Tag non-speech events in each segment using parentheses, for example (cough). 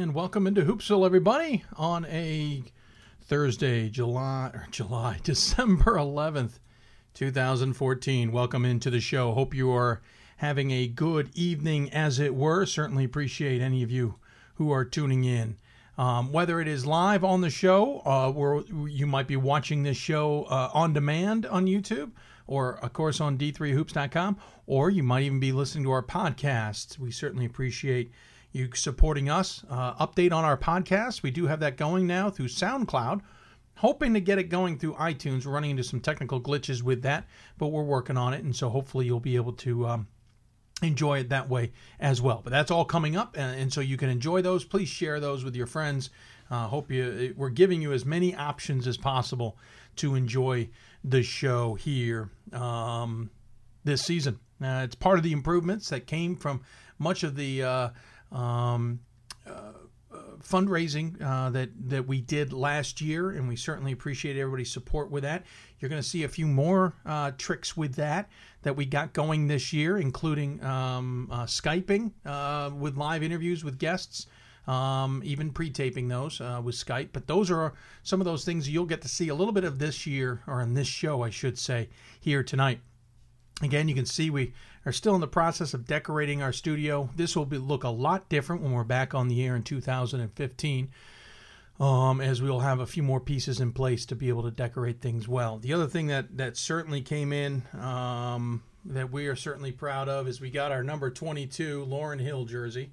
And welcome into Hoopsville, everybody, on a Thursday, July or July, (laughs) December 11th, 2014. Welcome into the show. Hope you are having a good evening, as it were. Certainly appreciate any of you who are tuning in. Um, whether it is live on the show, uh, where you might be watching this show uh, on demand on YouTube, or of course on d3hoops.com, or you might even be listening to our podcasts. We certainly appreciate you supporting us. Uh, update on our podcast. We do have that going now through SoundCloud. Hoping to get it going through iTunes. We're running into some technical glitches with that, but we're working on it. And so hopefully you'll be able to um, enjoy it that way as well. But that's all coming up. And, and so you can enjoy those. Please share those with your friends. Uh, hope you, we're giving you as many options as possible to enjoy the show here um, this season. Uh, it's part of the improvements that came from much of the uh, um, uh, uh, fundraising uh, that that we did last year, and we certainly appreciate everybody's support with that. You're going to see a few more uh, tricks with that that we got going this year, including um, uh, skyping uh, with live interviews with guests. Um, even pre-taping those with Skype, but those are some of those things you'll get to see a little bit of this year, or in this show, I should say, here tonight. Again, you can see we are still in the process of decorating our studio. This will be, look a lot different when we're back on the air in 2015, um, as we'll have a few more pieces in place to be able to decorate things well. The other thing that, that certainly came in um, that we are certainly proud of is we got our number 22 Lauren Hill jersey.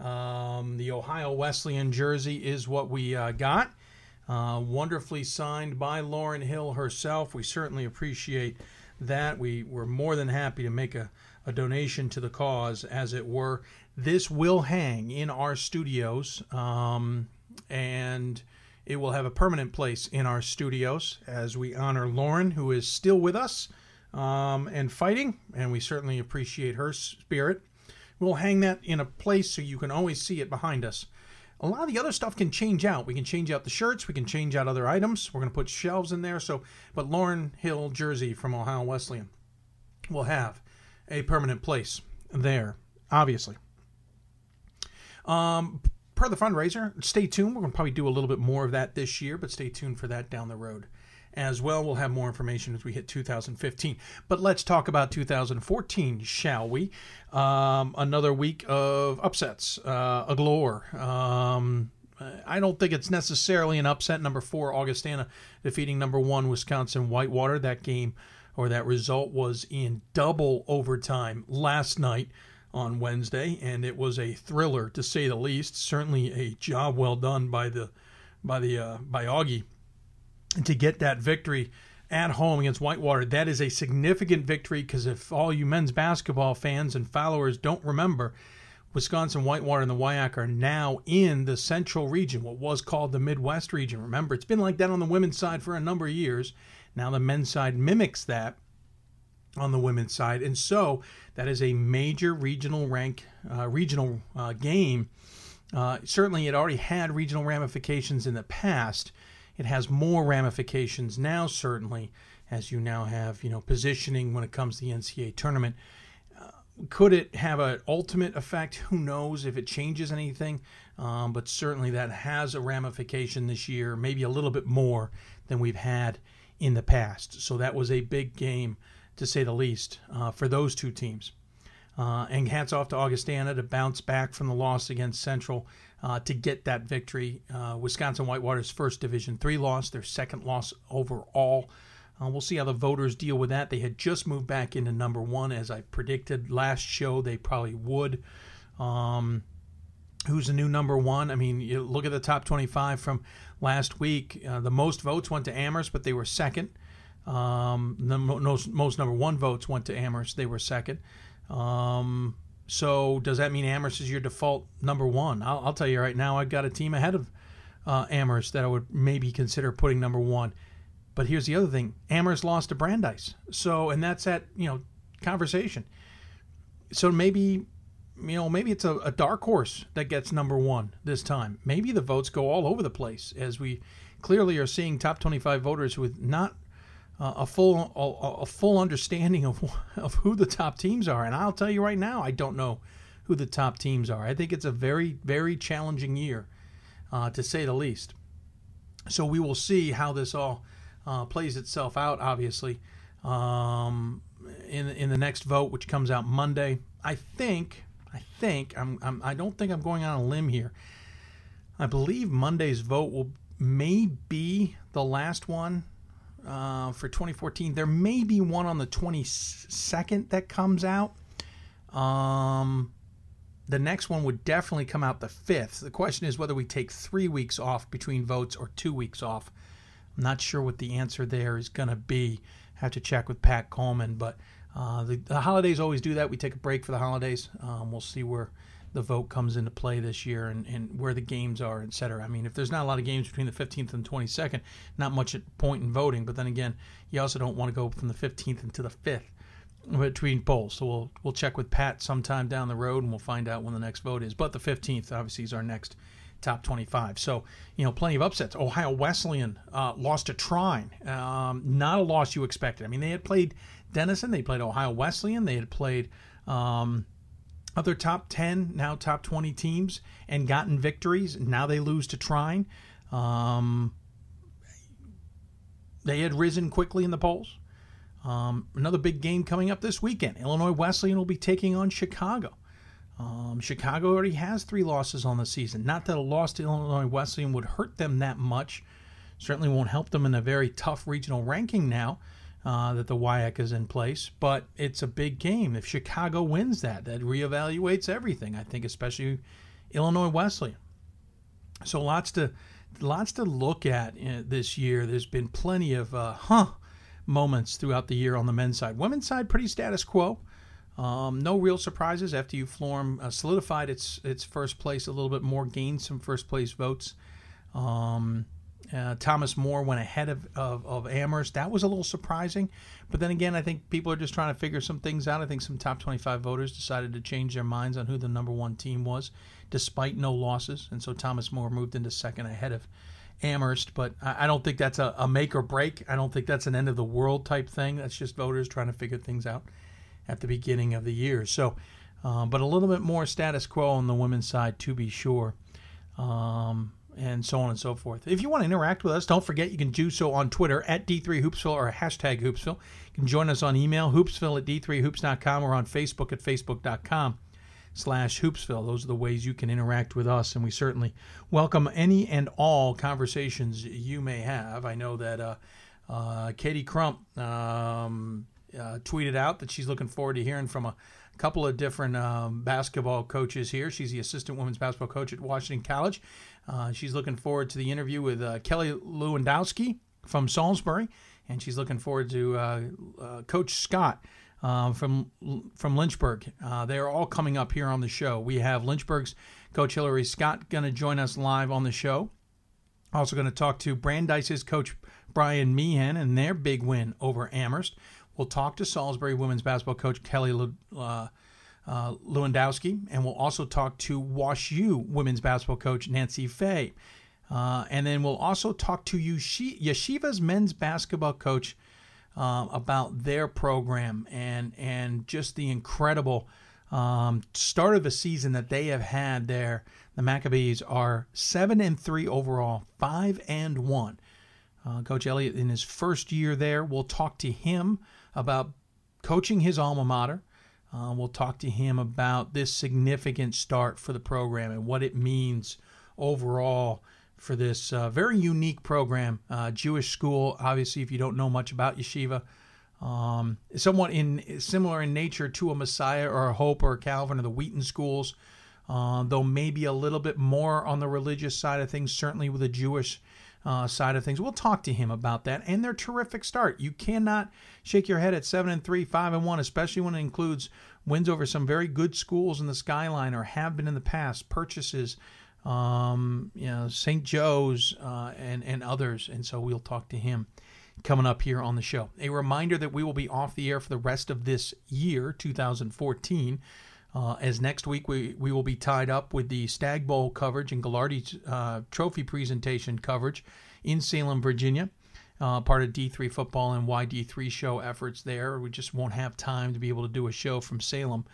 Um, the Ohio Wesleyan jersey is what we uh, got. Uh, wonderfully signed by Lauren Hill herself. We certainly appreciate that. We were more than happy to make a, a donation to the cause, as it were. This will hang in our studios, um, and it will have a permanent place in our studios as we honor Lauren, who is still with us um, and fighting, and we certainly appreciate her spirit. We'll hang that in a place so you can always see it behind us a lot of the other stuff can change out. We can change out the shirts. We can change out other items. We're going to put shelves in there. So, but Lauren Hill jersey from Ohio Wesleyan will have a permanent place there, obviously. Um, per the fundraiser, stay tuned. We're going to probably do a little bit more of that this year, but stay tuned for that down the road as well. We'll have more information as we hit 2015. But let's talk about 2014, shall we? Um, another week of upsets uh, a galore. Um, I don't think it's necessarily an upset. Number four, Augustana defeating number one, Wisconsin Whitewater. That game or that result was in double overtime last night on Wednesday, and it was a thriller to say the least. Certainly a job well done by the by the uh, by Augie to get that victory at home against Whitewater. That is a significant victory because if all you men's basketball fans and followers don't remember, Wisconsin, Whitewater, and the WIAC are now in the central region, what was called the Midwest region. Remember, it's been like that on the women's side for a number of years. Now the men's side mimics that on the women's side, and so that is a major regional rank, uh, regional uh, game. Uh, certainly, it already had regional ramifications in the past it has more ramifications now, certainly, as you now have, you know, positioning when it comes to the NCAA tournament. Uh, could it have an ultimate effect? Who knows if it changes anything? Um, but certainly that has a ramification this year, maybe a little bit more than we've had in the past. So that was a big game, to say the least, uh, for those two teams. Uh, and hats off to Augustana to bounce back from the loss against Central uh, to get that victory. Uh, Wisconsin Whitewater's first Division three loss, their second loss overall. Uh, we'll see how the voters deal with that. They had just moved back into number one, as I predicted last show. They probably would. Um, who's the new number one? I mean, you look at the top 25 from last week. Uh, the most votes went to Amherst, but they were second. Um, the most, most number one votes went to Amherst. They were second. Um, so does that mean Amherst is your default number one? I'll, I'll tell you right now, I've got a team ahead of uh, Amherst that I would maybe consider putting number one. But here's the other thing: Amherst lost to Brandeis, so and that's that you know conversation. So maybe you know maybe it's a, a dark horse that gets number one this time. Maybe the votes go all over the place as we clearly are seeing top 25 voters with not uh, a full a, a, full understanding of (laughs) of who the top teams are. And I'll tell you right now, I don't know who the top teams are. I think it's a very, very challenging year, uh, to say the least. So we will see how this all uh, plays itself out. Obviously, um, in in the next vote, which comes out Monday. I think, I think, I'm, I'm I don't think I'm going on a limb here. I believe Monday's vote will may be the last one uh, for 2014. There may be one on the 22nd that comes out. Um, the next one would definitely come out the 5th. The question is whether we take three weeks off between votes or two weeks off. I'm not sure what the answer there is going to be. Have to check with Pat Coleman, but uh, the, the, holidays always do that. We take a break for the holidays. Um, we'll see where the vote comes into play this year and, and where the games are, et cetera. I mean, if there's not a lot of games between the 15th and 22nd, not much point in voting. But then again, you also don't want to go from the 15th into the 5th between polls. So we'll we'll check with Pat sometime down the road and we'll find out when the next vote is. But the 15th obviously is our next top 25. So, you know, plenty of upsets. Ohio Wesleyan uh, lost to Trine. Um, not a loss you expected. I mean, they had played Denison, they played Ohio Wesleyan, they had played um, other top 10, now top 20 teams and gotten victories. Now they lose to Trine. Um, they had risen quickly in the polls. Um, another big game coming up this weekend. Illinois Wesleyan will be taking on Chicago. Um, Chicago already has three losses on the season. Not that a loss to Illinois Wesleyan would hurt them that much. Certainly won't help them in a very tough regional ranking now uh, that the WIAC is in place. But it's a big game. If Chicago wins that, that reevaluates everything. I think, especially Illinois Wesleyan. So lots to lots to look at uh, this year. There's been plenty of uh, huh moments throughout the year on the men's side. Women's side, pretty status quo. Um, no real surprises. FDU Florham uh, solidified its its first place a little bit more, gained some first place votes. Um, uh, Thomas More went ahead of, of, of, Amherst. That was a little surprising. But then again, I think people are just trying to figure some things out. I think some top 25 voters decided to change their minds on who the number one team was, despite no losses. And so Thomas More moved into second ahead of Amherst. But I, I don't think that's a, a make or break. I don't think that's an end of the world type thing. That's just voters trying to figure things out at the beginning of the year. So, uh, but a little bit more status quo on the women's side, to be sure, um, and so on and so forth. If you want to interact with us, don't forget you can do so on Twitter at D3Hoopsville or hashtag Hoopsville. You can join us on email, hoopsville at D3Hoops.com, or on Facebook at Facebook.com slash hoopsville. Those are the ways you can interact with us, and we certainly welcome any and all conversations you may have. I know that uh, uh, Katie Crump um, uh, tweeted out that she's looking forward to hearing from a couple of different um, basketball coaches here. She's the assistant women's basketball coach at Washington College. Uh, she's looking forward to the interview with uh, Kelly Lewandowski from Salisbury, and she's looking forward to uh, uh, Coach Scott. Uh, from from Lynchburg, they're all coming up here on the show. We have Lynchburg's coach Hillary Scott going to join us live on the show. Also going to talk to Brandeis's coach Brian Meehan and their big win over Amherst. We'll talk to Salisbury women's basketball coach Kelly uh, uh, Lewandowski, and we'll also talk to Wash U women's basketball coach Nancy Fahey. Uh, and then we'll also talk to Yeshiva's men's basketball coach um, about their program and and just the incredible um, start of the season that they have had there. The Maccabees are seven and three overall, five and one. Uh, coach Elliott in his first year there. We'll talk to him about coaching his alma mater. Uh, we'll talk to him about this significant start for the program and what it means overall for this uh, very unique program. Uh, Jewish school, obviously, if you don't know much about yeshiva, um, somewhat in similar in nature to a Messiah or a Hope or a Calvin or the Wheaton schools, uh, though maybe a little bit more on the religious side of things. Certainly with a Jewish uh, side of things. We'll talk to him about that and their terrific start. You cannot shake your head at seven and three, five and one, especially when it includes wins over some very good schools in the skyline or have been in the past. Purchases, um, you know, St. Joe's uh, and and others. And so we'll talk to him coming up here on the show. A reminder that we will be off the air for the rest of this year, 2014. Uh, as next week we, we will be tied up with the Stagg Bowl coverage and Gagliardi's uh, trophy presentation coverage in Salem, Virginia. Uh, part of D3 football and YD3 show efforts there. We just won't have time to be able to do a show from Salem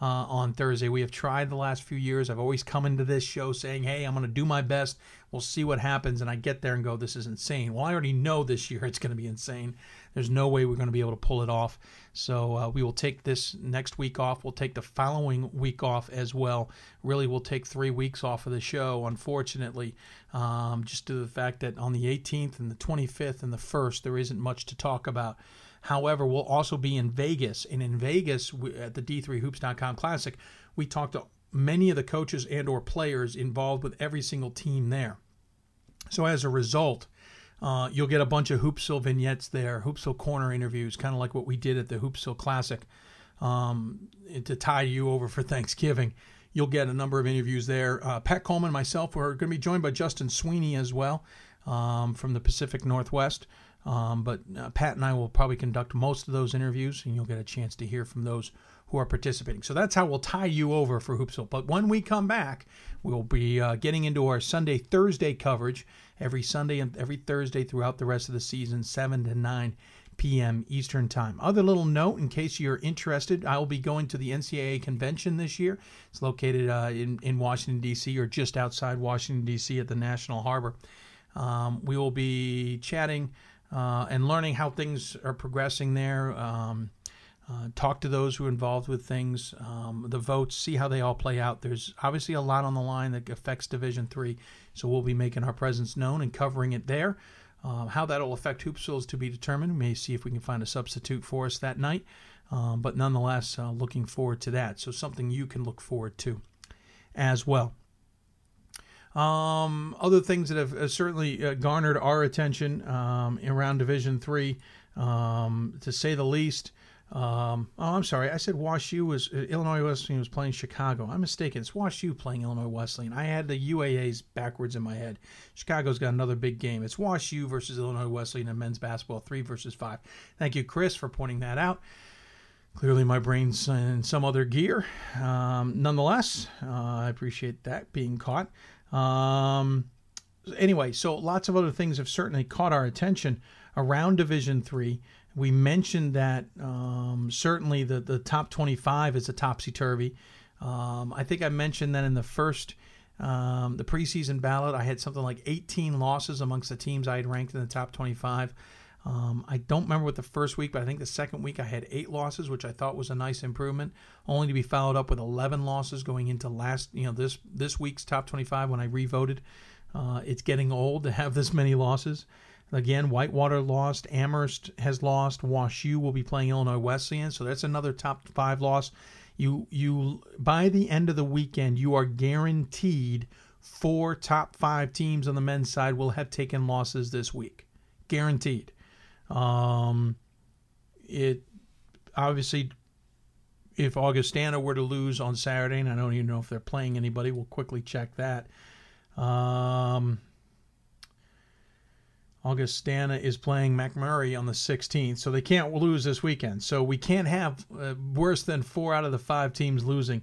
uh, on Thursday. We have tried the last few years. I've always come into this show saying, hey, I'm going to do my best. We'll see what happens. And I get there and go, this is insane. Well, I already know this year (laughs) it's going to be insane. There's no way we're going to be able to pull it off. So uh, we will take this next week off. We'll take the following week off as well. Really, we'll take three weeks off of the show, unfortunately, um, just to the fact that on the 18th and the 25th and the 1st, there isn't much to talk about. However, we'll also be in Vegas, and in Vegas at the D3Hoops.com Classic, we talked to many of the coaches and or players involved with every single team there. So as a result, uh, you'll get a bunch of Hoopsville vignettes there, Hoopsville corner interviews, kind of like what we did at the Hoopsville Classic um, to tie you over for Thanksgiving. You'll get a number of interviews there. Uh, Pat Coleman and myself, we're going to be joined by Justin Sweeney as well um, from the Pacific Northwest. Um, but uh, Pat and I will probably conduct most of those interviews, and you'll get a chance to hear from those who are participating. So that's how we'll tie you over for Hoopsville. But when we come back, we'll be uh, getting into our Sunday Thursday coverage every Sunday and every Thursday throughout the rest of the season, 7 to 9 p.m. Eastern Time. Other little note in case you're interested, I will be going to the NCAA convention this year. It's located uh, in, in Washington, D.C., or just outside Washington, D.C. at the National Harbor. Um, we will be chatting uh, and learning how things are progressing there. Um, uh, talk to those who are involved with things, um, the votes, see how they all play out. There's obviously a lot on the line that affects Division Three, so we'll be making our presence known and covering it there. Uh, how that'll affect Hoopsville is to be determined. We may see if we can find a substitute for us that night, um, but nonetheless, uh, looking forward to that. So something you can look forward to as well. Um, other things that have uh, certainly uh, garnered our attention um, around Division Three, um, to say the least. Um, oh, I'm sorry. I said Wash U was uh, Illinois Wesleyan was playing Chicago. I'm mistaken. It's Wash U playing Illinois Wesleyan. I had the UAAs backwards in my head. Chicago's got another big game. It's Wash U versus Illinois Wesleyan in men's basketball, three versus five. Thank you, Chris, for pointing that out. Clearly, my brain's in some other gear. Um, nonetheless, uh, I appreciate that being caught. Um, anyway, so lots of other things have certainly caught our attention around Division Three. We mentioned that um, certainly the the top 25 is a topsy turvy. Um, I think I mentioned that in the first um, the preseason ballot, I had something like 18 losses amongst the teams I had ranked in the top 25. Um, I don't remember what the first week, but I think the second week I had eight losses, which I thought was a nice improvement, only to be followed up with 11 losses going into last, you know, this this week's top 25 when I revoted. Uh, it's getting old to have this many losses. Again, Whitewater lost, Amherst has lost, Wash U will be playing Illinois Wesleyan, so that's another top five loss. You you by the end of the weekend, you are guaranteed four top five teams on the men's side will have taken losses this week, guaranteed. Um, it obviously, if Augustana were to lose on Saturday, and I don't even know if they're playing anybody, we'll quickly check that. Um, Augustana is playing McMurry on the 16th, so they can't lose this weekend. So we can't have uh, worse than four out of the five teams losing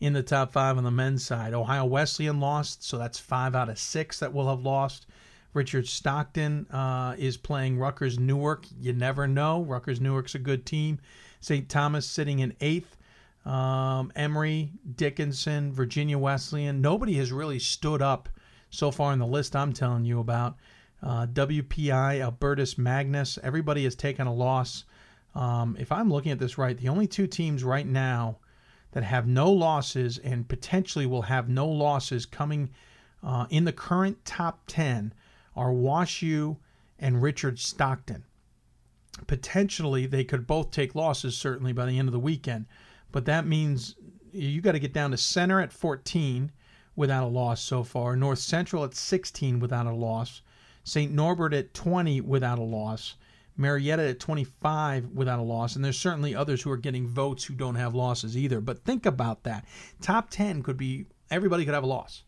in the top five on the men's side. Ohio Wesleyan lost, so that's five out of six that will have lost. Richard Stockton uh, is playing Rutgers Newark. You never know. Rutgers Newark's a good team. St. Thomas sitting in eighth. Um, Emory, Dickinson, Virginia Wesleyan. Nobody has really stood up so far in the list I'm telling you about. Uh, WPI, Albertus Magnus. Everybody has taken a loss. Um, if I'm looking at this right, the only two teams right now that have no losses and potentially will have no losses coming uh, in the current top 10 are WashU and Richard Stockton. Potentially, they could both take losses, certainly, by the end of the weekend. But that means you got to get down to Centre at 14 without a loss so far, North Central at 16 without a loss, St. Norbert at 20 without a loss, Marietta at 25 without a loss, and there's certainly others who are getting votes who don't have losses either. But think about that. Top 10 could be everybody could have a loss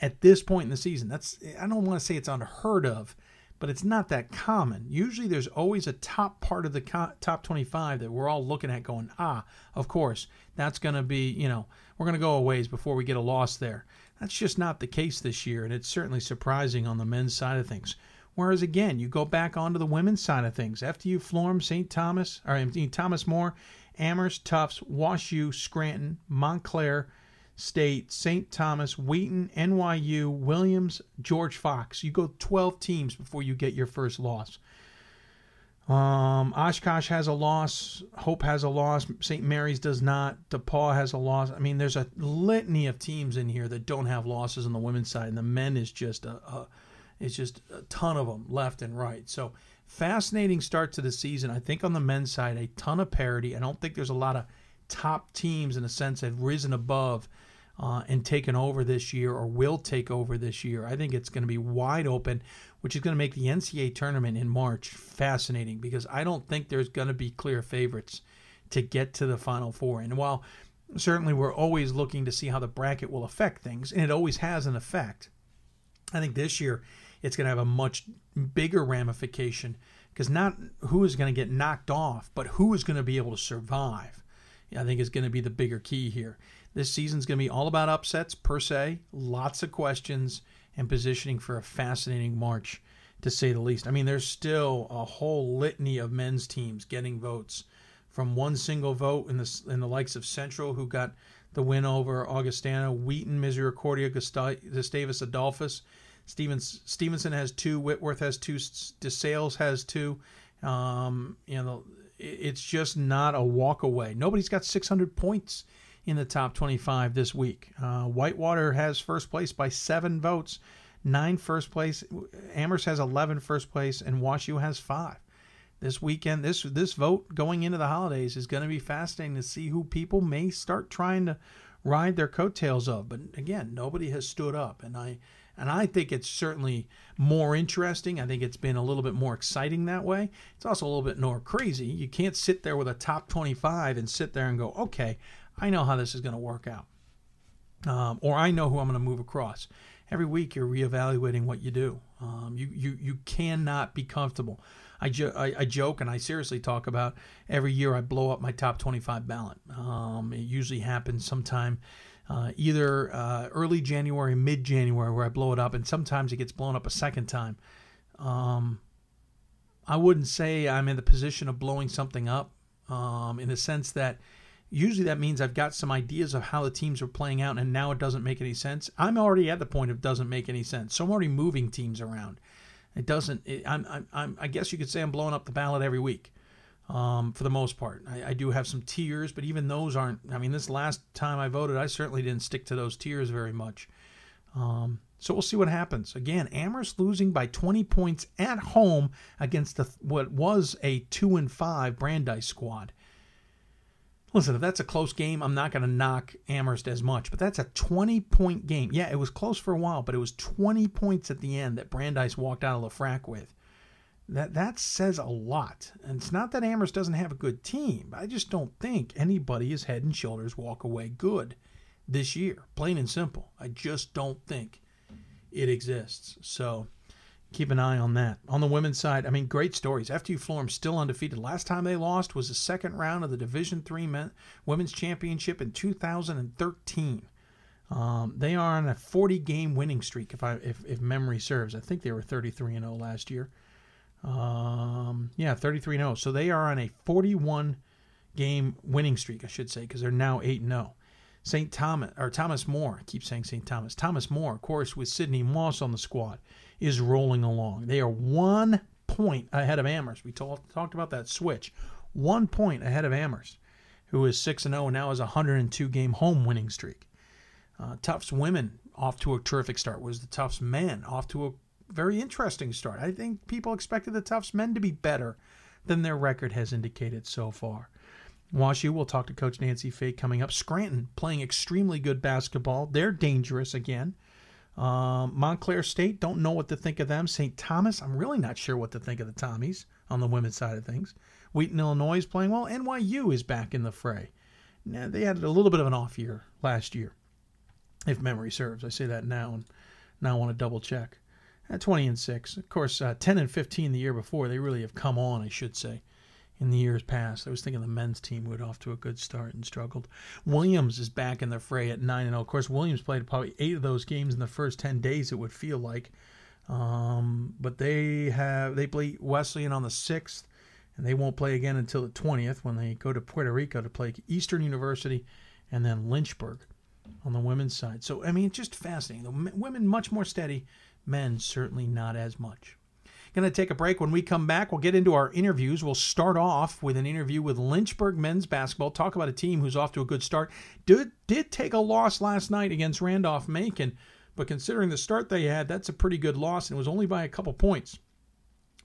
at this point in the season. That's I don't want to say it's unheard of, but it's not that common. Usually there's always a top part of the top 25 that we're all looking at going, "Ah, of course, that's going to be, you know, we're going to go a ways before we get a loss there." That's just not the case this year, and it's certainly surprising on the men's side of things. Whereas again, you go back onto the women's side of things. FDU Florham, St. Thomas, or Thomas More, Amherst, Tufts, Wash U, Scranton, Montclair State, St. Thomas, Wheaton, NYU, Williams, George Fox. You go 12 teams before you get your first loss. Um, Oshkosh has a loss. Hope has a loss. St. Mary's does not. DePauw has a loss. I mean, there's a litany of teams in here that don't have losses on the women's side, and the men is just a, a it's just a ton of them left and right. So fascinating start to the season. I think on the men's side, a ton of parity. I don't think there's a lot of top teams in a sense that have risen above uh, and taken over this year or will take over this year. I think it's going to be wide open, which is going to make the NCAA tournament in March fascinating because I don't think there's going to be clear favorites to get to the Final Four. And while certainly we're always looking to see how the bracket will affect things, and it always has an effect, I think this year it's going to have a much bigger ramification because not who is going to get knocked off, but who is going to be able to survive. I think is going to be the bigger key here. This season's going to be all about upsets per se, lots of questions, and positioning for a fascinating March, to say the least. I mean, there's still a whole litany of men's teams getting votes, from one single vote in the in the likes of Central, who got the win over Augustana, Wheaton, Misericordia, Gustavus Adolphus. Stevens Stevenson has two, Whitworth has two, DeSales has two. Um, you know, it's just not a walk away. Nobody's got 600 points in the top 25 this week. Uh, Whitewater has first place by seven votes, nine first place. Amherst has 11 first place, and WashU has five. This weekend, this this vote going into the holidays is going to be fascinating to see who people may start trying to ride their coattails of. But again, nobody has stood up, and I and I think it's certainly more interesting. I think it's been a little bit more exciting that way. It's also a little bit more crazy. You can't sit there with a top 25 and sit there and go, okay, I know how this is going to work out. Um, or I know who I'm going to move across. Every week you're reevaluating what you do. Um, you, you, you cannot be comfortable. I, jo- I, I, joke and I seriously talk about every year I blow up my top 25 ballot. Um, it usually happens sometime uh, either uh, early January, mid January, where I blow it up, and sometimes it gets blown up a second time. Um, I wouldn't say I'm in the position of blowing something up um, in the sense that usually that means I've got some ideas of how the teams are playing out, and now it doesn't make any sense. I'm already at the point of doesn't make any sense, so I'm already moving teams around. It doesn't. It, I'm, I'm, I'm, guess you could say I'm blowing up the ballot every week, um, for the most part. I, I, do have some tiers, but even those aren't. I mean, this last time I voted, I certainly didn't stick to those tiers very much. Um, so we'll see what happens. Again, Amherst losing by 20 points at home against the, what was a two and five Brandeis squad. Listen, if that's a close game, I'm not going to knock Amherst as much, but that's a 20 point game. Yeah, it was close for a while, but it was 20 points at the end that Brandeis walked out of LeFrak with. That that says a lot. And it's not that Amherst doesn't have a good team. I just don't think anybody is head and shoulders walk away good this year. Plain and simple. I just don't think it exists. So keep an eye on that. On the women's side, I mean, great stories. FDU Florham still undefeated. Last time they lost was the second round of the Division Three men, Women's Championship in 2013. Um, they are on a 40 game winning streak, if I if, if memory serves. I think they were 33 and 0 last year. Um, yeah, 33 and 0. So they are on a 41 game winning streak, I should say, because they're now 8 0. St. Thomas, or Thomas More, I keep saying St. Thomas. Thomas More, of course, with Sydney Moss on the squad is rolling along. They are one point ahead of Amherst. We talk, talked about that switch. One point ahead of Amherst, who is 6 0 and now has a 102 game home winning streak. Uh, Tufts women off to a terrific start. Was the Tufts men off to a very interesting start? I think people expected the Tufts men to be better than their record has indicated so far. WashU, we'll talk to Coach Nancy Fahey coming up. Scranton playing extremely good basketball. They're dangerous again. Um, Montclair State, don't know what to think of them. St. Thomas, I'm really not sure what to think of the Tommies on the women's side of things. Wheaton, Illinois is playing well. NYU is back in the fray. Now, they had a little bit of an off year last year, if memory serves. I say that now and now I want to double check. At 20 and 6. Of course, uh, 10 and 15 the year before. They really have come on, I should say in the years past. I was thinking the men's team went off to a good start and struggled. Williams is back in the fray at 9 and 0. Of course, Williams played probably eight of those games in the first 10 days, it would feel like. Um, but they have they play Wesleyan on the 6th and they won't play again until the 20th when they go to Puerto Rico to play Eastern University and then Lynchburg on the women's side. So, I mean, it's just fascinating. The women much more steady, men certainly not as much. Going to take a break. When we come back, we'll get into our interviews. We'll start off with an interview with Lynchburg men's basketball. Talk about a team who's off to a good start. Did, did take a loss last night against Randolph Macon, but considering the start they had, that's a pretty good loss, and it was only by a couple points.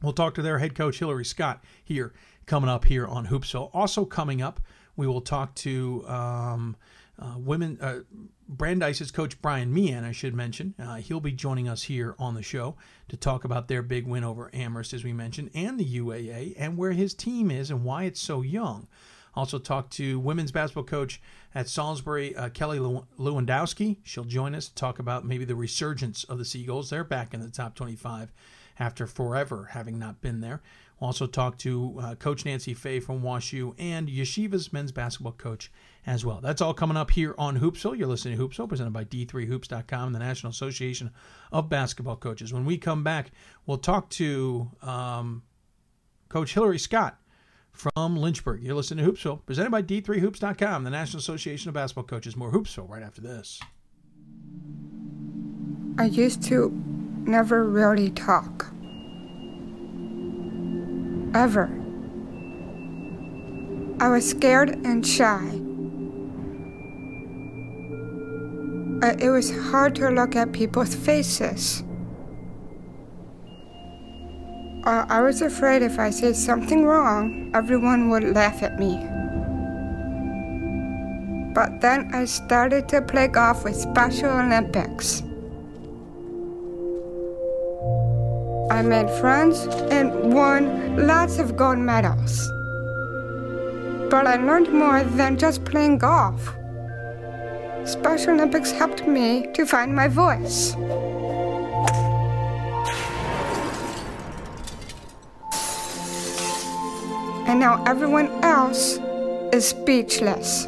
We'll talk to their head coach, Hillary Scott, here coming up here on Hoopsville. Also coming up, we will talk to um, uh, women. Uh, Brandeis's coach Brian Meehan, I should mention, uh, he'll be joining us here on the show to talk about their big win over Amherst, as we mentioned, and the UAA, and where his team is and why it's so young. Also, talk to women's basketball coach at Salisbury, uh, Kelly Lewandowski. She'll join us to talk about maybe the resurgence of the Seagulls. They're back in the top 25 after forever having not been there. We'll also talk to uh, Coach Nancy Fahey from WashU and Yeshiva's men's basketball coach as well. That's all coming up here on Hoopsville. You're listening to Hoopsville, presented by D3Hoops.com and the National Association of Basketball Coaches. When we come back, we'll talk to um, Coach Hillary Scott from Lynchburg. You're listening to Hoopsville, presented by D3Hoops.com, the National Association of Basketball Coaches. More Hoopsville right after this. I used to never really talk. Ever. I was scared and shy. Uh, it was hard to look at people's faces. Uh, I was afraid if I said something wrong, everyone would laugh at me. But then I started to play golf with Special Olympics. I made friends and won lots of gold medals. But I learned more than just playing golf. Special Olympics helped me to find my voice. And now everyone else is speechless.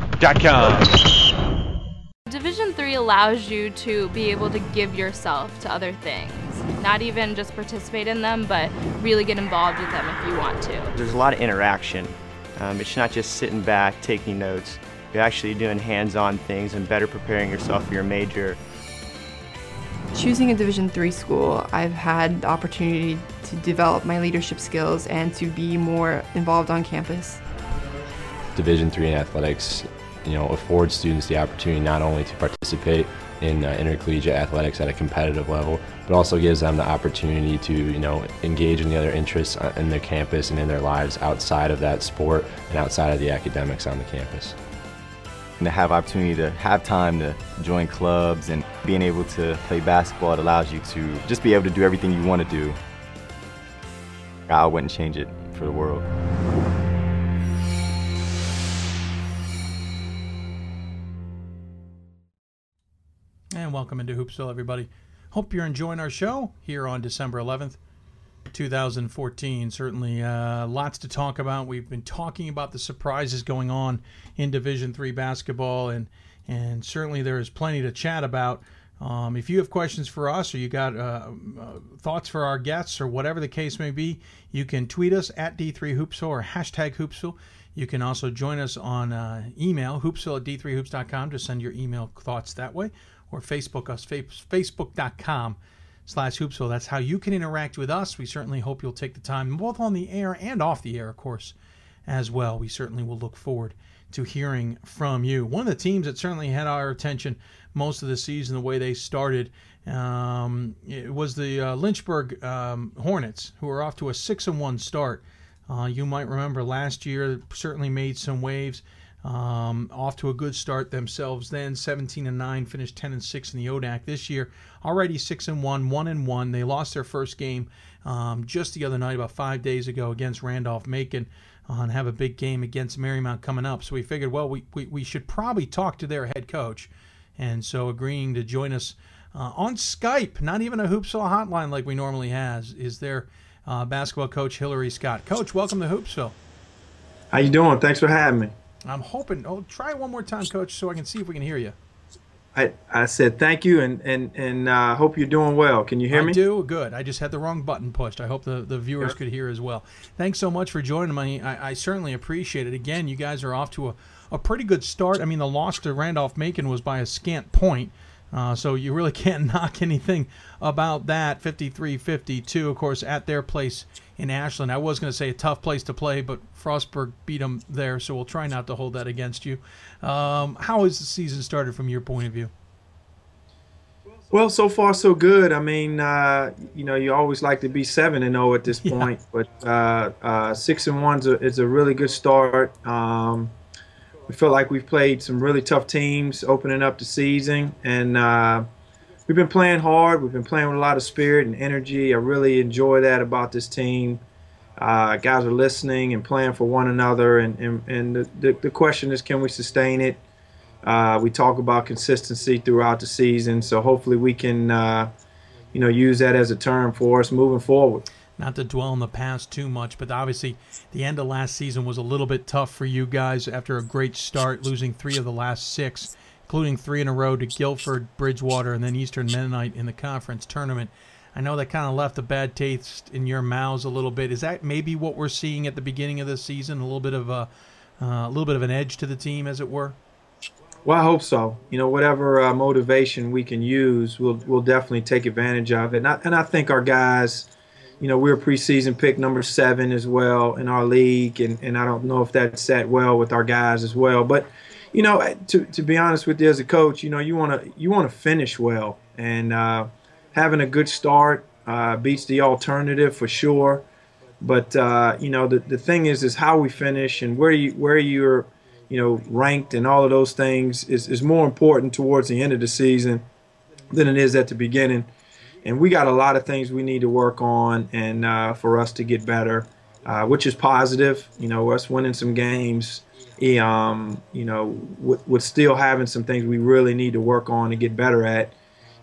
Division 3 allows you to be able to give yourself to other things. Not even just participate in them, but really get involved with them if you want to. There's a lot of interaction. Um, it's not just sitting back, taking notes. You're actually doing hands-on things and better preparing yourself for your major. Choosing a Division 3 school, I've had the opportunity to develop my leadership skills and to be more involved on campus. Division 3 in athletics you know, affords students the opportunity not only to participate in uh, intercollegiate athletics at a competitive level, but also gives them the opportunity to, you know, engage in the other interests uh, in their campus and in their lives outside of that sport and outside of the academics on the campus. And to have opportunity to have time to join clubs and being able to play basketball, it allows you to just be able to do everything you want to do. I wouldn't change it for the world. And welcome into Hoopsville, everybody. Hope you're enjoying our show here on December 11th, 2014. Certainly, uh, lots to talk about. We've been talking about the surprises going on in Division Three basketball, and and certainly there is plenty to chat about. Um, if you have questions for us or you got uh, uh, thoughts for our guests or whatever the case may be, you can tweet us at D3Hoopsville or hashtag Hoopsville. You can also join us on uh, email, hoopsville at d3hoops.com to send your email thoughts that way or Facebook us, facebook.com slash hoopsville. That's how you can interact with us. We certainly hope you'll take the time, both on the air and off the air, of course, as well. We certainly will look forward to hearing from you. One of the teams that certainly had our attention most of the season, the way they started, um, was the uh, Lynchburg um, Hornets, who are off to a six and one start. Uh, you might remember last year certainly made some waves. Um, off to a good start themselves. Then 17 and 9, finished 10 and 6 in the ODAC this year. Already 6 and 1, 1 and 1. They lost their first game um, just the other night, about five days ago, against Randolph Macon. Uh, and have a big game against Marymount coming up. So we figured, well, we, we, we should probably talk to their head coach. And so agreeing to join us uh, on Skype, not even a Hoopsville hotline like we normally has, is their uh, basketball coach Hillary Scott. Coach, welcome to Hoopsville. How you doing? Thanks for having me. I'm hoping. Oh, try one more time, Coach, so I can see if we can hear you. I, I said thank you and and and uh, hope you're doing well. Can you hear I me? I do. Good. I just had the wrong button pushed. I hope the, the viewers could hear as well. Thanks so much for joining me. I, I certainly appreciate it. Again, you guys are off to a, a pretty good start. I mean, the loss to Randolph Macon was by a scant point. Uh, so you really (laughs) can't knock anything about that. 53-52, of course, at their place in Ashland. I was going to say a tough place to play, but Frostburg beat them there, so we'll try not to hold that against you. Um, how has the season started from your point of view? Well, so far so good. I mean, uh, you know, you always like to be seven and zero at this (laughs) point, yeah. but uh, uh, six and one is a really good start. Um, we feel like we've played some really tough teams opening up the season, and uh, we've been playing hard. We've been playing with a lot of spirit and energy. I really enjoy that about this team. Uh, guys are listening and playing for one another, and and, and the, the, the question is, can we sustain it? Uh, we talk about consistency throughout the season, so hopefully we can, uh, you know, use that as a term for us moving forward not to dwell on the past too much, but obviously the end of last season was a little bit tough for you guys after a great start, losing three of the last six, including three in a row to Guilford, Bridgewater, and then Eastern Mennonite in the conference tournament. I know that kind of left a bad taste in your mouths a little bit. Is that maybe what we're seeing at the beginning of the season? A little bit of a, uh, a little bit of an edge to the team, as it were. Well, I hope so. You know, whatever uh, motivation we can use, we'll we'll definitely take advantage of it. And I, and I think our guys you know, we are preseason pick number seven as well in our league, and, and I don't know if that sat well with our guys as well. But, you know, to, to be honest with you as a coach, you know, you want to you want to finish well, and uh, having a good start uh, beats the alternative for sure. But uh, you know, the, the thing is, is how we finish and where you where you're, you know, ranked and all of those things is, is more important towards the end of the season than it is at the beginning and we got a lot of things we need to work on and uh, for us to get better, uh, which is positive. You know, us winning some games, um, you know, with, with, still having some things we really need to work on to get better at.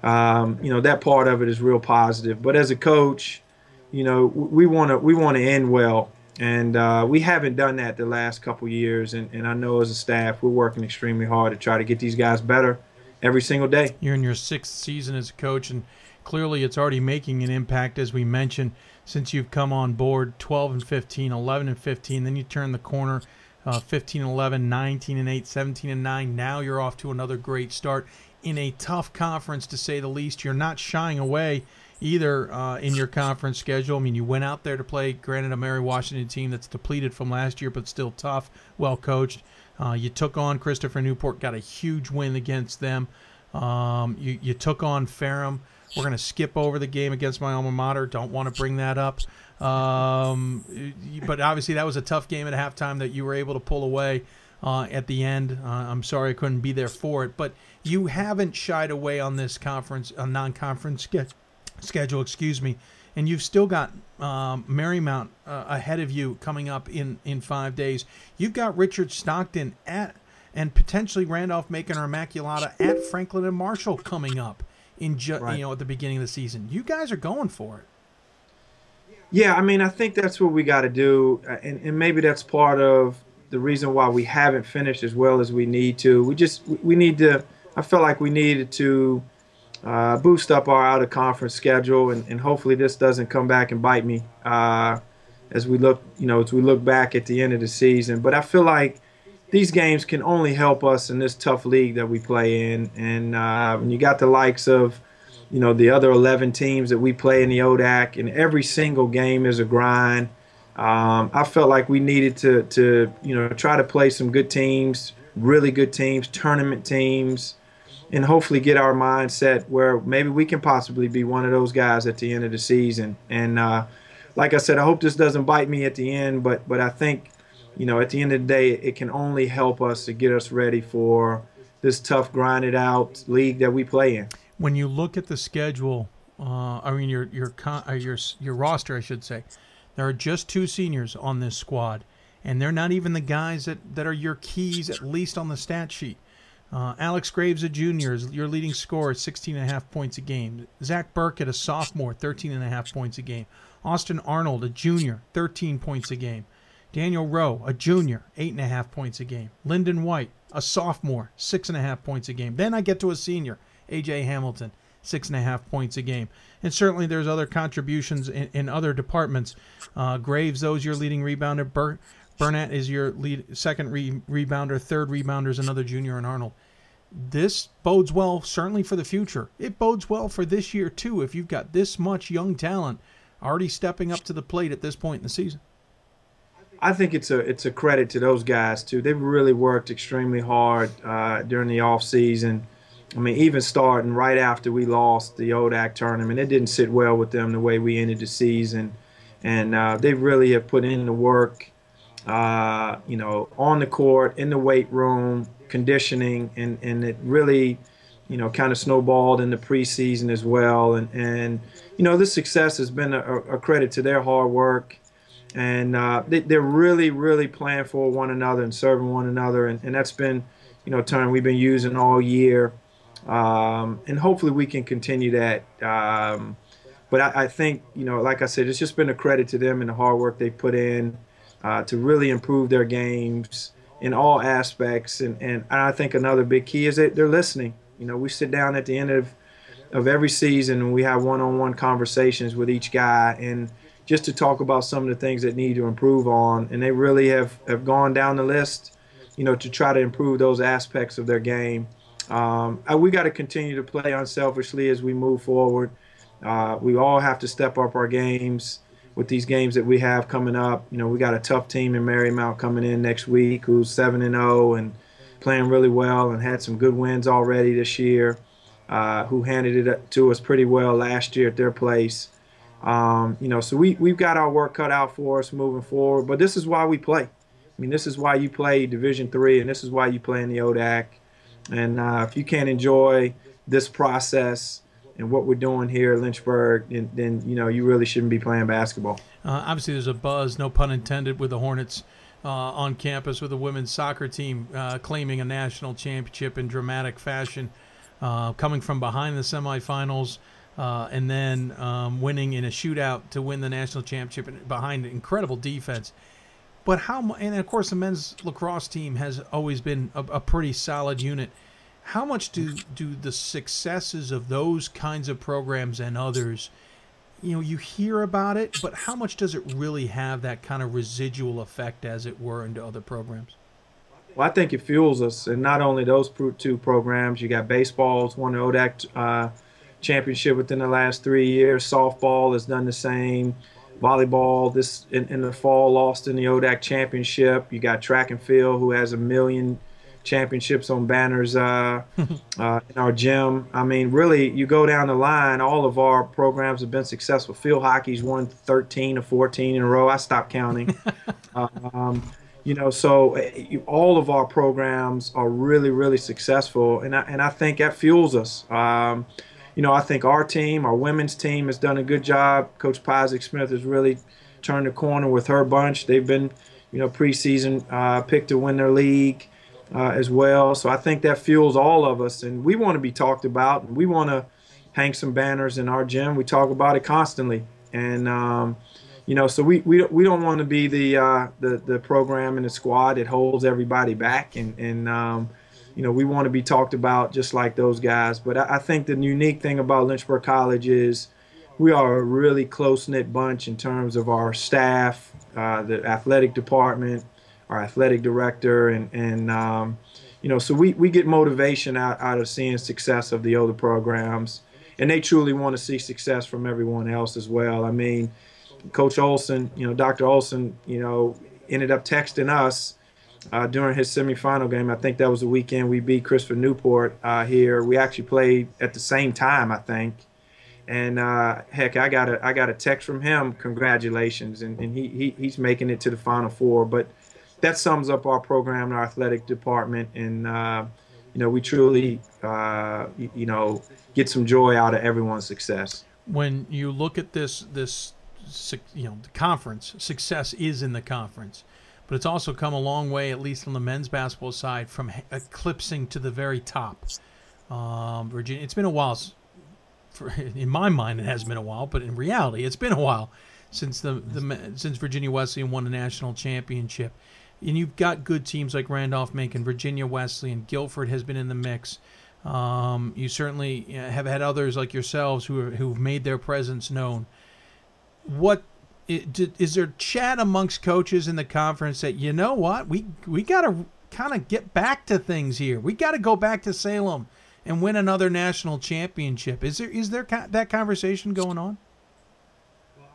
Um, you know, that part of it is real positive. But as a coach, you know, we want to we want to end well, and uh, we haven't done that the last couple years. And, and I know as a staff, we're working extremely hard to try to get these guys better every single day. You're in your sixth season as a coach, and clearly it's already making an impact, as we mentioned, since you've come on board 12 and 15, 11 and 15. Then you turn the corner uh, 15 and 11, 19 and 8, 17 and 9. Now you're off to another great start in a tough conference, to say the least. You're not shying away either uh, in your conference schedule. I mean, you went out there to play, granted, a Mary Washington team that's depleted from last year, but still tough, well coached. Uh, you took on Christopher Newport, got a huge win against them. Um, you, you took on Ferrum. We're going to skip over the game against my alma mater. Don't want to bring that up. Um, but obviously, that was a tough game at halftime that you were able to pull away uh, at the end. Uh, I'm sorry I couldn't be there for it, but you haven't shied away on this conference, a non-conference ske- schedule, excuse me, and you've still got um, Marymount uh, ahead of you coming up in in five days. You've got Richard Stockton at and potentially Randolph Macon or Immaculata at Franklin and Marshall coming up in ju- right. you know at the beginning of the season. You guys are going for it. Yeah, I mean, I think that's what we got to do, uh, and, and maybe that's part of the reason why we haven't finished as well as we need to. We just we need to. I felt like we needed to uh, boost up our out of conference schedule, and, and hopefully this doesn't come back and bite me uh, as we look, you know, as we look back at the end of the season. But I feel like these games can only help us in this tough league that we play in. And uh, when you got the likes of, you know, the other 11 teams that we play in the ODAC, and every single game is a grind. Um, I felt like we needed to, to, you know, try to play some good teams, really good teams, tournament teams, and hopefully get our mindset where maybe we can possibly be one of those guys at the end of the season. And uh, like I said, I hope this doesn't bite me at the end, but but I think you know, at the end of the day, it can only help us to get us ready for this tough, grinded out league that we play in. When you look at the schedule Uh, I mean, your your uh, your your roster, I should say. There are just two seniors on this squad, and they're not even the guys that, that are your keys, at least on the stat sheet. Uh, Alex Graves, a junior, is your leading scorer, 16 and a half points a game. Zach Burkett, a sophomore, 13 and a half points a game. Austin Arnold, a junior, 13 points a game. Daniel Rowe, a junior, eight and a half points a game. Lyndon White, a sophomore, six and a half points a game. Then I get to a senior, AJ Hamilton, six and a half points a game. And certainly there's other contributions in, in other departments. Uh, Graves, those your leading rebounder. Bur- Burnett is your lead second re- rebounder. Third rebounder is another junior in Arnold. This bodes well certainly for the future. It bodes well for this year too. If you've got this much young talent already stepping up to the plate at this point in the season. I think it's a it's a credit to those guys too. They've really worked extremely hard uh, during the off season. I mean, even starting right after we lost the ODAC tournament, it didn't sit well with them the way we ended the season, and uh, they really have put in the work. Uh, you know, on the court, in the weight room, conditioning, and and it really, you know, kind of snowballed in the preseason as well. And and you know, this success has been a, a credit to their hard work and uh, they, are really, really playing for one another and serving one another, and, and that's been, you know, a term we've been using all year, um, and hopefully we can continue that. Um, but I, I, think, you know, like I said, it's just been a credit to them and the hard work they put in uh, to really improve their games in all aspects, and, and I think another big key is that they're listening. You know, we sit down at the end of of every season and we have one-on-one conversations with each guy and just to talk about some of the things that need to improve on. And they really have, have gone down the list, you know, to try to improve those aspects of their game. Um, we got to continue to play unselfishly as we move forward. Uh, we all have to step up our games with these games that we have coming up. You know, we got a tough team in Marymount coming in next week who's 7 and 0 and playing really well and had some good wins already this year, uh, who handed it to us pretty well last year at their place. Um, you know, so we we've got our work cut out for us moving forward. But this is why we play. I mean, this is why you play Division Three, and this is why you play in the ODAC. And uh, if you can't enjoy this process and what we're doing here at Lynchburg, then, then you know you really shouldn't be playing basketball. Uh, obviously, there's a buzz, no pun intended, with the Hornets. Uh, on campus with the women's soccer team uh, claiming a national championship in dramatic fashion, uh, coming from behind the semifinals, uh, and then um, winning in a shootout to win the national championship behind incredible defense. But how? And of course, the men's lacrosse team has always been a, a pretty solid unit. How much do do the successes of those kinds of programs and others? You know, you hear about it, but how much does it really have that kind of residual effect, as it were, into other programs? Well, I think it fuels us, and not only those two programs. You got baseball's one the ODAC uh, championship within the last three years. Softball has done the same. Volleyball this in, in the fall lost in the ODAC championship. You got track and field who has a million championships on banners uh, (laughs) uh, in our gym. I mean, really, you go down the line, all of our programs have been successful. Field hockey's won 13 or 14 in a row. I stopped counting. (laughs) um, you know, so uh, all of our programs are really, really successful, and I, and I think that fuels us. Um, you know, I think our team, our women's team, has done a good job. Coach Isaac Smith has really turned the corner with her bunch. They've been, you know, preseason uh, picked to win their league uh, as well. So I think that fuels all of us, and we want to be talked about. And we want to hang some banners in our gym. We talk about it constantly, and um, you know, so we we, we don't want to be the uh, the the program and the squad that holds everybody back, and and um, you know, we want to be talked about just like those guys. But I, I think the unique thing about Lynchburg College is we are a really close knit bunch in terms of our staff, uh, the athletic department, our athletic director, and and um, you know, so we, we get motivation out, out of seeing success of the older programs, and they truly want to see success from everyone else as well. I mean, Coach Olson, you know, Dr. Olson, you know, ended up texting us uh, during his semifinal game. I think that was the weekend we beat Christopher Newport uh, here. We actually played at the same time, I think. And uh, heck, I got a I got a text from him, congratulations, and, and he, he he's making it to the Final Four. But that sums up our program, and our athletic department, and uh, you know we truly uh, you, know get some joy out of everyone's success. when you look at this this you know the conference success is in the conference but it's also come a long way at least on the men's basketball side from eclipsing to the very top. Um, virginia it's been a while for, (laughs) in my mind it has been a while but in reality it's been a while since the, the since virginia wesleyan won a national championship. And you've got good teams like randolph macon virginia wesleyan guilford has been in the mix. Um, you certainly have had others like yourselves who are, who've made their presence known. What is there chat amongst coaches in the conference that you know what we we got to kind of get back to things here. We got to go back to Salem and win another national championship. Is there is there that conversation going on?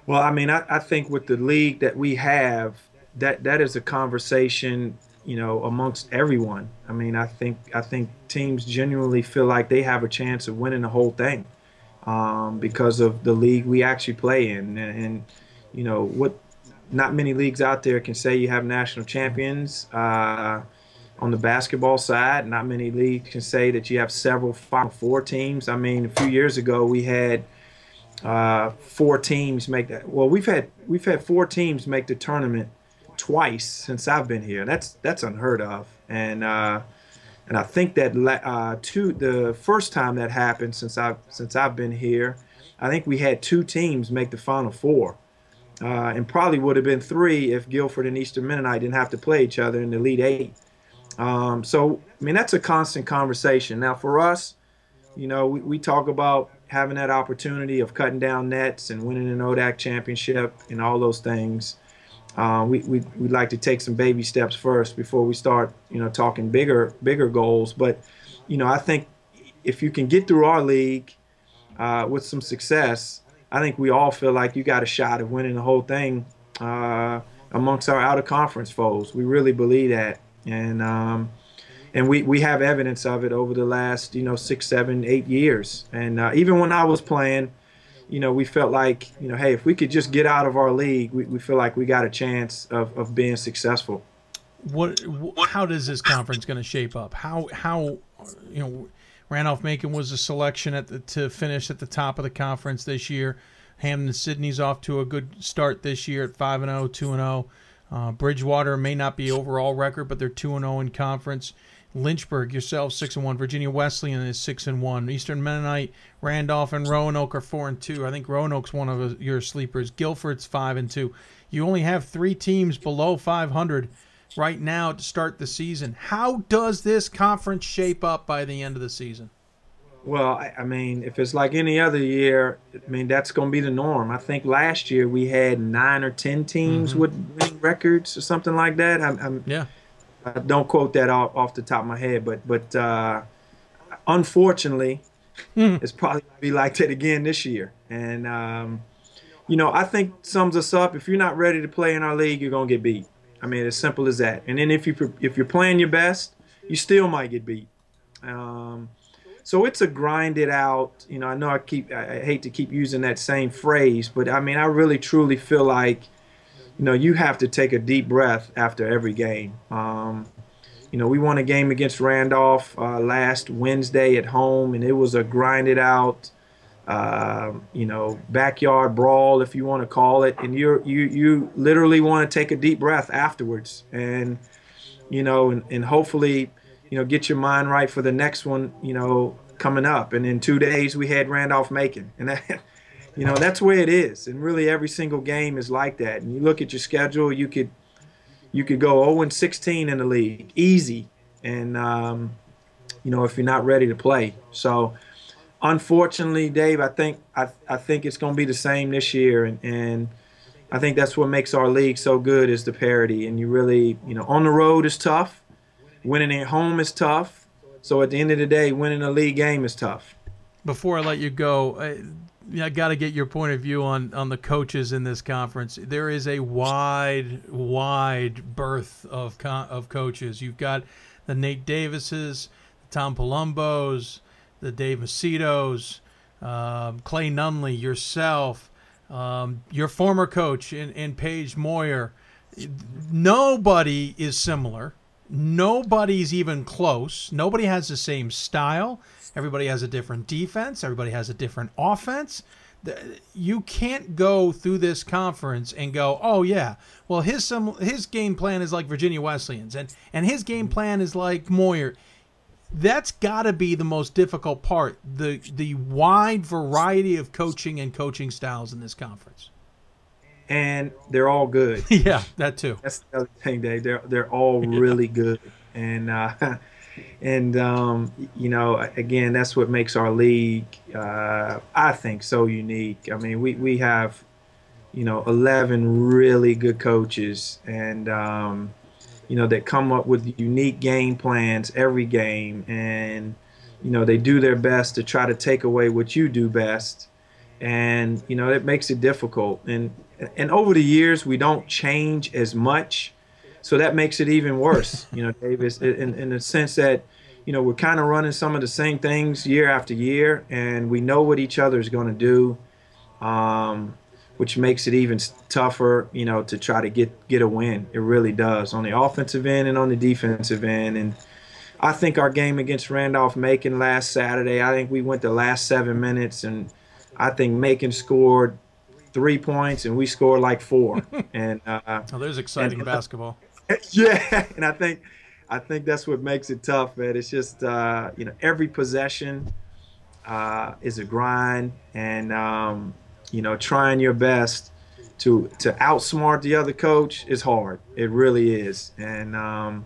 Well, I mean, I, I think with the league that we have, that that is a conversation you know, amongst everyone. I mean, I think I think teams genuinely feel like they have a chance of winning the whole thing um, because of the league we actually play in, and, and, you know what. Not many leagues out there can say you have national champions uh, on the basketball side. Not many leagues can say that you have several Final Four teams. I mean, a few years ago we had uh, four teams make that. Well, we've had we've had four teams make the tournament twice since I've been here. That's that's unheard of, and uh, and I think that uh, two the first time that happened since I since I've been here, I think we had two teams make the Final Four, uh, and probably would have been three if Guilford and Eastern Mennonite didn't have to play each other in the Elite Eight. Um, so I mean that's a constant conversation. Now for us, you know, we, we talk about having that opportunity of cutting down nets and winning an ODAC championship and all those things. Uh, we, we would like to take some baby steps first before we start, you know, talking bigger bigger goals. But, you know, I think if you can get through our league uh, with some success, I think we all feel like you got a shot of winning the whole thing uh, amongst our out of conference foes. We really believe that, and um, and we, we have evidence of it over the last you know six, seven, eight years. And uh, even when I was playing you know, we felt like, you know, hey, if we could just get out of our league, we, we feel like we got a chance of, of being successful. What, how does this conference going to shape up? How how you know Randolph Macon was a selection at the, to finish at the top of the conference this year. Hampden Sydney's off to a good start this year at 5 and 0, 2 and 0. Uh, Bridgewater may not be overall record, but they're 2 and 0 in conference. Lynchburg, yourself six and one. Virginia Wesleyan is six and one. Eastern Mennonite, Randolph, and Roanoke are four and two. I think Roanoke's one of your sleepers. Guilford's five and two. You only have three teams below 500 right now to start the season. How does this conference shape up by the end of the season? Well, I mean, if it's like any other year, I mean that's going to be the norm. I think last year we had nine or ten teams mm-hmm. with winning records or something like that. I'm, I'm yeah uh, don't quote that off, off the top of my head, but but uh, unfortunately, mm. it's probably gonna be like that again this year. And um, you know, I think sums us up. If you're not ready to play in our league, you're gonna get beat. I mean, as simple as that. And then if you if you're playing your best, you still might get beat. Um, so it's a grind it out. You know, I know I keep I hate to keep using that same phrase, but I mean, I really truly feel like you know, you have to take a deep breath after every game. Um, you know, we won a game against Randolph uh, last Wednesday at home, and it was a grinded out, uh, you know, backyard brawl, if you want to call it. And you you you literally want to take a deep breath afterwards, and you know, and, and hopefully, you know, get your mind right for the next one, you know, coming up. And in two days, we had Randolph Macon, and that (laughs) you know that's where it is. And really every single game is like that. And you look at your schedule you could you could go 0 and 16 in the league. Easy. And um, you know if you're not ready to play. So unfortunately dave i think i, I think it's going to be the same this year and, and i think that's what makes our league so good is the parity and you really you know on the road is tough winning at home is tough so at the end of the day winning a league game is tough before i let you go I got to get your point of view on on the coaches in this conference. There is a wide, wide berth of of coaches. You've got the Nate Davises, the Tom Palombos, the Dave Macedos, um, Clay Nunley, yourself, um, your former coach in, in Page Moir. Nobody is similar. Nobody's even close. Nobody has the same style. Everybody has a different defense. Everybody has a different offense. You can't go through this conference and go, "Oh yeah, well his some his game plan is like Virginia Wesleyan's, and and his game plan is like Moir." That's got to be the most difficult part the the wide variety of coaching and coaching styles in this conference. And they're all good. (laughs) yeah, that too. That's the other thing, Dave. They're they're all really good, and uh, (laughs) and um, you know, again, that's what makes our league, uh, I think, so unique. I mean, we we have, you know, eleven really good coaches, and um, you know, that come up with unique game plans every game, and you know, they do their best to try to take away what you do best, and you know, it makes it difficult. And and over the years, we don't change as much. So that makes it even worse, you know, Davis, in, in the sense that, you know, we're kind of running some of the same things year after year, and we know what each other is going to do, um, which makes it even tougher, you know, to try to get get a win. It really does on the offensive end and on the defensive end. And I think our game against Randolph Macon last Saturday, I think we went the last seven minutes, and I think Macon scored three points and we scored like four. (laughs) and uh, oh, there's exciting and, basketball. (laughs) yeah, and I think I think that's what makes it tough, man. It's just uh, you know every possession uh, is a grind, and um, you know trying your best to to outsmart the other coach is hard. It really is, and um,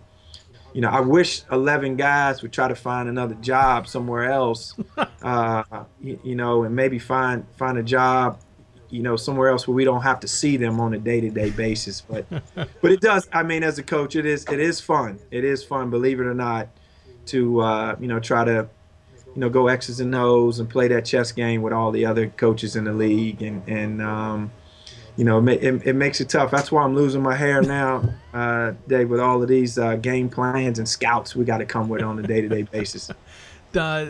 you know I wish eleven guys would try to find another job somewhere else, (laughs) uh, you, you know, and maybe find find a job you know somewhere else where we don't have to see them on a day-to-day basis. But (laughs) but it does i mean as a coach it is it is fun. It is fun believe it or not to uh, you know try to you know go x's and o's and play that chess game with all the other coaches in the league and and um, you know it, it, it, makes it tough that's why i'm losing my hair now (laughs) uh, dave with all of these uh, game plans and scouts we got to come with on a day-to-day (laughs) basis uh,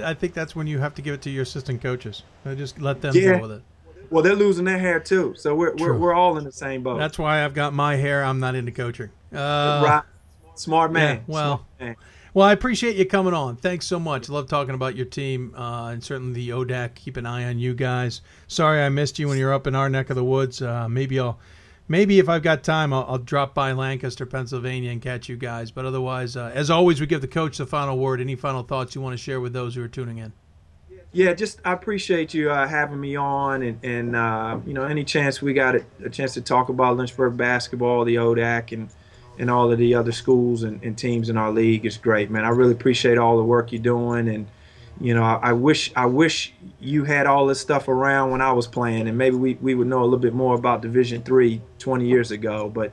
i think that's when you have to give it to your assistant coaches just let them yeah. deal with it well, they're losing their hair too, so we're we're, we're all in the same boat. That's why I've got my hair. I'm not into coaching. Uh, right, smart man. Yeah, well, man. Well, I appreciate you coming on. Thanks so much. Love talking about your team uh, and certainly the ODAC. Keep an eye on you guys. Sorry I missed you when you're up in our neck of the woods. Uh, maybe I'll. Maybe if I've got time, I'll, I'll, drop by Lancaster, Pennsylvania, and catch you guys. But otherwise, uh, as always, we give the coach the final word. Any final thoughts you want to share with those who are tuning in? yeah, just I appreciate you uh, having me on, and and uh, you know any chance we got a, a, chance to talk about Lynchburg basketball, the ODAC, and and all of the other schools and, and, teams in our league is great, man. I really appreciate all the work you're doing, and you know I, I, wish I wish you had all this stuff around when I was playing, and maybe we, we would know a little bit more about Division Three 20 years ago, but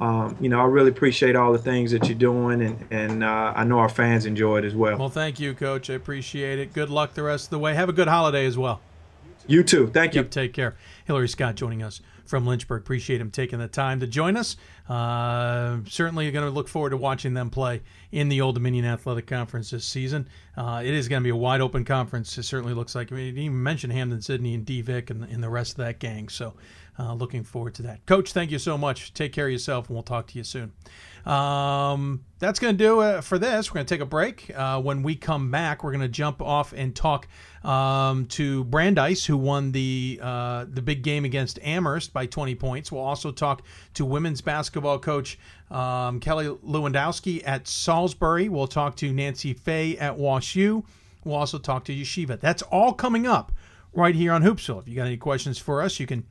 um, you know, I really appreciate all the things that you're doing, and and uh, I know our fans enjoy it as well. Well, thank you, Coach. I appreciate it. Good luck the rest of the way. Have a good holiday as well. You too. Thank you. Yep, take care. Hillary Scott joining us from Lynchburg. Appreciate him taking the time to join us. Uh, certainly going to look forward to watching them play in the Old Dominion Athletic Conference this season. Uh, it is going to be a wide open conference. It certainly looks like. I mean, you even mention Hampden-Sydney and D-Vic and, and the rest of that gang. So uh, looking forward to that. Coach, thank you so much. Take care of yourself, and we'll talk to you soon. Um, that's going to do it for this. We're going to take a break. Uh, when we come back, we're going to jump off and talk um, to Brandeis, who won the uh, the big game against Amherst by 20 points. We'll also talk to women's basketball coach um, Kelly Lewandowski at Salisbury. We'll talk to Nancy Fahey at Wash U. We'll also talk to Yeshiva. That's all coming up right here on Hoopsville. If you got any questions for us, you can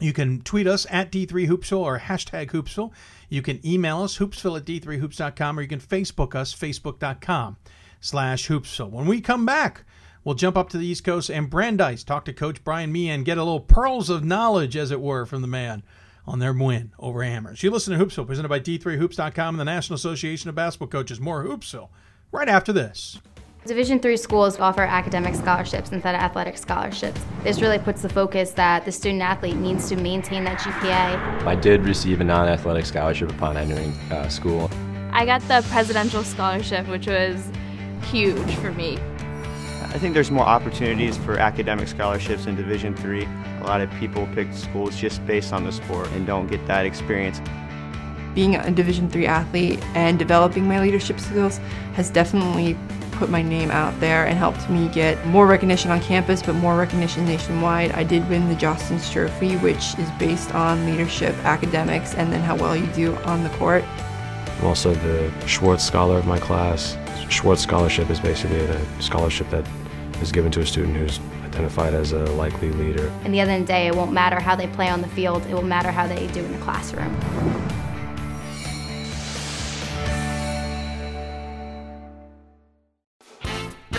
you can tweet us at D3Hoopsville or hashtag Hoopsville. You can email us, hoopsville at D3Hoops.com, or you can Facebook us, Facebook.com slash Hoopsville. When we come back, we'll jump up to the East Coast and Brandeis, talk to Coach Brian Meehan, get a little pearls of knowledge, as it were, from the man on their win over Amherst. You listen to Hoopsville, presented by D3Hoops.com and the National Association of Basketball Coaches. More Hoopsville right after this. Division three schools offer academic scholarships instead of athletic scholarships. This really puts the focus that the student athlete needs to maintain that GPA. I did receive a non-athletic scholarship upon entering uh, school. I got the presidential scholarship, which was huge for me. I think there's more opportunities for academic scholarships in Division three. A lot of people pick schools just based on the sport and don't get that experience being a division three athlete and developing my leadership skills has definitely put my name out there and helped me get more recognition on campus, but more recognition nationwide. I did win the Jostens Trophy, which is based on leadership, academics, and then how well you do on the court. I'm also the Schwartz Scholar of my class. Schwartz Scholarship is basically a scholarship that is given to a student who's identified as a likely leader. And the end of the day, it won't matter how they play on the field, it will matter how they do in the classroom.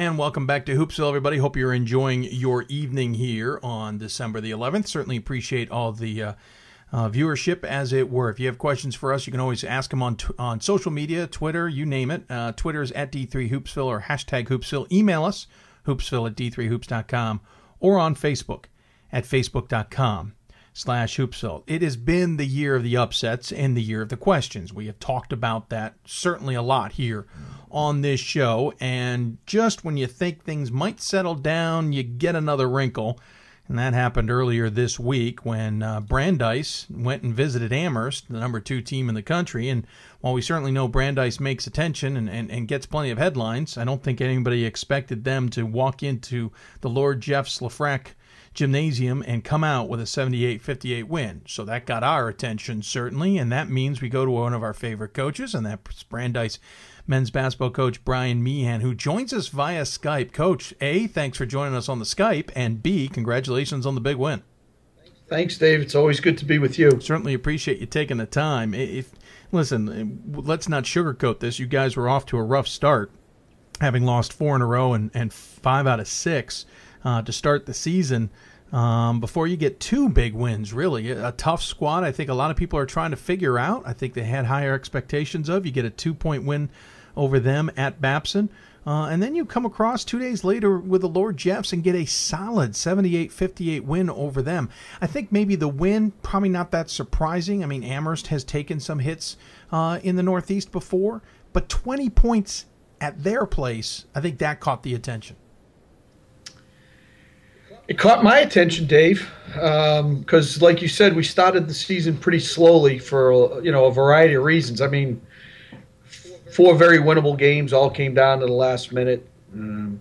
And welcome back to Hoopsville, everybody. Hope you're enjoying your evening here on December the 11th. Certainly appreciate all the uh, uh, viewership, as it were. If you have questions for us, you can always ask them on t- on social media, Twitter, you name it. Uh, Twitter is at D3Hoopsville or hashtag Hoopsville. Email us, hoopsville at d3hoops.com, or on Facebook at facebook.com slash hoopsville. It has been the year of the upsets and the year of the questions. We have talked about that certainly a lot here on this show. And just when you think things might settle down, you get another wrinkle. And that happened earlier this week when uh, Brandeis went and visited Amherst, the number two team in the country. And while we certainly know Brandeis makes attention and, and, and gets plenty of headlines, I don't think anybody expected them to walk into the Lord Jeffs LeFrak Gymnasium and come out with a 78 58 win. So that got our attention, certainly. And that means we go to one of our favorite coaches, and that's Brandeis men's basketball coach Brian Meehan, who joins us via Skype. Coach, A, thanks for joining us on the Skype, and B, congratulations on the big win. Thanks, Dave. It's always good to be with you. Certainly appreciate you taking the time. If listen, let's not sugarcoat this. You guys were off to a rough start, having lost four in a row and, and five out of six uh, to start the season. Um, before you get two big wins, really. A tough squad, I think a lot of people are trying to figure out. I think they had higher expectations of. You get a two point win over them at Babson. Uh, and then you come across two days later with the Lord Jeffs and get a solid 78 58 win over them. I think maybe the win, probably not that surprising. I mean, Amherst has taken some hits uh, in the Northeast before, but 20 points at their place, I think that caught the attention. It caught my attention, Dave, because, um, like you said, we started the season pretty slowly for you know a variety of reasons. I mean, four very winnable games all came down to the last minute. Um,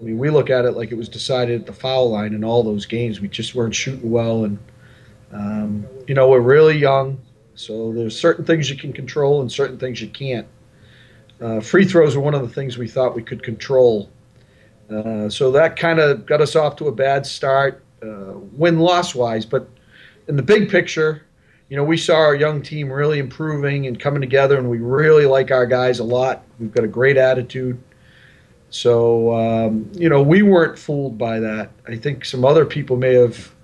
I mean, we look at it like it was decided at the foul line in all those games. We just weren't shooting well, and um, you know we're really young, so there's certain things you can control and certain things you can't. Uh, free throws were one of the things we thought we could control uh, so that kind of got us off to a bad start, uh, win loss wise. But in the big picture, you know, we saw our young team really improving and coming together, and we really like our guys a lot. We've got a great attitude. So, um, you know, we weren't fooled by that. I think some other people may have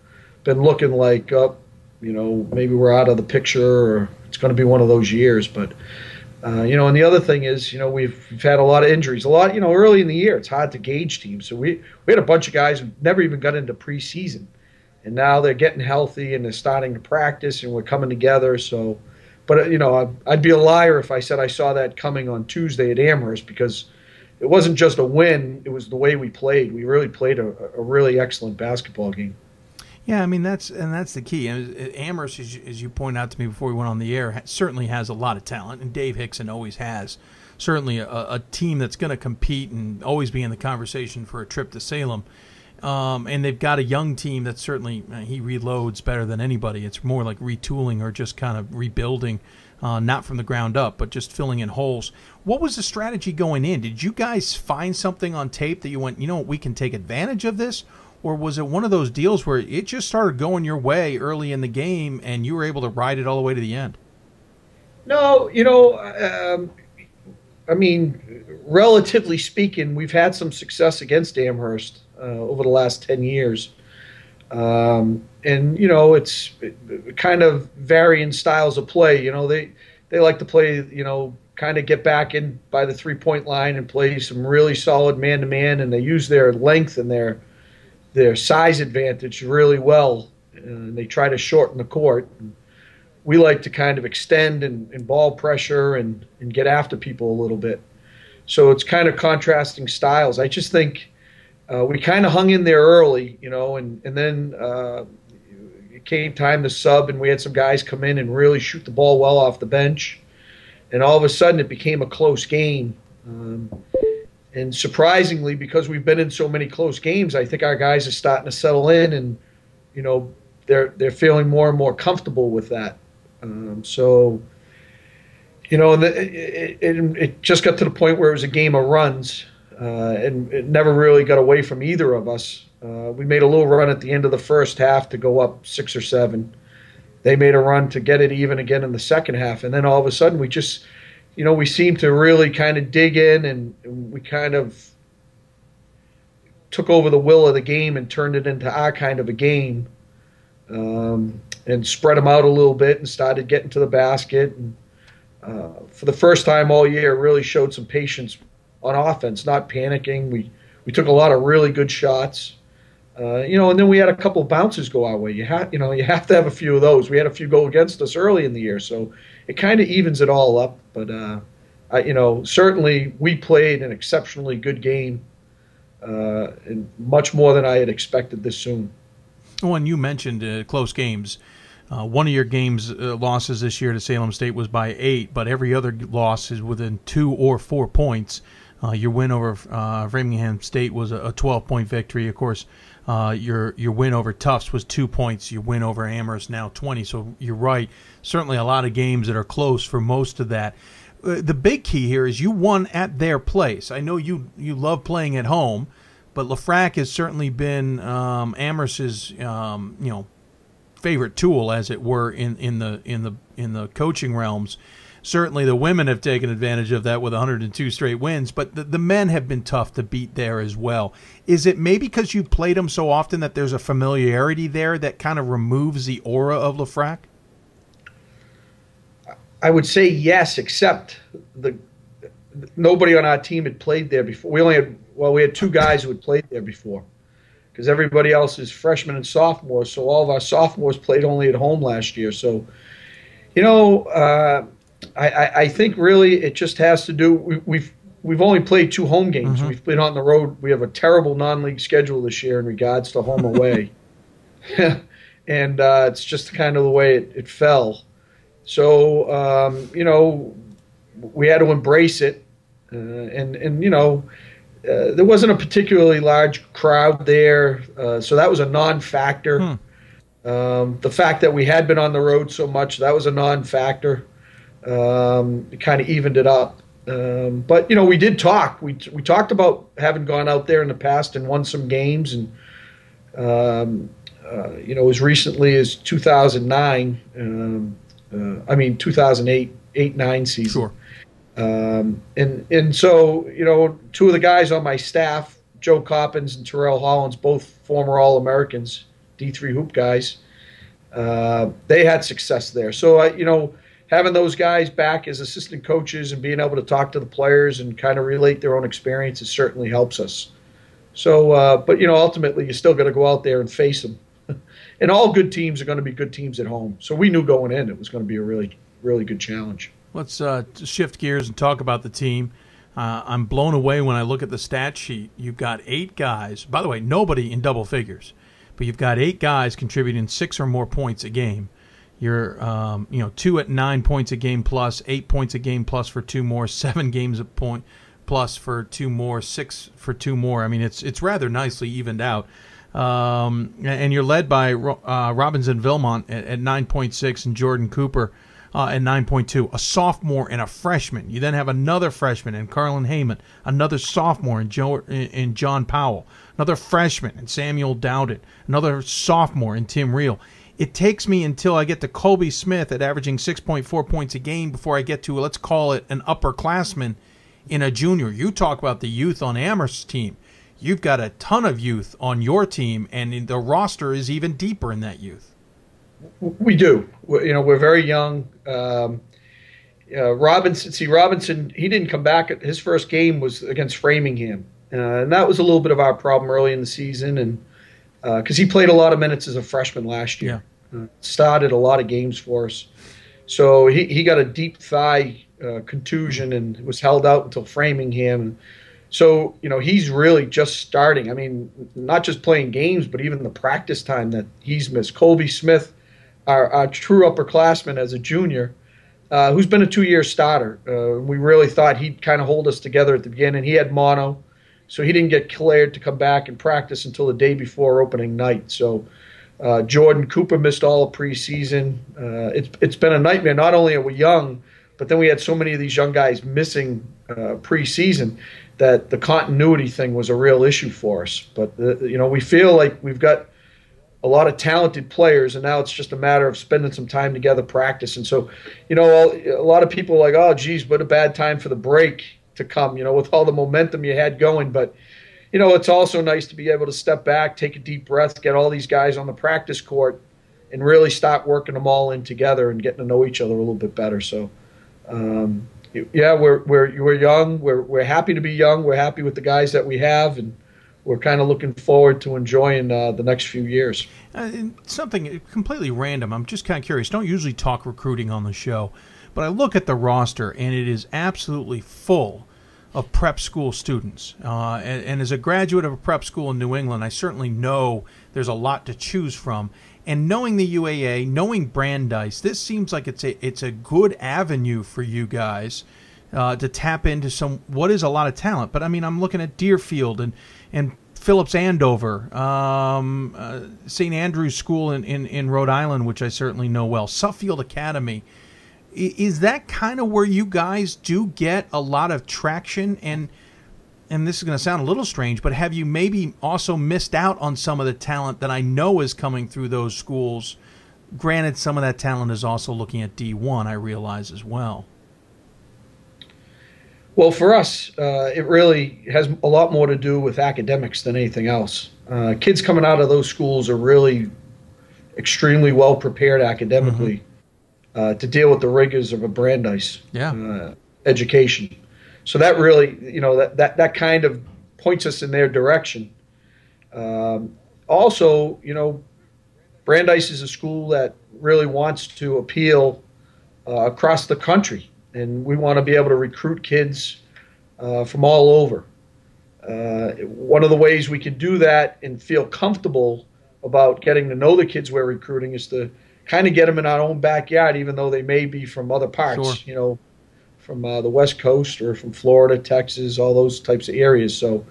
been looking like, oh, you know, maybe we're out of the picture or it's going to be one of those years. But uh, you know, and the other thing is, you know, we've, we've had a lot of injuries. A lot, you know, early in the year, it's hard to gauge teams. So we we had a bunch of guys who never even got into preseason, and now they're getting healthy and they're starting to practice, and we're coming together. So, but uh, you know, I'd, I'd be a liar if I said I saw that coming on Tuesday at Amherst because it wasn't just a win; it was the way we played. We really played a, a really excellent basketball game. Yeah, I mean that's and that's the key. Amherst, as you, as you pointed out to me before we went on the air, certainly has a lot of talent, and Dave Hixon always has. Certainly a, a team that's going to compete and always be in the conversation for a trip to Salem. Um, and they've got a young team that certainly uh, he reloads better than anybody. It's more like retooling or just kind of rebuilding, uh, not from the ground up, but just filling in holes. What was the strategy going in? Did you guys find something on tape that you went, you know, we can take advantage of this? or was it one of those deals where it just started going your way early in the game and you were able to ride it all the way to the end? No, you know, um, I mean, relatively speaking, we've had some success against Amherst over the last 10 years. Um, and, you know, it's kind of varying styles of play. You know, they, they like to play, you know, kind of get back in by the three point line and play some really solid man to man, and they use their length and their their size advantage really well. And they try to shorten the court. we like to kind of extend and, and ball pressure and, and get after people a little bit. So it's kind of contrasting styles. I just think uh, we kind of hung in there early, you know, and and then uh, it came time to sub, and we had some guys come in and really shoot the ball well off the bench, and all of a sudden it became a close game. Um, and surprisingly, because we've been in so many close games, I think our guys are starting to settle in, and you know they're they're feeling more and more comfortable with that. Um, so you know, the, it, it, it, just got to the point where it was a game of runs, and it never really got away from either of us. Uh, we made a little run at the end of the first half to go up six or seven. They made a run to get it even again in the second half, and then all of a sudden we just, you know, we seemed to really kind of dig in, and, and we kind of took over the will of the game and turned it into our kind of a game, um, and spread them out a little bit and started getting to the basket and uh, for the first time all year, really showed some patience on offense, not panicking. We we took a lot of really good shots, uh, you know, and then we had a couple bounces go our way. You have you know you have to have a few of those. We had a few go against us early in the year, so it kind of evens it all up. But uh, I, you know, certainly we played an exceptionally good game, uh, and much more than I had expected this soon. When you mentioned uh, close games uh, one of your games uh, losses this year to Salem State was by eight, but every other loss is within two or four points. Uh, your win over uh, Framingham State was a 12 point victory. Of course, uh, your your win over Tufts was two points. Your win over Amherst now 20. So you're right. Certainly a lot of games that are close for most of that. Uh, the big key here is you won at their place. I know you you love playing at home, but LeFrak has certainly been um, Amherst's um, you know favorite tool, as it were, in, in the in the in the coaching realms. Certainly, the women have taken advantage of that with 102 straight wins, but the, the men have been tough to beat there as well. Is it maybe because you've played them so often that there's a familiarity there that kind of removes the aura of LeFrak? I would say yes, except the nobody on our team had played there before. We only had well, we had two guys who had played there before because everybody else is freshmen and sophomores. So all of our sophomores played only at home last year. So, you know, uh, I, I, think really it just has to do. We, we've we've only played two home games. Mm-hmm. We've been on the road. We have a terrible non-league schedule this year in regards to home away, (laughs) and uh, it's just kind of the way it, it fell. So um, you know, we had to embrace it, uh, and and you know uh, there wasn't a particularly large crowd there, uh, so that was a non-factor. Hmm. Um, the fact that we had been on the road so much that was a non-factor. Um, it kind of evened it up. Um, but you know, we did talk. We we talked about having gone out there in the past and won some games, and um, uh, you know, as recently as 2009. Um, uh, I mean, 2008, eight nine season. Sure. Um, and and so you know, two of the guys on my staff, Joe Coppins and Terrell Hollins, both former All Americans, D3 hoop guys, uh, they had success there. So I, you know, having those guys back as assistant coaches and being able to talk to the players and kind of relate their own experiences certainly helps us. So, uh, but you know, ultimately, you still got to go out there and face them. (laughs) and all good teams are going to be good teams at home. So we knew going in it was going to be a really, really good challenge. Let's uh, shift gears and talk about the team. Uh, I'm blown away when I look at the stat sheet. You've got eight guys. By the way, nobody in double figures, but you've got eight guys contributing six or more points a game. You're, um, you know, two at nine points a game plus, eight points a game plus for two more, (laughs) seven games a point plus for two more, six for two more. I mean, it's it's rather nicely evened out. Um, and you're led by uh, Robinson Vilmont at, at 9.6 and Jordan Cooper uh, and 9.2, a sophomore and a freshman. You then have another freshman in Carlin Heyman, another sophomore in, Joe, in John Powell, another freshman in Samuel Dowden, another sophomore in Tim Reel. It takes me until I get to Colby Smith at averaging 6.4 points a game before I get to, let's call it, an upperclassman in a junior. You talk about the youth on Amherst's team. You've got a ton of youth on your team, and the roster is even deeper in that youth. We do. We're, you know, we're very young, um, uh, Robinson, see Robinson, he didn't come back. His first game was against Framingham, uh, and that was a little bit of our problem early in the season, and because uh, he played a lot of minutes as a freshman last year, yeah. Uh, started a lot of games for us. So he, he got a deep thigh uh, contusion and was held out until Framingham. So you know he's really just starting. I mean, not just playing games, but even the practice time that he's missed. Colby Smith, our, our true upperclassman as a junior uh, who's been a two-year starter. Uh, we really thought he'd kind of hold us together at the beginning. He had mono, so he didn't get cleared to come back and practice until the day before opening night. So uh, Jordan Cooper missed all of preseason. Uh, it's it's been a nightmare. Not only are we young, but then we had so many of these young guys missing uh, preseason that the continuity thing was a real issue for us. But uh, you know, we feel like we've got a lot of talented players, and now it's just a matter of spending some time together, practice. And so, you know, a lot of people are like, oh, geez, what a bad time for the break to come, you know, with all the momentum you had going. But, you know, it's also nice to be able to step back, take a deep breath, get all these guys on the practice court, and really start working them all in together and getting to know each other a little bit better. So, um, yeah, we're, we're, we're young. We're, we're happy to be young. We're happy with the guys that we have. And, we're kind of looking forward to enjoying uh, the next few years. Uh, something completely random. I'm just kind of curious. Don't usually talk recruiting on the show, but I look at the roster and it is absolutely full of prep school students. Uh, and, and, as a graduate of a prep school in New England, I certainly know there's a lot to choose from. And knowing the UAA, knowing Brandeis, this seems like it's a it's a good avenue for you guys. Uh, to tap into some what is a lot of talent. But I mean, I'm looking at Deerfield and and Phillips Andover, um, uh, St. Andrew's School in, in, in, Rhode Island, which I certainly know well, Suffield Academy. Is that kind of where you guys do get a lot of traction? And and this is going to sound a little strange, but have you maybe also missed out on some of the talent that I know is coming through those schools? Granted, some of that talent is also looking at D1, I realize as well. Well, for us, uh, it really has a lot more to do with academics than anything else. Uh, kids coming out of those schools are really extremely well prepared academically. Uh, to deal with the rigors of a Brandeis yeah. Uh, education. So that really, you know, that, that, that kind of points us in their direction. Um, also, you know, Brandeis is a school that really wants to appeal uh, across the country and we want to be able to recruit kids uh, from all over. Uh, one of the ways we can do that and feel comfortable about getting to know the kids we're recruiting is to kind of get them in our own backyard, even though they may be from other parts, sure. you know, from uh, the West Coast or from Florida, Texas, all those types of areas. So,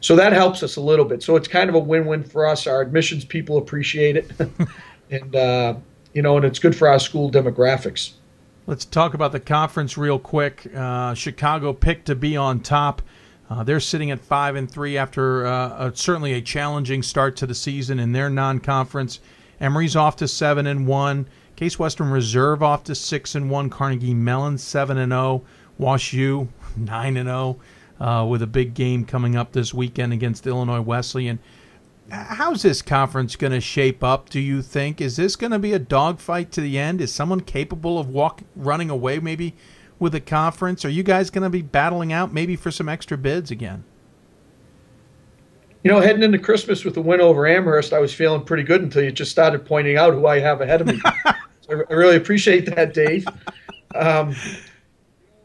so that helps us a little bit. So it's kind of a win-win for us. Our admissions people appreciate it, (laughs) and uh, you know, and it's good for our school demographics. Let's talk about the conference real quick. Uh, Chicago picked to be on top. Uh, they're sitting at five and three after uh, a, certainly a challenging start to the season in their non-conference. Emory's off to seven and one. Case Western Reserve off to six and one. Carnegie Mellon seven and zero. Oh. Wash U (laughs) nine and zero oh, uh, with a big game coming up this weekend against Illinois Wesleyan how's this conference going to shape up? Do you think is this going to be a dogfight to the end? Is someone capable of walk running away maybe with the conference? Are you guys going to be battling out maybe for some extra bids again? You know, heading into Christmas with the win over Amherst, I was feeling pretty good until you just started pointing out who I have ahead of me. (laughs) so I really appreciate that, Dave. Um,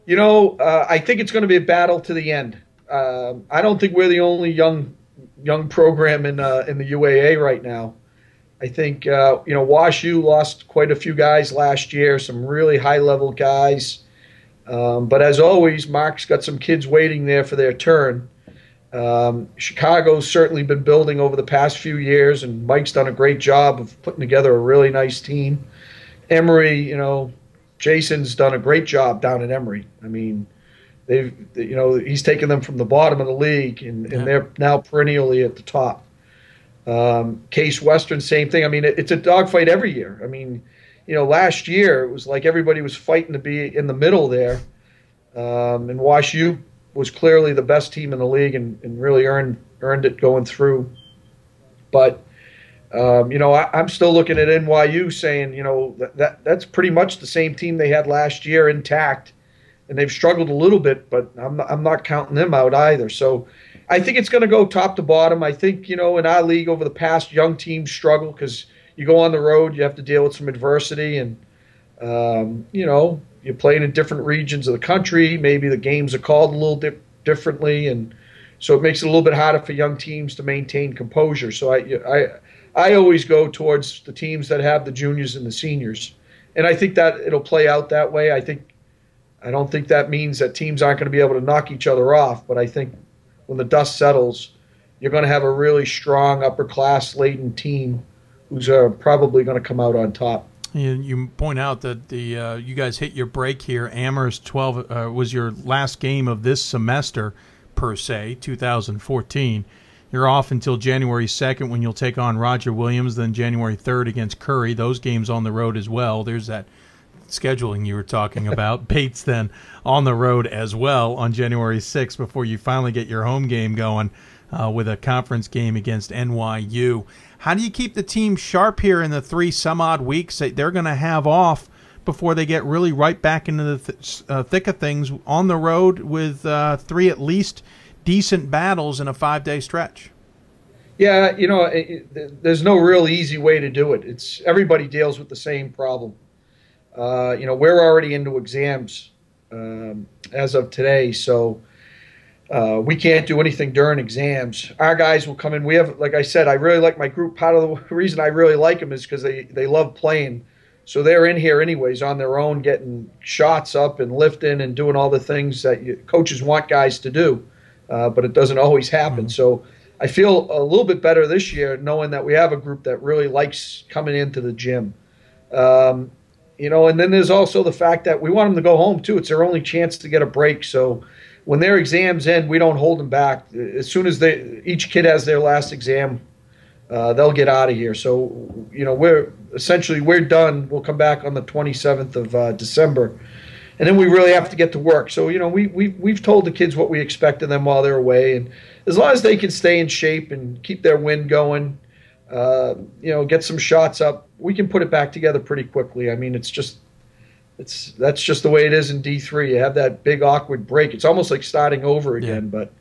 you know, uh, I think it's going to be a battle to the end. Um, I don't think we're the only young young program in uh, in the UAA right now. I think uh, you know Wash U lost quite a few guys last year, some really high level guys. Um, but as always, Mark's got some kids waiting there for their turn. Um, Chicago's certainly been building over the past few years, and Mike's done a great job of putting together a really nice team. Emory, you know, Jason's done a great job down at Emory. I mean, They've, you know, he's taken them from the bottom of the league, and, and they're now perennially at the top. Um, Case Western, same thing. I mean, it, it's a dogfight every year. I mean, you know, last year it was like everybody was fighting to be in the middle there, um, and Wash U was clearly the best team in the league and, and really earned earned it going through. But um, you know, I, am still looking at NYU saying, you know, that, that that's pretty much the same team they had last year intact and they've struggled a little bit, but I'm I'm not counting them out either. So I think it's going to go top to bottom. I think you know in our league over the past, young teams struggle because you go on the road, you have to deal with some adversity, and um, you know you're playing in different regions of the country. Maybe the games are called a little di- differently, and so it makes it a little bit harder for young teams to maintain composure. So I I I always go towards the teams that have the juniors and the seniors, and I think that it'll play out that way. I think I don't think that means that teams aren't going to be able to knock each other off, but I think when the dust settles, you're going to have a really strong upper class laden team who's uh, probably going to come out on top. You, you point out that the uh, you guys hit your break here. Amherst 12 uh, was your last game of this semester, per se, 2014. You're off until January 2nd when you'll take on Roger Williams, then January 3rd against Curry. Those games on the road as well. There's that scheduling you were talking about. (laughs) Bates then on the road as well on January 6th before you finally get your home game going uh, with a conference game against NYU. How do you keep the team sharp here in the three some odd weeks that they're going to have off before they get really right back into the th- uh, thick of things on the road with uh, three at least decent battles in a five day stretch? Yeah, you know, it, it, there's no real easy way to do it. It's everybody deals with the same problem. Uh, you know, we're already into exams um, as of today, so uh, we can't do anything during exams. Our guys will come in. We have, like I said, I really like my group. Part of the (laughs) reason I really like them is because they they love playing. So they're in here anyways on their own, getting shots up and lifting and doing all the things that you, coaches want guys to do, uh, but it doesn't always happen. Mm-hmm. So I feel a little bit better this year knowing that we have a group that really likes coming into the gym. Um, you know, and then there's also the fact that we want them to go home too. It's their only chance to get a break. So when their exams end, we don't hold them back. As soon as they each kid has their last exam, uh, they'll get out of here. So you know, we're essentially we're done. We'll come back on the 27th of uh, December, and then we really have to get to work. So you know, we we we've told the kids what we expect of them while they're away, and as long as they can stay in shape and keep their wind going uh, you know, get some shots up, we can put it back together pretty quickly. I mean, it's just it's that's just the way it is in D three. You have that big awkward break. It's almost like starting over again. Yeah. But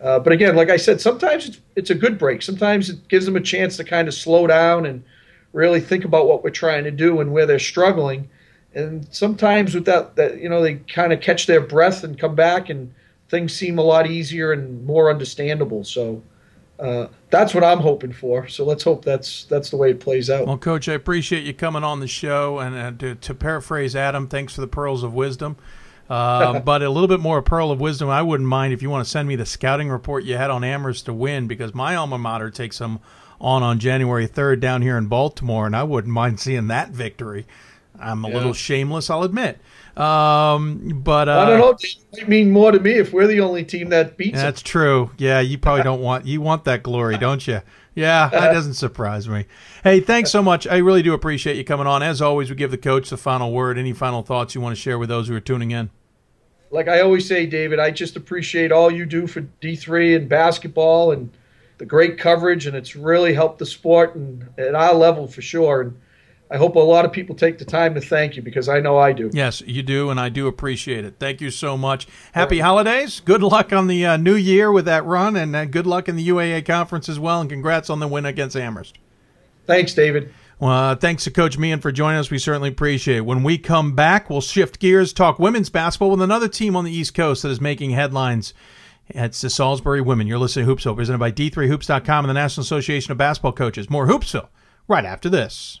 uh, but again, like I said, sometimes it's it's a good break. Sometimes it gives them a chance to kind of slow down and really think about what we're trying to do and where they're struggling. And sometimes with that, that you know, they kind of catch their breath and come back, and things seem a lot easier and more understandable. So uh, that's what I'm hoping for. So let's hope that's that's the way it plays out. Well, Coach, I appreciate you coming on the show, and uh, to, to, paraphrase Adam, thanks for the pearls of wisdom. Uh, (laughs) but a little bit more pearl of wisdom. I wouldn't mind if you want to send me the scouting report you had on Amherst to win, because my alma mater takes them on on January 3rd down here in Baltimore, and I wouldn't mind seeing that victory. I'm a yeah. little shameless, I'll admit. Um, but uh, I don't know. It might mean more to me if we're the only team that beats. That's them. true. Yeah, you probably don't want you want that glory, don't you? Yeah, that (laughs) doesn't surprise me. Hey, thanks so much. I really do appreciate you coming on. As always, we give the coach the final word. Any final thoughts you want to share with those who are tuning in? Like I always say, David, I just appreciate all you do for D3 and basketball and the great coverage, and it's really helped the sport and at our level for sure. And I hope a lot of people take the time to thank you because I know I do. Yes, you do, and I do appreciate it. Thank you so much. Happy holidays. Good luck on the uh, new year with that run, and uh, good luck in the UAA conference as well. And congrats on the win against Amherst. Thanks, David. Well, uh, thanks to Coach Meehan for joining us. We certainly appreciate it. When we come back, we'll shift gears, talk women's basketball with another team on the East Coast that is making headlines. It's the Salisbury Women. You're listening to Hoopsville, presented by D3Hoops.com and the National Association of Basketball Coaches. More Hoopsville right after this.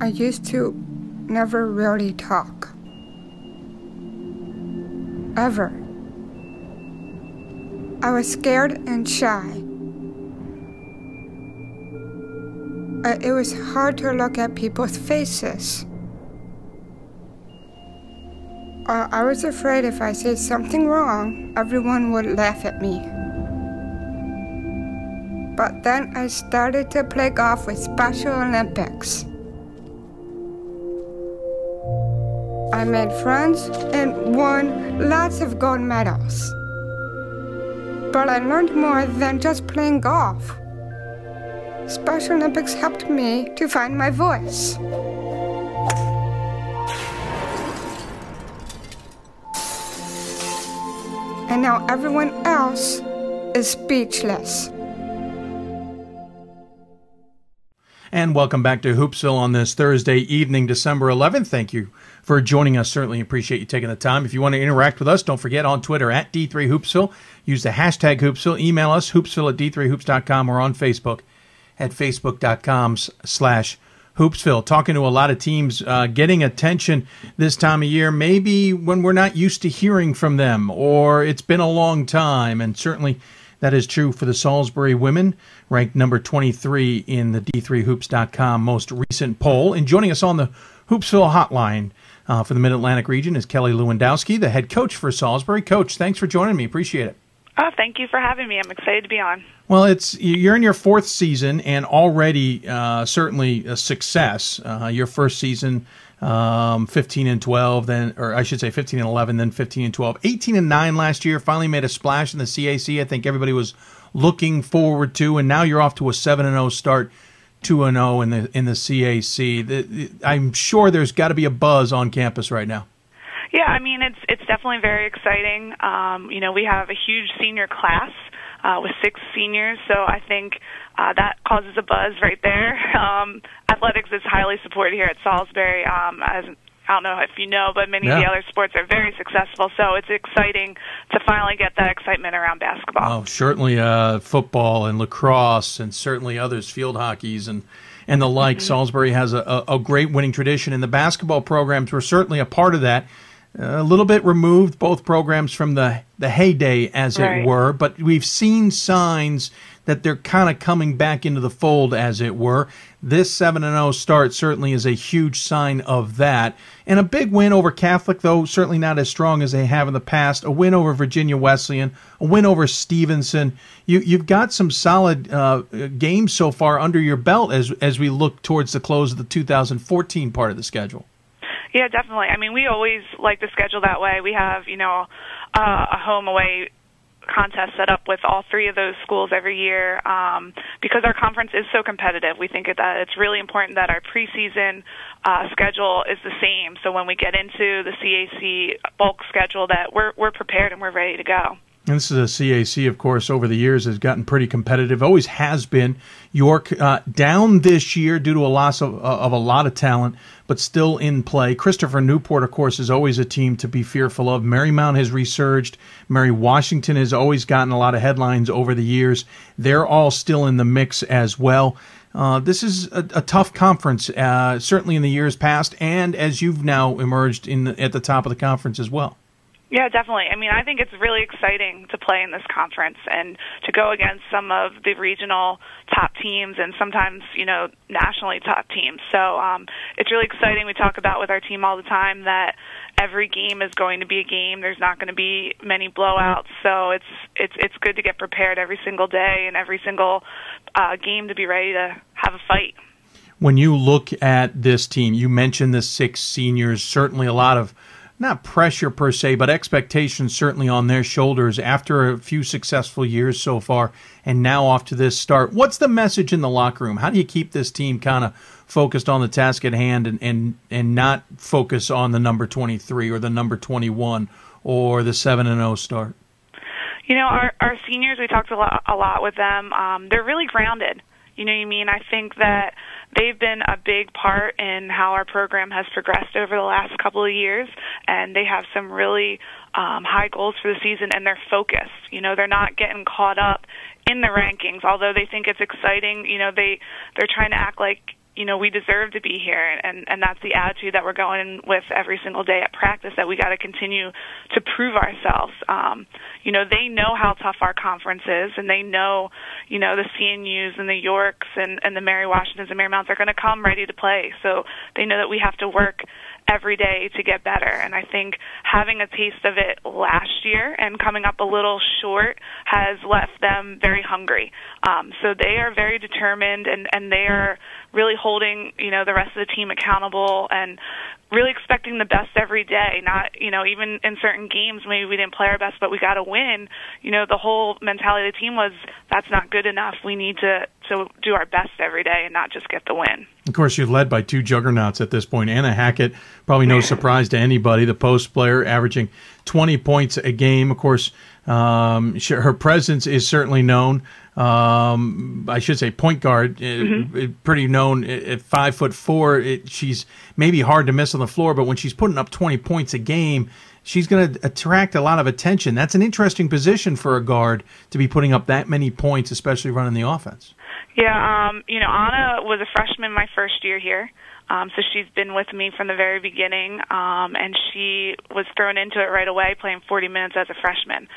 I used to never really talk. Ever. I was scared and shy. uh, it was hard to look at people's faces. Uh, I was afraid if I said something wrong, everyone would laugh at me. But then I started to play golf with Special Olympics. I made friends and won lots of gold medals. But I learned more than just playing golf. Special Olympics helped me to find my voice. And now everyone else is speechless. And welcome back to Hoopsville on this Thursday evening, December 11th. Thank you for joining us. Certainly appreciate you taking the time. If you want to interact with us, don't forget on Twitter at D3Hoopsville. Use the hashtag Hoopsville. Email us, hoopsville at D3Hoops.com or on Facebook at Facebook.com slash Hoopsville. Talking to a lot of teams, uh, getting attention this time of year, maybe when we're not used to hearing from them or it's been a long time. And certainly that is true for the Salisbury women, ranked number 23 in the D3Hoops.com most recent poll. And joining us on the Hoopsville hotline uh, for the Mid Atlantic region is Kelly Lewandowski, the head coach for Salisbury. Coach, thanks for joining me. Appreciate it. Oh, thank you for having me. I'm excited to be on. Well, it's you're in your fourth season and already uh, certainly a success. Uh, your first season, um, 15 and 12, then, or I should say 15 and 11, then 15 and 12, 18 and 9 last year. Finally made a splash in the CAC. I think everybody was looking forward to, and now you're off to a 7 and 0 start, 2 and 0 in the in the CAC. The, the, I'm sure there's got to be a buzz on campus right now. Yeah, I mean it's it's definitely very exciting. Um, you know, we have a huge senior class uh, with six seniors, so I think uh, that causes a buzz right there. (laughs) Um, athletics is highly supported here at Salisbury. Um, as I don't know if you know, but many Yeah. of the other sports are very successful, so it's exciting to finally get that excitement around basketball. Oh, certainly uh, football and lacrosse, and certainly others, field hockeys and and the like. Salisbury has a, a, a great winning tradition, and the basketball programs were certainly a part of that. a little bit removed, both programs from the the heyday, as Right. it were, but we've seen signs that they're kind of coming back into the fold, as it were. This seven and zero start certainly is a huge sign of that, and a big win over Catholic, though certainly not as strong as they have in the past. A win over Virginia Wesleyan, a win over Stevenson. You you've got some solid uh, games so far under your belt as as we look towards the close of the 2014 part of the schedule. Yeah, definitely. I mean, we always like the schedule that way. We have, you know, uh, a home away contest set up with all three of those schools every year um, because our conference is so competitive. We think that it's really important that our preseason uh, schedule is the same. So when we get into the CAC bulk schedule, that we're we're prepared and we're ready to go. And this is a CAC, of course, over the years has gotten pretty competitive. Always has been. York uh, down this year due to a loss of, of a lot of talent, but still in play. Christopher Newport, of course, is always a team to be fearful of. Marymount has resurged. Mary Washington has always gotten a lot of headlines over the years. They're all still in the mix as well. Uh, this is a, a tough conference, uh, certainly in the years past, and as you've now emerged in the, at the top of the conference as well. Yeah, definitely. I mean, I think it's really exciting to play in this conference and to go against some of the regional top teams and sometimes, you know, nationally top teams. So um, it's really exciting. We talk about with our team all the time that every game is going to be a game. There's not going to be many blowouts. So it's it's it's good to get prepared every single day and every single uh, game to be ready to have a fight. when you look at this team, you mentioned the six seniors, certainly a lot of not pressure per se, but expectations certainly on their shoulders after a few successful years so far, and now off to this start. What's the message in the locker room? How do you keep this team kind of focused on the task at hand and, and, and not focus on the number 23 or the number 21 or the 7 and 0 start? You know, our our seniors, we talked a lot, a lot with them. Um, they're really grounded. You know what I mean? I think that they've been a big part in how our program has progressed over the last couple of years, and they have some really um, high goals for the season, and they're focused. You know, they're not getting caught up in the rankings, although they think it's exciting. You know, they they're trying to act like you know we deserve to be here, and and that's the attitude that we're going in with every single day at practice. That we got to continue to prove ourselves. Um, you know, they know how tough our conference is, and they know, you know, the CNUs and the Yorks and and the Mary Washingtons and Marymount's are going to come ready to play. So they know that we have to work every day to get better. And I think having a taste of it last year and coming up a little short has left them very hungry. Um, so they are very determined and, and they are really holding, you know, the rest of the team accountable and really expecting the best every day. Not, you know, even in certain games, maybe we didn't play our best, but we got to win. You know, the whole mentality of the team was that's not good enough. We need to to do our best every day and not just get the win. Of course, you're led by two juggernauts at this point. Anna Hackett, probably no surprise to anybody, the post player, averaging 20 points a game. Of course, um, her presence is certainly known. Um, I should say point guard, uh, mm-hmm. pretty known at five foot four. It, she's maybe hard to miss on the floor, but when she's putting up 20 points a game, she's going to attract a lot of attention. That's an interesting position for a guard to be putting up that many points, especially running the offense. Yeah, um, you know, Anna was a freshman my first year here. Um, so she's been with me from the very beginning, um, and she was thrown into it right away, playing 40 minutes as a freshman.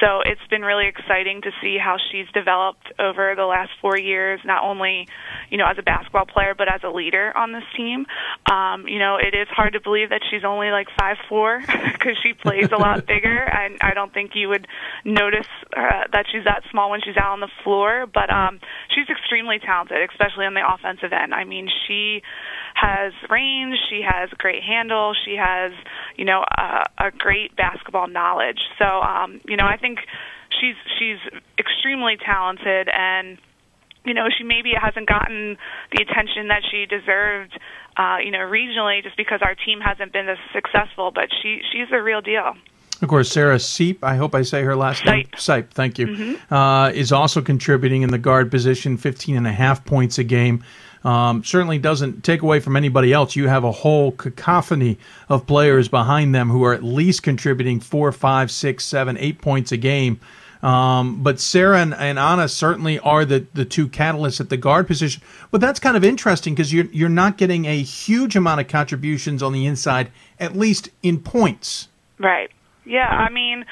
So it's been really exciting to see how she's developed over the last four years, not only, you know, as a basketball player, but as a leader on this team. Um, you know, it is hard to believe that she's only like five four (laughs) because she plays a lot bigger, and I don't think you would notice uh, that she's that small when she's out on the floor. But um, she's extremely talented, especially on the offensive end. I mean, she has range, she has great handle, she has, you know, a, a great basketball knowledge. So, um, you know, I think she's she's extremely talented and you know she maybe hasn't gotten the attention that she deserved uh you know regionally just because our team hasn't been as successful but she she's a real deal of course, Sarah Seep, I hope I say her last name. Sipe, thank you, mm-hmm. uh, is also contributing in the guard position, 15 and a half points a game. Um, certainly doesn't take away from anybody else. You have a whole cacophony of players behind them who are at least contributing four, five, six, seven, eight points a game. Um, but Sarah and, and, Anna certainly are the, the two catalysts at the guard position. But that's kind of interesting because you're you're not getting a huge amount of contributions on the inside, at least in points. Right. Yeah. I mean,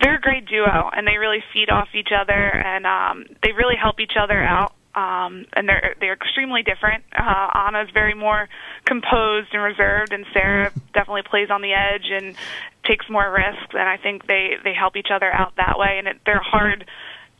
they're a great duo, and they really feed off each other, and um, they really help each other out um, and they're they're extremely different. Uh, Anna's very more composed and reserved, and Sarah (laughs) definitely plays on the edge and takes more risks. And I think they they help each other out that way, and it, they're a hard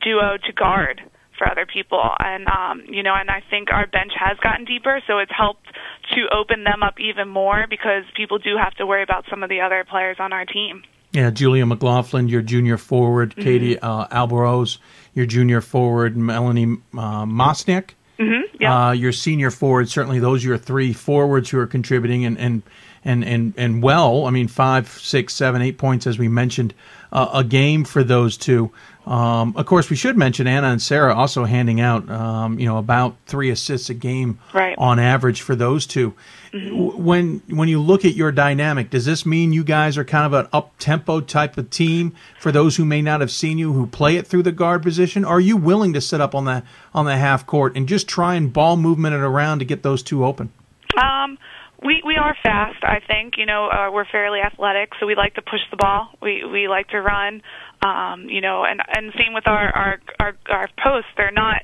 duo to guard for other people. And um, you know, and I think our bench has gotten deeper, so it's helped to open them up even more because people do have to worry about some of the other players on our team. Yeah, Julia McLaughlin, your junior forward, mm-hmm. Katie uh, Albaros, your junior forward, Melanie uh, Mosniak. Mm-hmm, yeah. Uh, your senior forward, certainly those are your three forwards who are contributing and, and and and and well. I mean, five, six, seven, eight points as we mentioned uh, a game for those two. Um, of course, we should mention Anna and Sarah also handing out, um, you know, about three assists a game right. on average for those 2 mm-hmm. When when you look at your dynamic, does this mean you guys are kind of an up tempo type of team? For those who may not have seen you, who play it through the guard position, are you willing to sit up on the on the half court and just try and ball movement it around to get those two open? Um, we we are fast. I think you know uh, we're fairly athletic, so we like to push the ball. We we like to run. Um, you know, and and same with our our our, our posts. They're not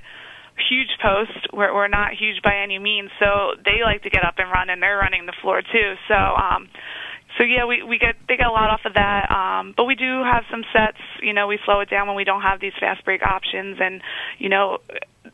huge posts. We're we're not huge by any means. So they like to get up and run, and they're running the floor too. So um, so yeah, we we get they get a lot off of that. Um, but we do have some sets. You know, we slow it down when we don't have these fast break options, and you know,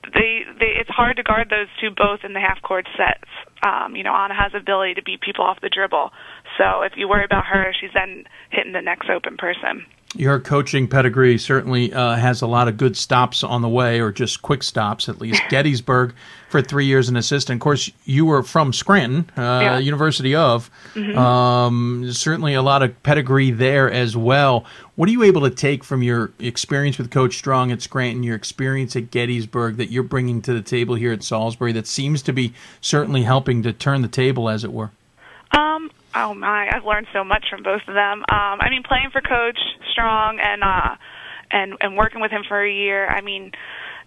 they they it's hard to guard those two both in the half court sets. Um, you know, Anna has the ability to beat people off the dribble. So if you worry about her, she's then hitting the next open person. Your coaching pedigree certainly uh, has a lot of good stops on the way, or just quick stops at least. (laughs) Gettysburg for three years an assistant. Of course, you were from Scranton, uh, yeah. University of. Mm-hmm. Um, certainly a lot of pedigree there as well. What are you able to take from your experience with Coach Strong at Scranton, your experience at Gettysburg that you're bringing to the table here at Salisbury that seems to be certainly helping to turn the table, as it were? Um, oh my, I've learned so much from both of them. Um, I mean, playing for Coach Strong and uh, and and working with him for a year. I mean,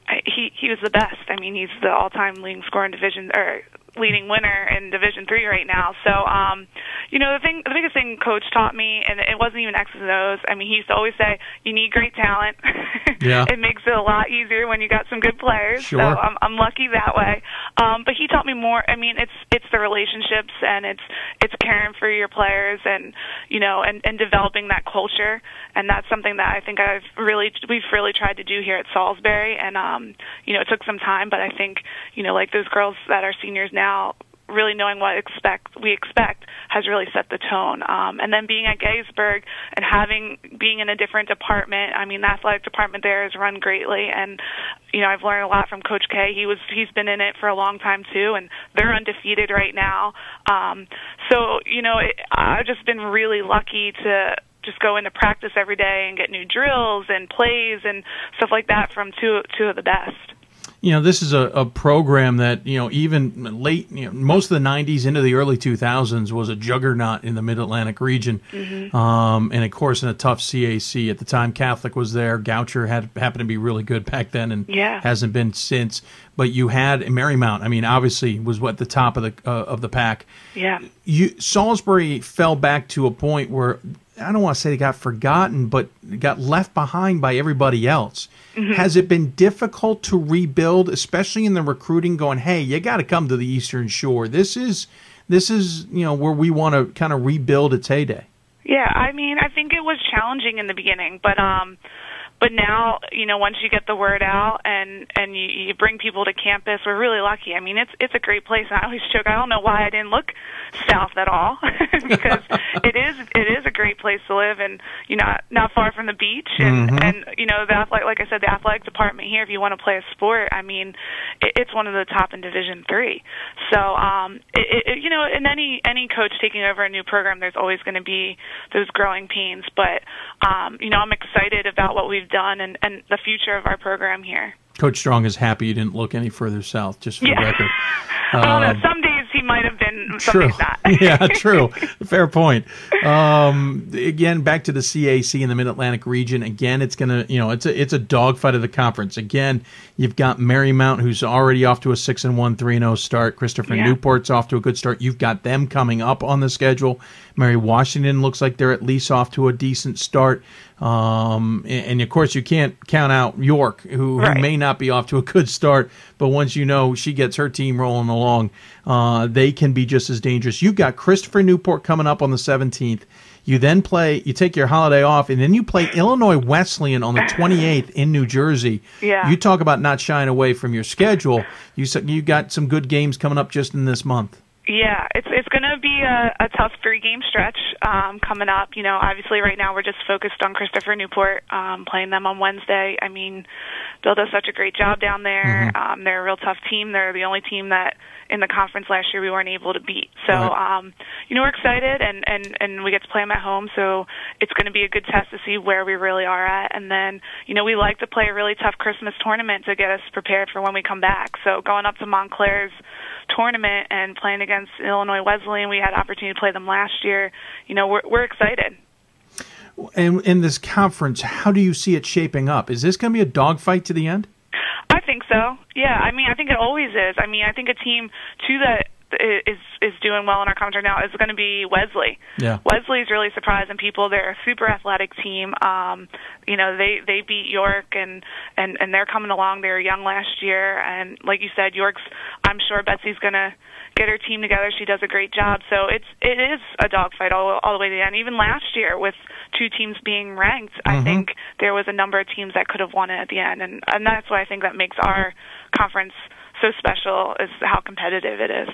I, he he was the best. I mean, he's the all-time leading scorer in Division or leading winner in Division Three right now. So, um, you know, the thing, the biggest thing Coach taught me, and it wasn't even X's and O's. I mean, he used to always say, "You need great talent." (laughs) Yeah. it makes it a lot easier when you got some good players. Sure. So I'm, I'm lucky that way. Um, but he taught me more. I mean, it's it's the relationships and it's it's caring for your players and you know and and developing that culture. And that's something that I think I've really we've really tried to do here at Salisbury. And um, you know, it took some time, but I think you know, like those girls that are seniors now really knowing what expect we expect has really set the tone. Um, and then being at Gettysburg and having being in a different department, I mean, the athletic department there is run greatly, and you know I've learned a lot from Coach K. He was he's been in it for a long time too, and they're undefeated right now. Um, so you know it, I've just been really lucky to just go into practice every day and get new drills and plays and stuff like that from two two of the best you know, this is a, a program that, you know, even late, you know, most of the 90s into the early 2000s was a juggernaut in the Mid Atlantic region. Mm-hmm. Um, and of course, in a tough CAC. At the time, Catholic was there. Goucher had happened to be really good back then and Yeah. hasn't been since. But you had Marymount, I mean, obviously was what the top of the uh, of the pack. yeah You Salisbury fell back to a point where I don't want to say they got forgotten, but got left behind by everybody else. Mhm. Has it been difficult to rebuild, especially in the recruiting? Going, hey, you got to come to the Eastern Shore. This is this is you know where we want to kind of rebuild its heyday. Yeah, I mean, I think it was challenging in the beginning, but um but now, you know, once you get the word out and and you, you bring people to campus, we're really lucky. I mean, it's it's a great place. And I always joke, I don't know why I didn't look south at all (laughs) because (laughs) it is it is a great place to live and you know not, not far from the beach and Mhm. and you know the athletic like I said the athletic department here if you want to play a sport I mean it, it's one of the top in Division 3 so um it, it, you know in any any coach taking over a new program there's always going to be those growing pains but um you know I'm excited about what we've done and and the future of our program here Coach Strong is happy you didn't look any further south. Just for Yeah. the record. (laughs) Don't Um, some days he might have been True. (laughs) yeah, true. Fair point. Um, again, back to the CAC in the Mid Atlantic region. Again, it's gonna, you know, it's a it's a dogfight of the conference. Again, you've got Marymount, who's already off to a six and one, three and zero start. Christopher Yeah. Newport's off to a good start. You've got them coming up on the schedule. Mary Washington looks like they're at least off to a decent start. Um, and, of course, you can't count out York, who, Right. who may not be off to a good start, but once you know she gets her team rolling along, uh, they can be just as dangerous. You've got Christopher Newport coming up on the 17th. You then play, you take your holiday off, and then you play Illinois Wesleyan on the (laughs) 28th in New Jersey. Yeah. You talk about not shying away from your schedule. You you got some good games coming up just in this month. Yeah, it's it's going to be a, a tough three game stretch um, coming up. You know, obviously right now we're just focused on Christopher Newport um, playing them on Wednesday. I mean, Bill does such a great job down there. Mhm. Um, they're a real tough team. They're the only team that in the conference last year we weren't able to beat. So, Right. um, you know, we're excited and and and we get to play them at home. So it's going to be a good test to see where we really are at. And then, you know, we like to play a really tough Christmas tournament to get us prepared for when we come back. So going up to Montclair's tournament and playing against Illinois Wesleyan. We had opportunity to play them last year. You know, we're we're excited. And in this conference, how do you see it shaping up? Is this going to be a dogfight to the end? I think so. Yeah, I mean, I think it always is. I mean, I think a team to that i- is is doing well in our conference right now is going to be Wesley. Yeah. Wesley's really surprising people. They're a super athletic team. Um, you know, they they beat York and and and they're coming along. They were young last year, and like you said, York's. I'm sure Betsy's going to get her team together. She does a great job. So it's it is a dogfight all all the way to the end. Even last year with two teams being ranked, I Mhm. think there was a number of teams that could have won it at the end, and and that's why I think that makes our conference so special is how competitive it is.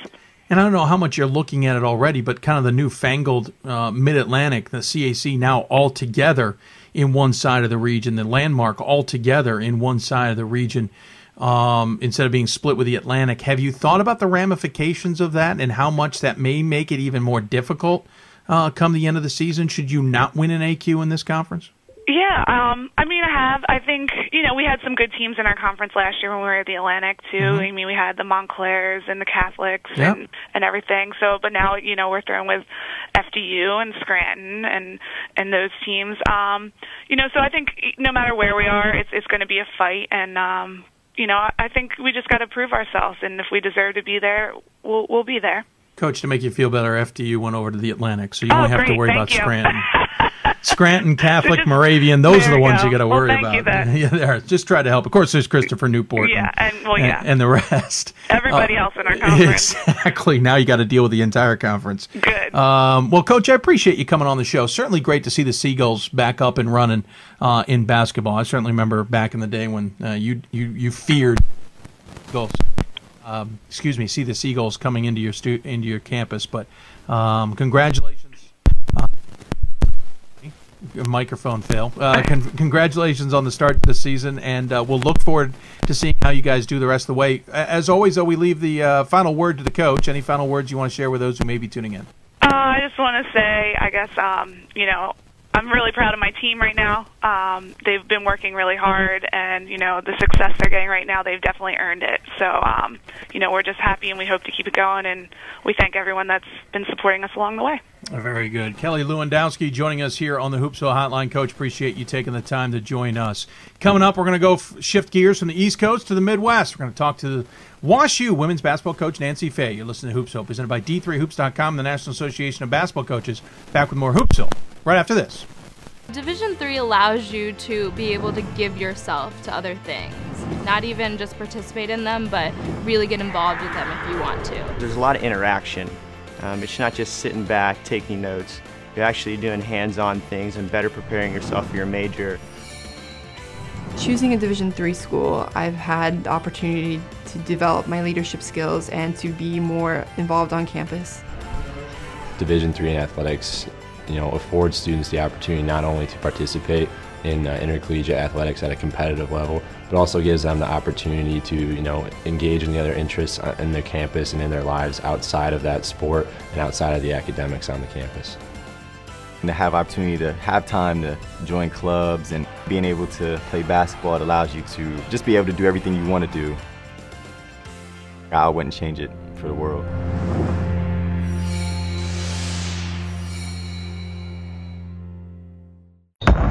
And I don't know how much you're looking at it already, but kind of the newfangled uh, Mid Atlantic, the CAC now all together in one side of the region, the landmark all together in one side of the region um, instead of being split with the Atlantic. Have you thought about the ramifications of that and how much that may make it even more difficult uh, come the end of the season should you not win an AQ in this conference? Yeah, um, I mean, I have. I think you know we had some good teams in our conference last year when we were at the Atlantic too. Mhm. I mean, we had the Montclairs and the Catholics Yep. and and everything. So, but now you know we're throwing with FDU and Scranton and and those teams. Um, you know, so I think no matter where we are, it's it's going to be a fight. And um, you know, I think we just got to prove ourselves, and if we deserve to be there, we'll we'll be there. Coach, to make you feel better, FDU went over to the Atlantic, so you Oh, won't have to worry Thank about you. Scranton. (laughs) Scranton, Catholic, Moravian, those are the ones go. you got to Well, worry about. you (laughs) yeah, there. Just try to help. Of course, there's Christopher Newport. Yeah, and well, yeah, and the rest. everybody Uh, else in our (laughs) conference. Exactly. Now you got to deal with the entire conference. Good. Um, well, Coach, I appreciate you coming on the show. Certainly great to see the Seagulls back up and running uh, in basketball. I certainly remember back in the day when uh, you you you feared Seagulls. Um, excuse me, see the Seagulls coming into your stu- into your campus. But um, congratulations. Uh, microphone fail. Uh, con- congratulations on the start to the season, and uh, we'll look forward to seeing how you guys do the rest of the way. As always, though, we leave the uh, final word to the coach. Any final words you want to share with those who may be tuning in? Uh, I just want to say, I guess, um, you know, I'm really proud of my team right now. Um, they've been working really hard, and you know, the success they're getting right now, they've definitely earned it. So, um, you know, we're just happy, and we hope to keep it going. And we thank everyone that's been supporting us along the way. Very good. Kelly Lewandowski joining us here on the Hoopsville Hotline. Coach, appreciate you taking the time to join us. Coming up, we're going to go f- shift gears from the East Coast to the Midwest. We're going to talk to the WashU women's basketball coach Nancy Fahey. You're listening to Hoopsville, presented by D3Hoops.com, the National Association of Basketball Coaches. Back with more Hoopsville right after this. Division 3 allows you to be able to give yourself to other things. Not even just participate in them, but really get involved with them if you want to. There's a lot of interaction. Um, it's not just sitting back taking notes. You're actually doing hands-on things and better preparing yourself for your major. Choosing a Division three school, I've had the opportunity to develop my leadership skills and to be more involved on campus. Division three in athletics, you know, affords students the opportunity not only to participate in uh, intercollegiate athletics at a competitive level, but also gives them the opportunity to, you know, engage in the other interests uh, in their campus and in their lives outside of that sport and outside of the academics on the campus. And to have opportunity to have time to join clubs and being able to play basketball, it allows you to just be able to do everything you want to do. I wouldn't change it for the world.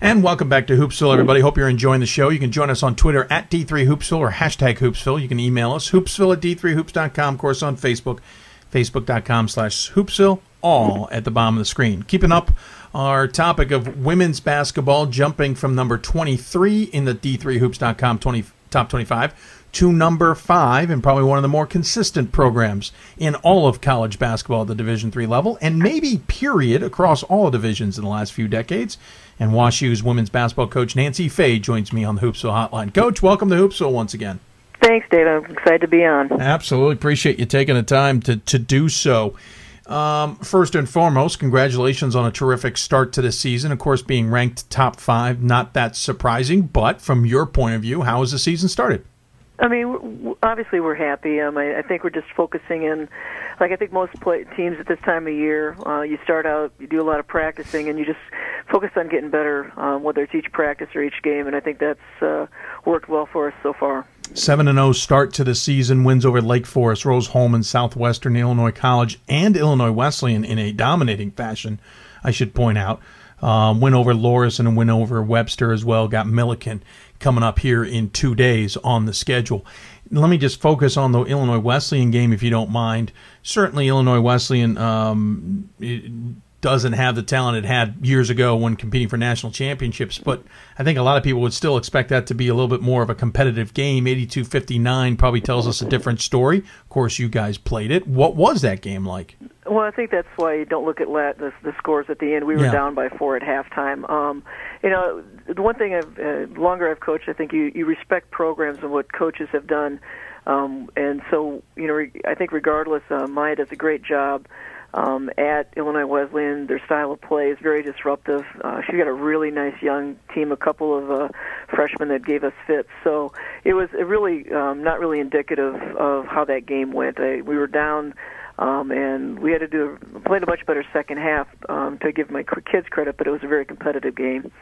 And welcome back to Hoopsville, everybody. Hope you're enjoying the show. You can join us on Twitter at D3Hoopsville or hashtag Hoopsville. You can email us, hoopsville at D3Hoops.com. Of course, on Facebook, Facebook.com slash Hoopsville, all at the bottom of the screen. Keeping up our topic of women's basketball, jumping from number 23 in the D3Hoops.com 20, top 25 to number five and probably one of the more consistent programs in all of college basketball at the Division three level, and maybe period across all divisions in the last few decades. And WashU's women's basketball coach Nancy Fahey joins me on the Hoopsville Hotline. Coach, welcome to Hoopsville once again. Thanks, Dave. I'm excited to be on. Absolutely appreciate you taking the time to to do so. Um, first and foremost, congratulations on a terrific start to the season. Of course, being ranked top five, not that surprising. But from your point of view, how has the season started? I mean, obviously we're happy. Um, I, I think we're just focusing in, like I think most play, teams at this time of year, uh, you start out, you do a lot of practicing, and you just focus on getting better, um, whether it's each practice or each game. And I think that's uh, worked well for us so far. Seven and zero start to the season. Wins over Lake Forest, Rose-Hulman, Southwestern Illinois College, and Illinois Wesleyan in a dominating fashion. I should point out. Um, over Loras and win over Webster as well. Got Millikin coming up here in two days on the schedule. Let me just focus on the Illinois Wesleyan game, if you don't mind. Certainly, Illinois Wesleyan um, doesn't have the talent it had years ago when competing for national championships, but I think a lot of people would still expect that to be a little bit more of a competitive game. 82 59 probably tells us a different story. Of course, you guys played it. What was that game like? Well, I think that's why you don't look at la- the, the scores at the end. We were Yeah. down by four at halftime. Um, you know, the one thing I've uh, longer I've coached, I think you you respect programs and what coaches have done, um, and so you know, re- I think regardless, uh, Maya does a great job. Um, at Illinois Wesleyan. Their style of play is very disruptive. Uh, she got a really nice young team, a couple of uh, freshmen that gave us fits. So it was really um, not really indicative of how that game went. I, we were down. Um, and we had to do played a much better second half um, to give my kids credit, but it was a very competitive game.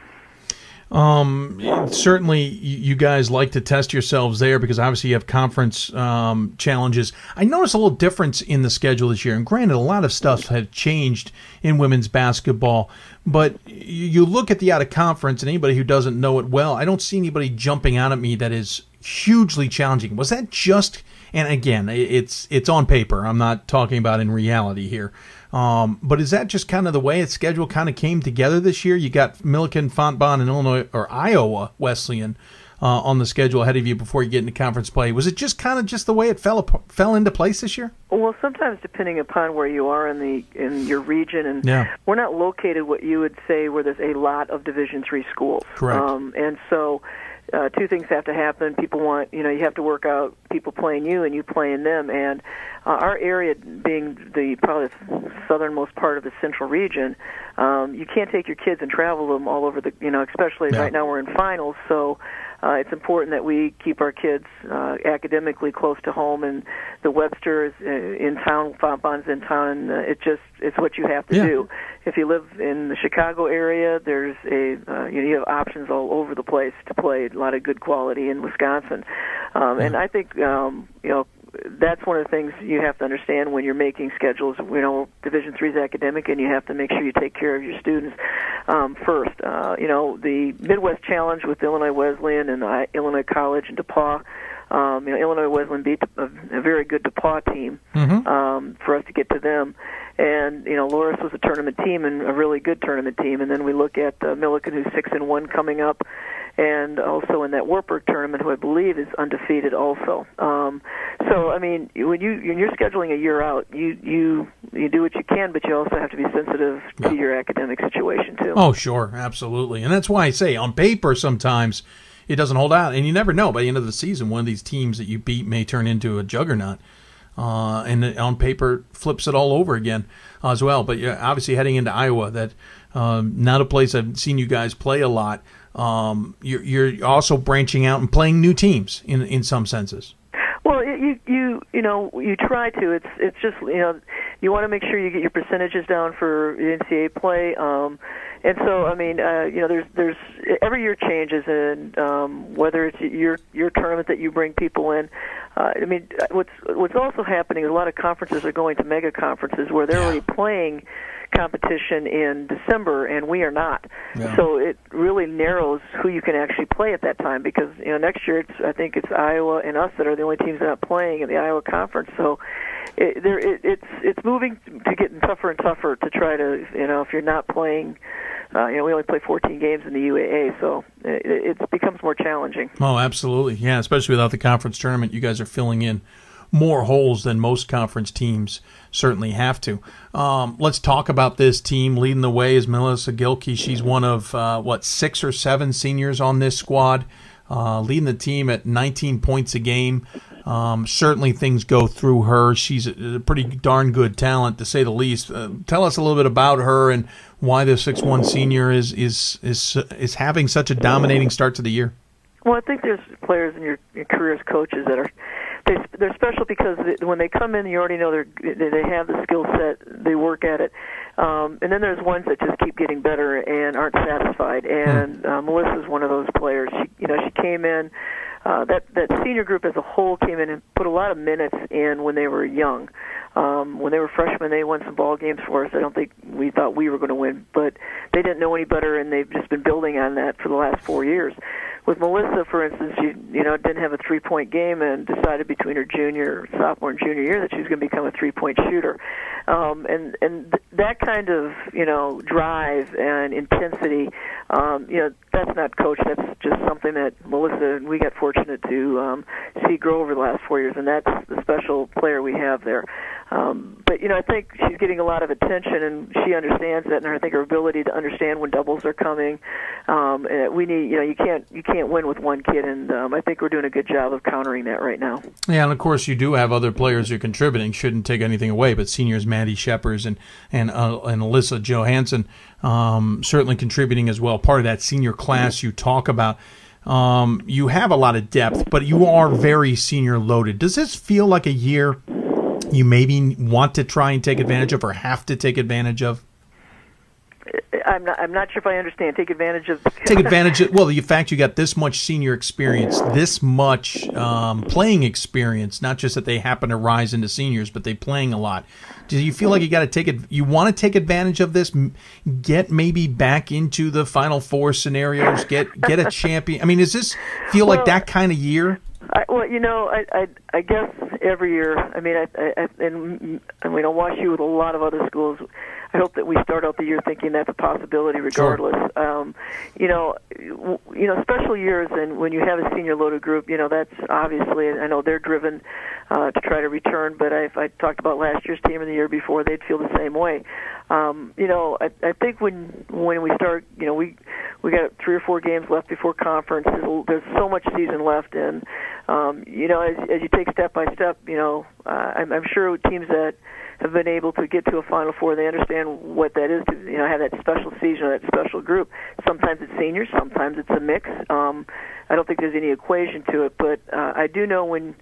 Um, certainly, you guys like to test yourselves there because obviously you have conference um, challenges. I noticed a little difference in the schedule this year, and granted, a lot of stuff had changed in women's basketball. But you look at the out of conference, and anybody who doesn't know it well, I don't see anybody jumping out at me that is hugely challenging. Was that just? And again, it's it's on paper. I'm not talking about in reality here. Um, but is that just kind of the way its schedule kind of came together this year? You got Millikin, Fontbonne, and Illinois or Iowa Wesleyan uh, on the schedule ahead of you before you get into conference play. Was it just kind of just the way it fell fell into place this year? Well, sometimes depending upon where you are in the in your region, and yeah. we're not located what you would say where there's a lot of Division three schools. Correct. Um, and so uh, two things have to happen. People want, you know, you have to work out people playing you and you playing them. And uh, our area being the probably the southernmost part of the central region, um, you can't take your kids and travel them all over the, you know, especially Yeah. right now we're in finals. So uh, it's important that we keep our kids uh, academically close to home. And the Webster is uh, in town, Fontbonne's in town. And, uh, it just it's what you have to Yeah. do. If you live in the Chicago area, there's a uh, you, know, you have options all over the place to play. A lot of good quality in Wisconsin, um, and I think um, you know that's one of the things you have to understand when you're making schedules. You know, Division Three is academic, and you have to make sure you take care of your students um, first. Uh, you know, the Midwest Challenge with Illinois Wesleyan and uh, Illinois College and DePauw. Um, you know, Illinois Wesleyan beat a, a very good DePauw team Mhm. um, for us to get to them. And you know, Loras was a tournament team and a really good tournament team. And then we look at uh, Millikin, who's six and one coming up, and also in that Wartburg tournament, who I believe is undefeated also. Um, so I mean, when you when you're scheduling a year out, you you you do what you can, but you also have to be sensitive to your academic situation too. Oh, sure, absolutely, and that's why I say on paper sometimes it doesn't hold out, and you never know. By the end of the season, one of these teams that you beat may turn into a juggernaut, uh, and on paper flips it all over again uh, as well. But yeah, obviously heading into Iowa, that um, not a place I've seen you guys play a lot. Um, you're, you're also branching out and playing new teams in in some senses. Well, you you you know you try to. It's it's just you know you want to make sure you get your percentages down for NCAA play. Um, and so I mean uh, you know there's there's every year changes and um, whether it's your your tournament that you bring people in. Uh, I mean what's what's also happening is a lot of conferences are going to mega conferences where they're already playing competition in December and we are not. Yeah. So it really narrows who you can actually play at that time because you know next year it's I think it's Iowa and us that are the only teams that are not playing in the Iowa conference. So it, there it, it's it's moving to getting tougher and tougher to try to you know if you're not playing. Uh, you know, we only play 14 games in the UAA, so it, it becomes more challenging. Oh, absolutely. Yeah, especially without the conference tournament, you guys are filling in more holes than most conference teams certainly have to. Um, let's talk about this team. Leading the way is Melissa Gilkey. She's one of, uh, what, six or seven seniors on this squad, uh, leading the team at 19 points a game. Um, certainly things go through her. She's a, pretty darn good talent, to say the least. Uh, tell us a little bit about her and why the six one senior is, is, is, is having such a dominating start to the year. Well, I think there's players in your, your career as coaches that are they they're special because they, when they come in, you already know they're they they have the skill set, they work at it, um, and then there's ones that just keep getting better and aren't satisfied. And uh, Melissa's one of those players. She you know she came in. Uh, that that senior group as a whole came in and put a lot of minutes in when they were young. Um, when they were freshmen, they won some ball games for us. I don't think we thought we were going to win, but they didn't know any better, and they've just been building on that for the last four years. With Melissa, for instance, she you know didn't have a three point game and decided between her junior, sophomore, and junior year that she was going to become a three point shooter, um, and and th- that kind of you know drive and intensity, um, you know that's not coach. That's just something that Melissa and we got fortunate to um, see grow over the last four years, and that's the special player we have there. Um, but you know, I think she's getting a lot of attention, and she understands that, and I think her ability to understand when doubles are coming. Um, and we need, you know, you can't you can't win with one kid, and um, I think we're doing a good job of countering that right now. Yeah, and of course you do have other players who are contributing. Shouldn't take anything away, but seniors Maddie Shepers and and uh, and Alyssa Johansson um, certainly contributing as well. Part of that senior class you talk about. Um, you have a lot of depth, but you are very senior loaded. Does this feel like a year you maybe want to try and take advantage of, or have to take advantage of? I'm not. I'm not sure if I understand. Take advantage of. (laughs) take advantage of well the fact you got this much senior experience this much um, playing experience not just that they happen to rise into seniors but they playing a lot do you feel like you got to take it you want to take advantage of this get maybe back into the final four scenarios get get a champion i mean does this feel like that kind of year I, well, you know, I, I I guess every year. I mean, I, I and and we don't watch you with a lot of other schools. I hope that we start out the year thinking that's a possibility, regardless. Sure. Um, you know, you know, special years and when you have a senior loaded group, you know, that's obviously. I know they're driven uh, to try to return, but I, if I talked about last year's team and the year before, they'd feel the same way. Um, you know, I, I think when when we start, you know, we we got three or four games left before conference. There's, there's so much season left, and um, you know, as, as you take step by step, you know, uh, I'm, I'm sure teams that have been able to get to a Final Four. They understand what that is to you know have that special season, that special group. Sometimes it's seniors, sometimes it's a mix. Um, I don't think there's any equation to it, but uh, I do know when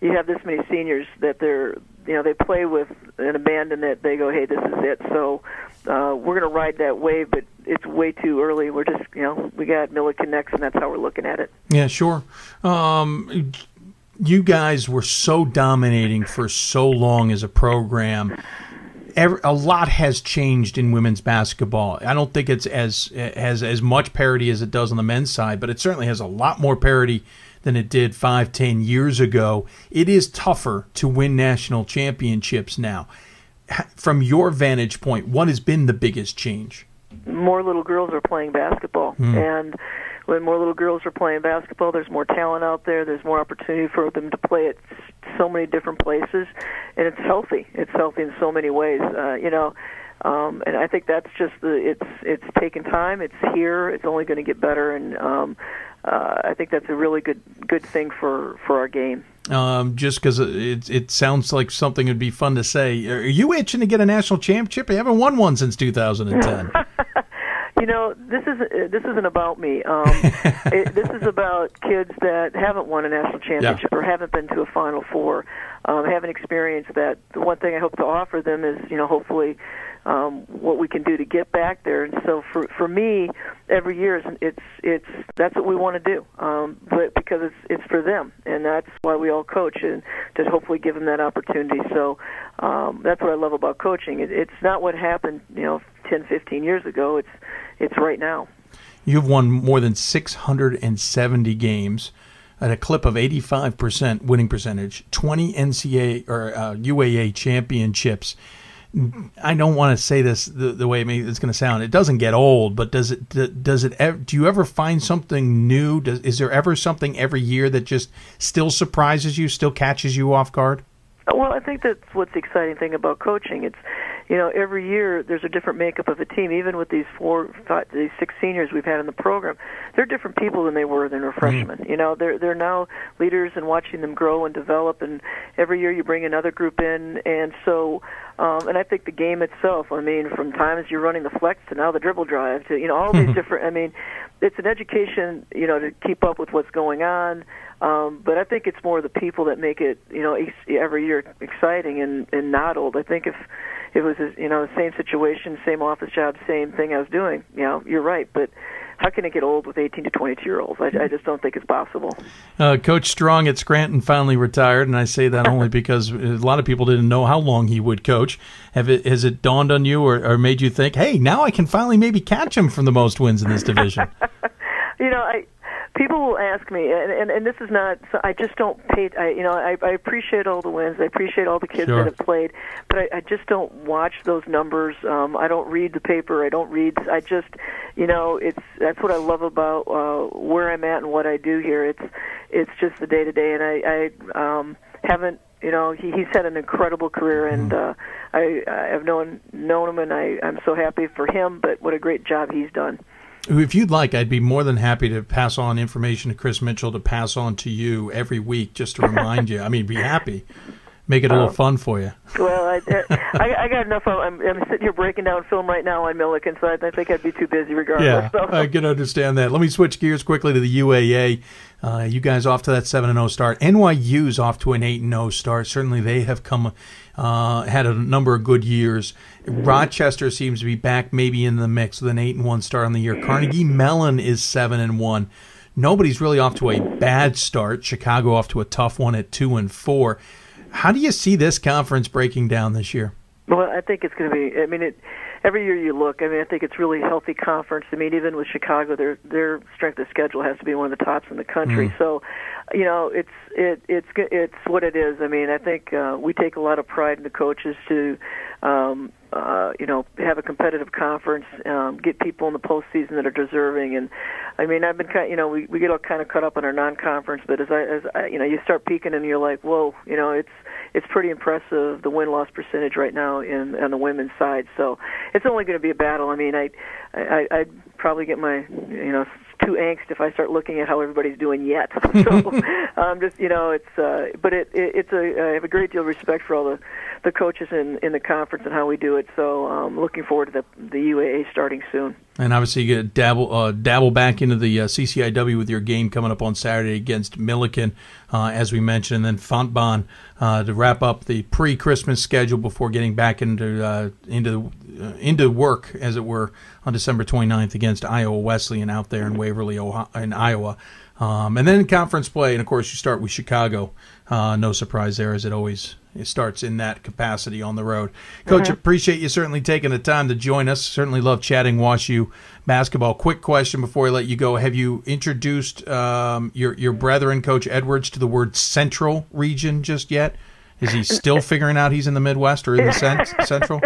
you have this many seniors that they're you know they play with an abandon that they go, hey, this is it. So uh, we're going to ride that wave, but it's way too early. We're just you know we got Millikin next, and that's how we're looking at it. Yeah, sure. Um, you guys were so dominating for so long as a program. Every, a lot has changed in women's basketball. I don't think it's as has as much parity as it does on the men's side, but it certainly has a lot more parity than it did five, ten years ago. It is tougher to win national championships now. From your vantage point, what has been the biggest change? More little girls are playing basketball, hmm. and when more little girls are playing basketball, there's more talent out there. There's more opportunity for them to play at so many different places, and it's healthy. It's healthy in so many ways. Uh, you know, um, and I think that's just the it's it's taken time. It's here. It's only going to get better, and um, uh, I think that's a really good good thing for for our game. Um, just because it it sounds like something would be fun to say. Are you itching to get a national championship? You haven't won one since 2010. (laughs) You know, this is this isn't about me. Um, (laughs) it, this is about kids that haven't won a national championship yeah. or haven't been to a Final Four, um, haven't experienced that. The one thing I hope to offer them is, you know, hopefully um, what we can do to get back there. And so for for me, every year it's it's that's what we want to do. Um, but because it's it's for them, and that's why we all coach and to hopefully give them that opportunity. So um, that's what I love about coaching. It, it's not what happened, you know, 10, 15 years ago. It's it's right now. You've won more than 670 games at a clip of 85% winning percentage, 20 NCAA or uh, UAA championships. I don't want to say this the, the way it's going to sound. It doesn't get old, but does it? Does it? Do you ever find something new? Does, is there ever something every year that just still surprises you, still catches you off guard? Well, I think that's what's the exciting thing about coaching. It's you know, every year there's a different makeup of a team. Even with these four, five, these six seniors we've had in the program, they're different people than they were they were freshmen. Mm-hmm. You know, they're they're now leaders and watching them grow and develop. And every year you bring another group in, and so, um, and I think the game itself. I mean, from times you're running the flex to now the dribble drive to you know all these different. I mean, it's an education, you know, to keep up with what's going on. Um, but I think it's more the people that make it, you know, every year exciting and, and not old. I think if it was you know the same situation, same office job, same thing I was doing. You know, you're right, but how can it get old with 18 to 22 year olds? I, I just don't think it's possible. Uh, Coach Strong at Scranton finally retired, and I say that only because a lot of people didn't know how long he would coach. Have it has it dawned on you, or, or made you think, hey, now I can finally maybe catch him from the most wins in this division? (laughs) you know, I people will ask me, and, and and this is not. So I just don't pay. I you know I, I appreciate all the wins. I appreciate all the kids sure. that have played, but I, I just don't watch those numbers. Um, I don't read the paper. I don't read. I just, you know, it's that's what I love about uh, where I'm at and what I do here. It's it's just the day to day, and I I um, haven't you know he he's had an incredible career and mm-hmm. uh i i have known known him and i i'm so happy for him but what a great job he's done if you'd like, I'd be more than happy to pass on information to Chris Mitchell to pass on to you every week just to remind you. I mean, be happy. Make it a little Um, fun for you. Well, I, I, (laughs) I got enough. I'm, I'm sitting here breaking down film right now on Millikin, so I, I think I'd be too busy regardless. Yeah, so. I can understand that. Let me switch gears quickly to the UAA. Uh, you guys off to that seven and zero start. NYU's off to an eight and zero start. Certainly, they have come uh, had a number of good years. Rochester seems to be back, maybe in the mix with an eight and one start on the year. Carnegie Mellon is seven and one. Nobody's really off to a bad start. Chicago off to a tough one at two and four. How do you see this conference breaking down this year? Well, I think it's going to be. I mean, it, every year you look. I mean, I think it's really healthy conference. I mean, even with Chicago, their their strength of schedule has to be one of the tops in the country. Mm. So, you know, it's it it's it's what it is. I mean, I think uh, we take a lot of pride in the coaches to, um, uh, you know, have a competitive conference, um, get people in the postseason that are deserving. And I mean, I've been kind, you know, we we get all kind of caught up in our non-conference, but as I as I, you know, you start peeking and you're like, whoa, you know, it's it's pretty impressive the win loss percentage right now in on the women's side. So it's only going to be a battle. I mean, I, I I'd probably get my you know too angst if I start looking at how everybody's doing yet. (laughs) so (laughs) um, just you know, it's uh, but it, it it's a I have a great deal of respect for all the the coaches in in the conference and how we do it. So um, looking forward to the the UAA starting soon. And obviously, you get to dabble uh, dabble back into the uh, CCIW with your game coming up on Saturday against Millikin, uh, as we mentioned, and then Fontbonne uh, to wrap up the pre-Christmas schedule before getting back into uh, into uh, into work, as it were, on December 29th against Iowa Wesleyan out there in Waverly, Ohio, in Iowa. Um, and then conference play, and of course, you start with Chicago. Uh, no surprise there, as it always it starts in that capacity on the road. Coach, appreciate you certainly taking the time to join us. Certainly love chatting Wash U basketball. Quick question before I let you go: Have you introduced um, your your brethren, Coach Edwards, to the word Central region just yet? Is he still figuring out he's in the Midwest or in the cent- (laughs) Central?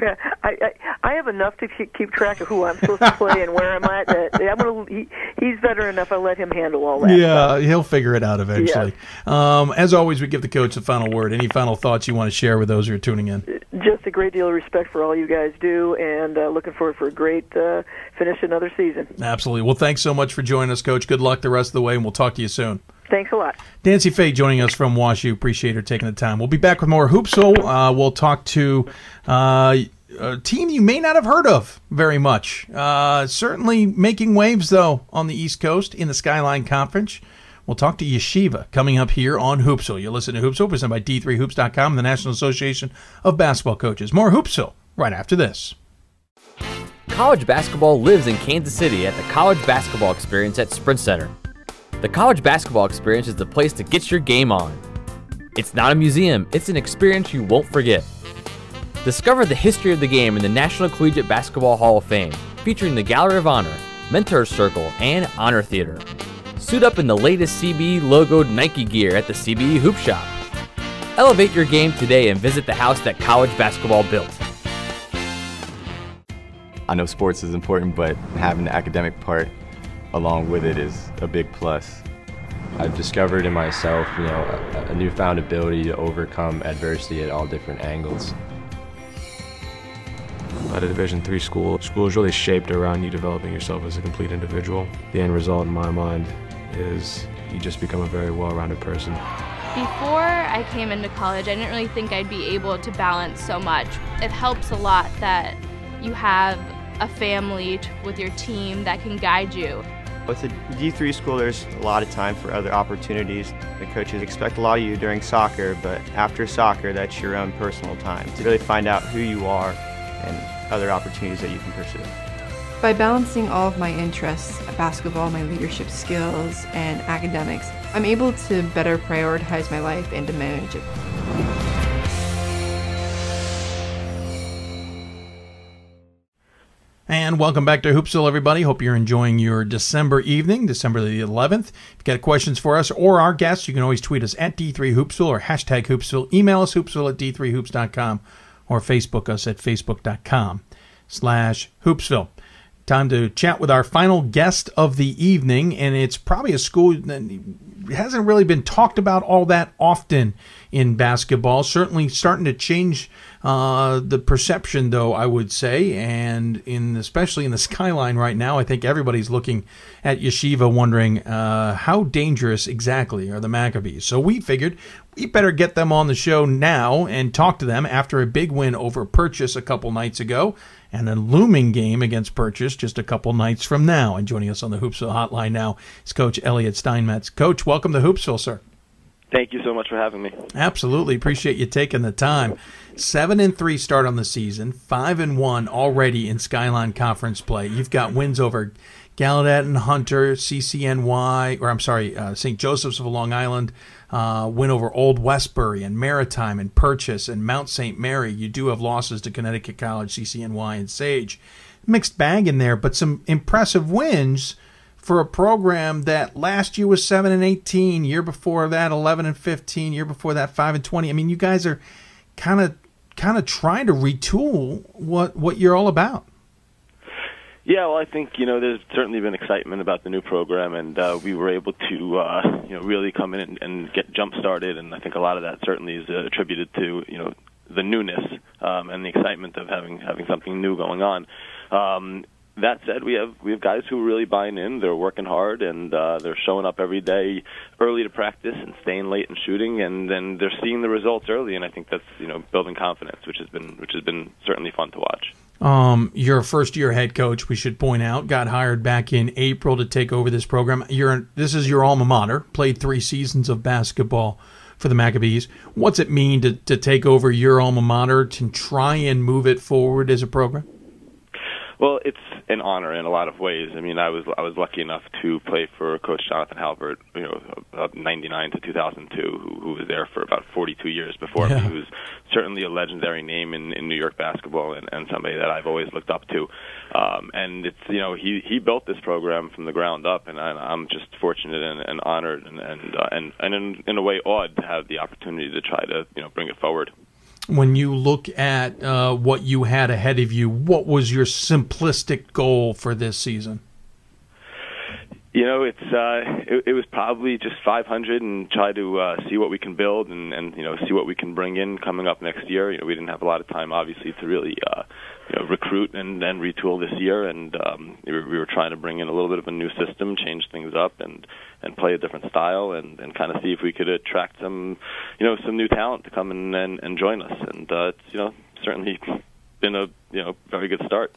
Yeah, I, I I have enough to keep, track of who I'm supposed to play and where I'm at. That I'm gonna. He, he's better enough. I let him handle all that. Yeah, he'll figure it out eventually. Um, as always, we give the coach the final word. Any final thoughts you want to share with those who are tuning in? Just a great deal of respect for all you guys do, and uh, looking forward for a great uh, finish another season. Absolutely. Well, thanks so much for joining us, Coach. Good luck the rest of the way, and we'll talk to you soon. Thanks a lot. Nancy Fahey joining us from WashU. Appreciate her taking the time. We'll be back with more Hoopsville. Uh, we'll talk to uh, a team you may not have heard of very much. Uh, certainly making waves, though, on the East Coast in the Skyline Conference. We'll talk to Yeshiva coming up here on Hoopsville. You'll listen to Hoopsville, presented by D3Hoops.com and the National Association of Basketball Coaches. More Hoopsville right after this. College basketball lives in Kansas City at the College Basketball Experience at Sprint Center. The College Basketball Experience is the place to get your game on. It's not a museum, it's an experience you won't forget. Discover the history of the game in the National Collegiate Basketball Hall of Fame, featuring the Gallery of Honor, Mentor Circle, and Honor Theater. Suit up in the latest CBE logoed Nike gear at the CBE Hoop Shop. Elevate your game today and visit the house that college basketball built. I know sports is important, but having the academic part along with it is a big plus. I've discovered in myself, you know, a, a newfound ability to overcome adversity at all different angles. At a Division three school, school is really shaped around you developing yourself as a complete individual. The end result, in my mind, is you just become a very well-rounded person. Before I came into college, I didn't really think I'd be able to balance so much. It helps a lot that you have a family with your team that can guide you. With a D3 school, there's a lot of time for other opportunities. The coaches expect a lot of you during soccer, but after soccer, that's your own personal time to really find out who you are and other opportunities that you can pursue. By balancing all of my interests, basketball, my leadership skills, and academics, I'm able to better prioritize my life and to manage it. And welcome back to Hoopsville, everybody. Hope you're enjoying your December evening, December the 11th. If you've got questions for us or our guests, you can always tweet us at D3Hoopsville or hashtag Hoopsville. Email us, hoopsville at D3Hoops.com or Facebook us at Facebook.com slash Hoopsville. Time to chat with our final guest of the evening, and it's probably a school that hasn't really been talked about all that often in basketball. Certainly starting to change uh, the perception, though, I would say, and in especially in the (laughs) skyline right now, I think everybody's looking at Yeshiva, wondering uh, how dangerous exactly are the Maccabees. So we figured we better get them on the show now and talk to them after a big win over Purchase a couple nights ago and a looming game against Purchase just a couple nights from now. And joining us on the Hoopsville hotline now is Coach Elliot Steinmetz. Coach, welcome to Hoopsville, sir. Thank you so much for having me. Absolutely. Appreciate you taking the time. Seven and three start on the season, five and one already in Skyline Conference play. You've got wins over Gallaudet and Hunter, CCNY, or I'm sorry, uh, St. Joseph's of Long Island, uh, win over Old Westbury and Maritime and Purchase and Mount St. Mary. You do have losses to Connecticut College, CCNY, and Sage. Mixed bag in there, but some impressive wins for a program that last year was 7 and 18, year before that 11 and 15, year before that 5 and 20. I mean, you guys are kind of kind of trying to retool what what you're all about. Yeah, well, I think you know there's certainly been excitement about the new program, and uh, we were able to uh, you know really come in and, and get jump started, and I think a lot of that certainly is uh, attributed to you know the newness um, and the excitement of having having something new going on. Um, that said, we have we have guys who are really buying in. They're working hard and uh, they're showing up every day early to practice and staying late and shooting, and then they're seeing the results early. And I think that's you know building confidence, which has been which has been certainly fun to watch. Um, your first year head coach, we should point out, got hired back in April to take over this program. You're this is your alma mater. Played three seasons of basketball for the Maccabees. What's it mean to, to take over your alma mater to try and move it forward as a program? Well, it's an honor in a lot of ways. I mean, I was I was lucky enough to play for Coach Jonathan Halpert, you know, of '99 to 2002, who, who was there for about 42 years before yeah. me. Who's certainly a legendary name in, in New York basketball and, and somebody that I've always looked up to. Um, and it's you know he he built this program from the ground up, and I, I'm just fortunate and, and honored and and uh, and, and in, in a way awed to have the opportunity to try to you know bring it forward when you look at uh, what you had ahead of you, what was your simplistic goal for this season? You know, it's uh, it, it was probably just 500 and try to uh, see what we can build and, and you know see what we can bring in coming up next year. You know, we didn't have a lot of time, obviously, to really uh, know, recruit and then retool this year, and um, we, were, we were trying to bring in a little bit of a new system, change things up, and and play a different style, and and kind of see if we could attract some, you know, some new talent to come in and, and join us. And uh, it's you know certainly been a you know very good start.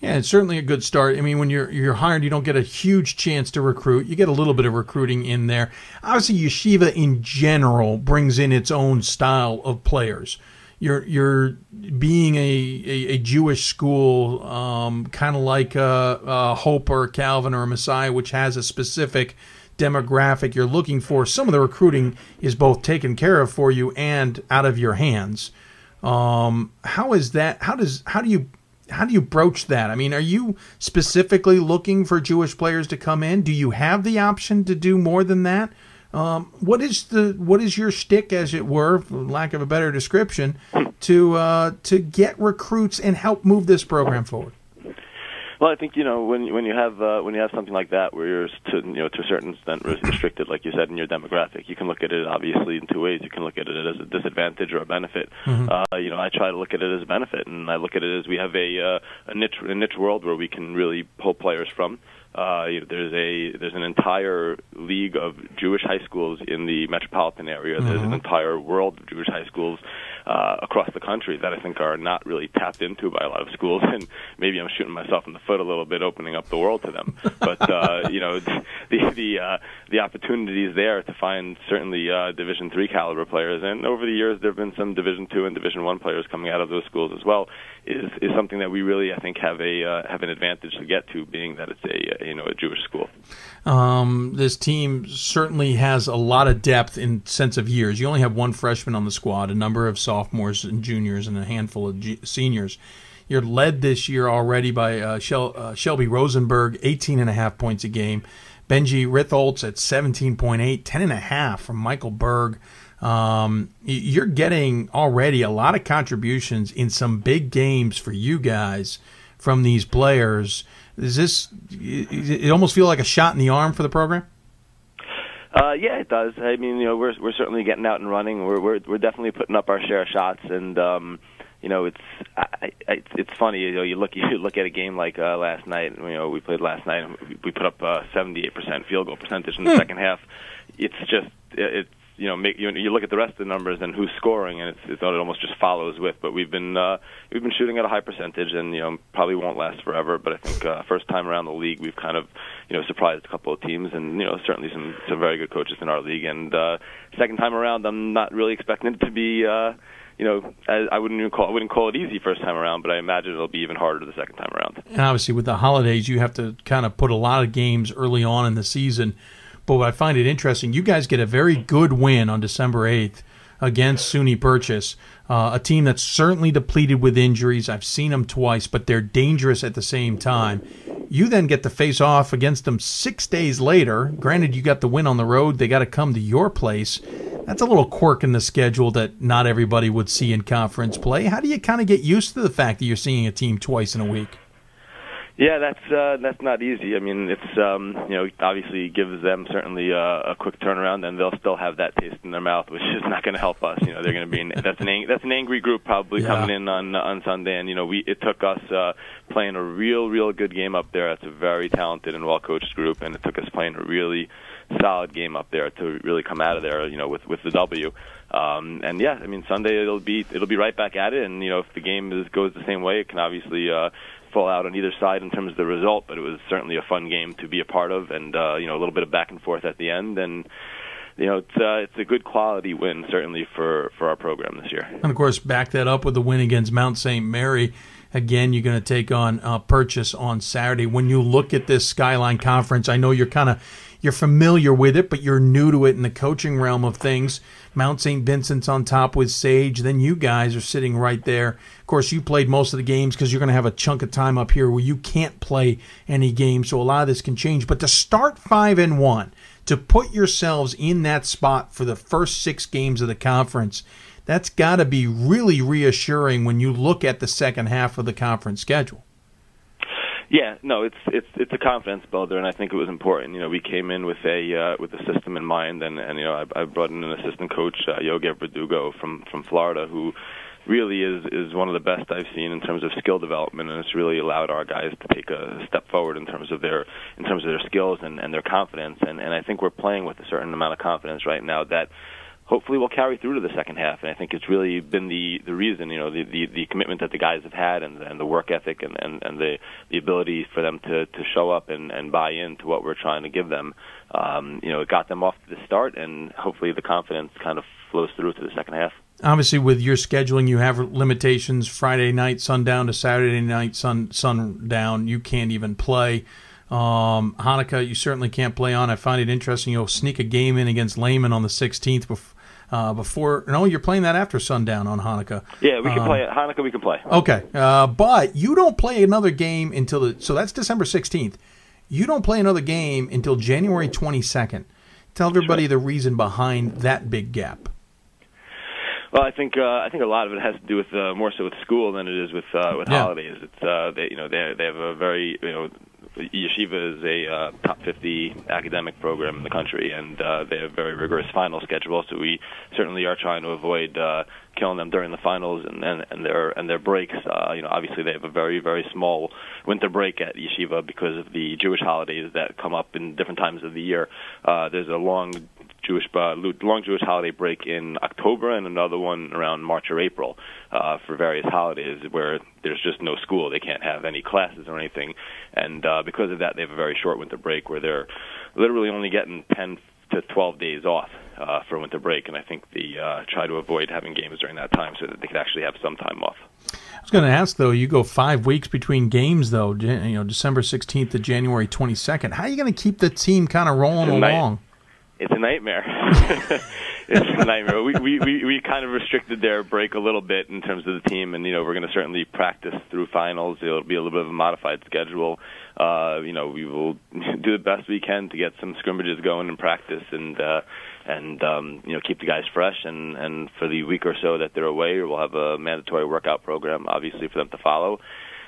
Yeah, it's certainly a good start. I mean, when you're you're hired, you don't get a huge chance to recruit. You get a little bit of recruiting in there. Obviously, yeshiva in general brings in its own style of players you're you're being a, a, a Jewish school, um, kind of like a, a, Hope or a Calvin or a Messiah, which has a specific demographic you're looking for. Some of the recruiting is both taken care of for you and out of your hands. Um, how is that? How does how do you how do you broach that? I mean, are you specifically looking for Jewish players to come in? Do you have the option to do more than that? Um, what is the what is your stick, as it were, for lack of a better description, to uh, to get recruits and help move this program forward? Well, I think you know when when you have uh, when you have something like that where you're to you know to a certain extent restricted, like you said, in your demographic, you can look at it obviously in two ways. You can look at it as a disadvantage or a benefit. Mm-hmm. Uh, you know, I try to look at it as a benefit, and I look at it as we have a uh, a niche a niche world where we can really pull players from. Uh, you know, there's a there's an entire league of Jewish high schools in the metropolitan area. Mm-hmm. There's an entire world of Jewish high schools uh, across the country that I think are not really tapped into by a lot of schools. (laughs) And maybe I'm shooting myself in the foot a little bit, opening up the world to them. But uh, (laughs) you know, (laughs) the the uh, the opportunities there to find certainly uh, Division three caliber players, and over the years there have been some Division two and Division one players coming out of those schools as well. Is is something that we really I think have a uh, have an advantage to get to, being that it's a you know a Jewish school. Um, this team certainly has a lot of depth in sense of years. You only have one freshman on the squad, a number of sophomores and juniors, and a handful of G- seniors. You're led this year already by uh, Shel- uh, Shelby Rosenberg, 18 and a half points a game. Benji Ritholtz at 17.8, 10 and a half from Michael Berg. Um, you're getting already a lot of contributions in some big games for you guys from these players. Is this? It almost feel like a shot in the arm for the program. Uh, yeah, it does. I mean, you know, we're we're certainly getting out and running. We're we're we're definitely putting up our share of shots, and um, you know, it's I, I, it's funny. You know, you look (laughs) you look at a game like uh, last night. You know, we played last night. and We put up uh, 78% field goal percentage in the second half. It's just it's you know make you, you look at the rest of the numbers and who's scoring and it's, it's it almost just follows with but we've been uh, we've been shooting at a high percentage and you know probably won't last forever but I think uh, first time around the league we've kind of you know surprised a couple of teams and you know certainly some some very good coaches in our league and uh, second time around I'm not really expecting it to be uh, you know, I, wouldn't even call I wouldn't call it easy first time around, but I imagine it'll be even harder the second time around. And obviously, with the holidays, you have to kind of put a lot of games early on in the season. But I find it interesting, you guys get a very good win on December 8th against SUNY Purchase, uh, a team that's certainly depleted with injuries. I've seen them twice, but they're dangerous at the same time. You then get to face off against them six days later. Granted, you got the win on the road, they got to come to your place. That's a little quirk in the schedule that not everybody would see in conference play. How do you kind of get used to the fact that you're seeing a team twice in a week? Yeah, that's uh, that's not easy. I mean, it's um, you know obviously gives them certainly uh, a quick turnaround, and they'll still have that taste in their mouth, which (laughs) is not going to help us. You know, they're going to be an, that's an ang- that's an angry group probably Yeah. coming in on on Sunday, and you know we it took us uh, playing a real real good game up there. That's a very talented and well coached group, and it took us playing a really solid game up there to really come out of there. You know, with with the W. Um, and yeah, I mean Sunday it'll be it'll be right back at it, and you know if the game is, goes the same way, it can obviously uh, fall out on either side in terms of the result. But it was certainly a fun game to be a part of, and uh, you know a little bit of back and forth at the end, and you know it's uh, it's a good quality win certainly for for our program this year. And of course, back that up with the win against Mount St. Mary. Again, you're going to take on uh, Purchase on Saturday. When you look at this Skyline Conference, I know you're kind of you're familiar with it, but you're new to it in the coaching realm of things. Mount St. Vincent's on top with Sage. Then you guys are sitting right there. Of course, you played most of the games because you're going to have a chunk of time up here where you can't play any games. So a lot of this can change. But to start five and one, to put yourselves in that spot for the first six games of the conference, that's got to be really reassuring when you look at the second half of the conference schedule. Yeah, no, it's it's it's a confidence builder, and I think it was important. You know, we came in with a uh, with a system in mind, and and you know, I, I brought in an assistant coach, uh, Yogi Verdugo from from Florida, who really is is one of the best I've seen in terms of skill development, and it's really allowed our guys to take a step forward in terms of their in terms of their skills and, and their confidence. And and I think we're playing with a certain amount of confidence right now that hopefully will carry through to the second half. And I think it's really been the the reason, you know, the the, the commitment that the guys have had and and the work ethic and and, and the the ability for them to to show up and and buy into what we're trying to give them. Um, you know, it got them off to the start, and hopefully the confidence kind of flows through to the second half. Obviously, with your scheduling, you have limitations. Friday night sundown to Saturday night sun sundown. You can't even play. Um, Hanukkah, you certainly can't play on. I find it interesting. You'll sneak a game in against Lehman on the 16th bef- uh, before. No, you're playing that after sundown on Hanukkah. Yeah, we can Um, play it. Hanukkah, we can play. Okay, uh, but you don't play another game until the so that's December sixteenth. You don't play another game until January twenty second. Tell everybody the reason behind that big gap. Well, I think uh, I think a lot of it has to do with uh, more so with school than it is with uh, with Yeah. holidays. It's uh, they you know they they have a very you know yeshiva is a uh, top 50 academic program in the country, and uh, they have very rigorous final schedule. So we certainly are trying to avoid uh, killing them during the finals and and, and their and their breaks. Uh, you know, obviously they have a very very small winter break at yeshiva because of the Jewish holidays that come up in different times of the year. Uh, there's a long Jewish uh, long Jewish holiday break in October and another one around March or April uh, for various holidays where there's just no school. They can't have any classes or anything, and uh, because of that, they have a very short winter break where they're literally only getting 10 to 12 days off uh, for winter break. And I think they uh, try to avoid having games during that time so that they could actually have some time off. I was going to ask though. You go five weeks between games though. You know, December sixteenth to January twenty second. How are you going to keep the team kind of rolling along? It's a nightmare. (laughs) it's a nightmare. We, we we we kind of restricted their break a little bit in terms of the team, and you know we're going to certainly practice through finals. It'll be a little bit of a modified schedule. Uh, you know we will (laughs) do the best we can to get some scrimmages going in practice, and uh, and um, you know keep the guys fresh. And and for the week or so that they're away, we'll have a mandatory workout program, obviously for them to follow.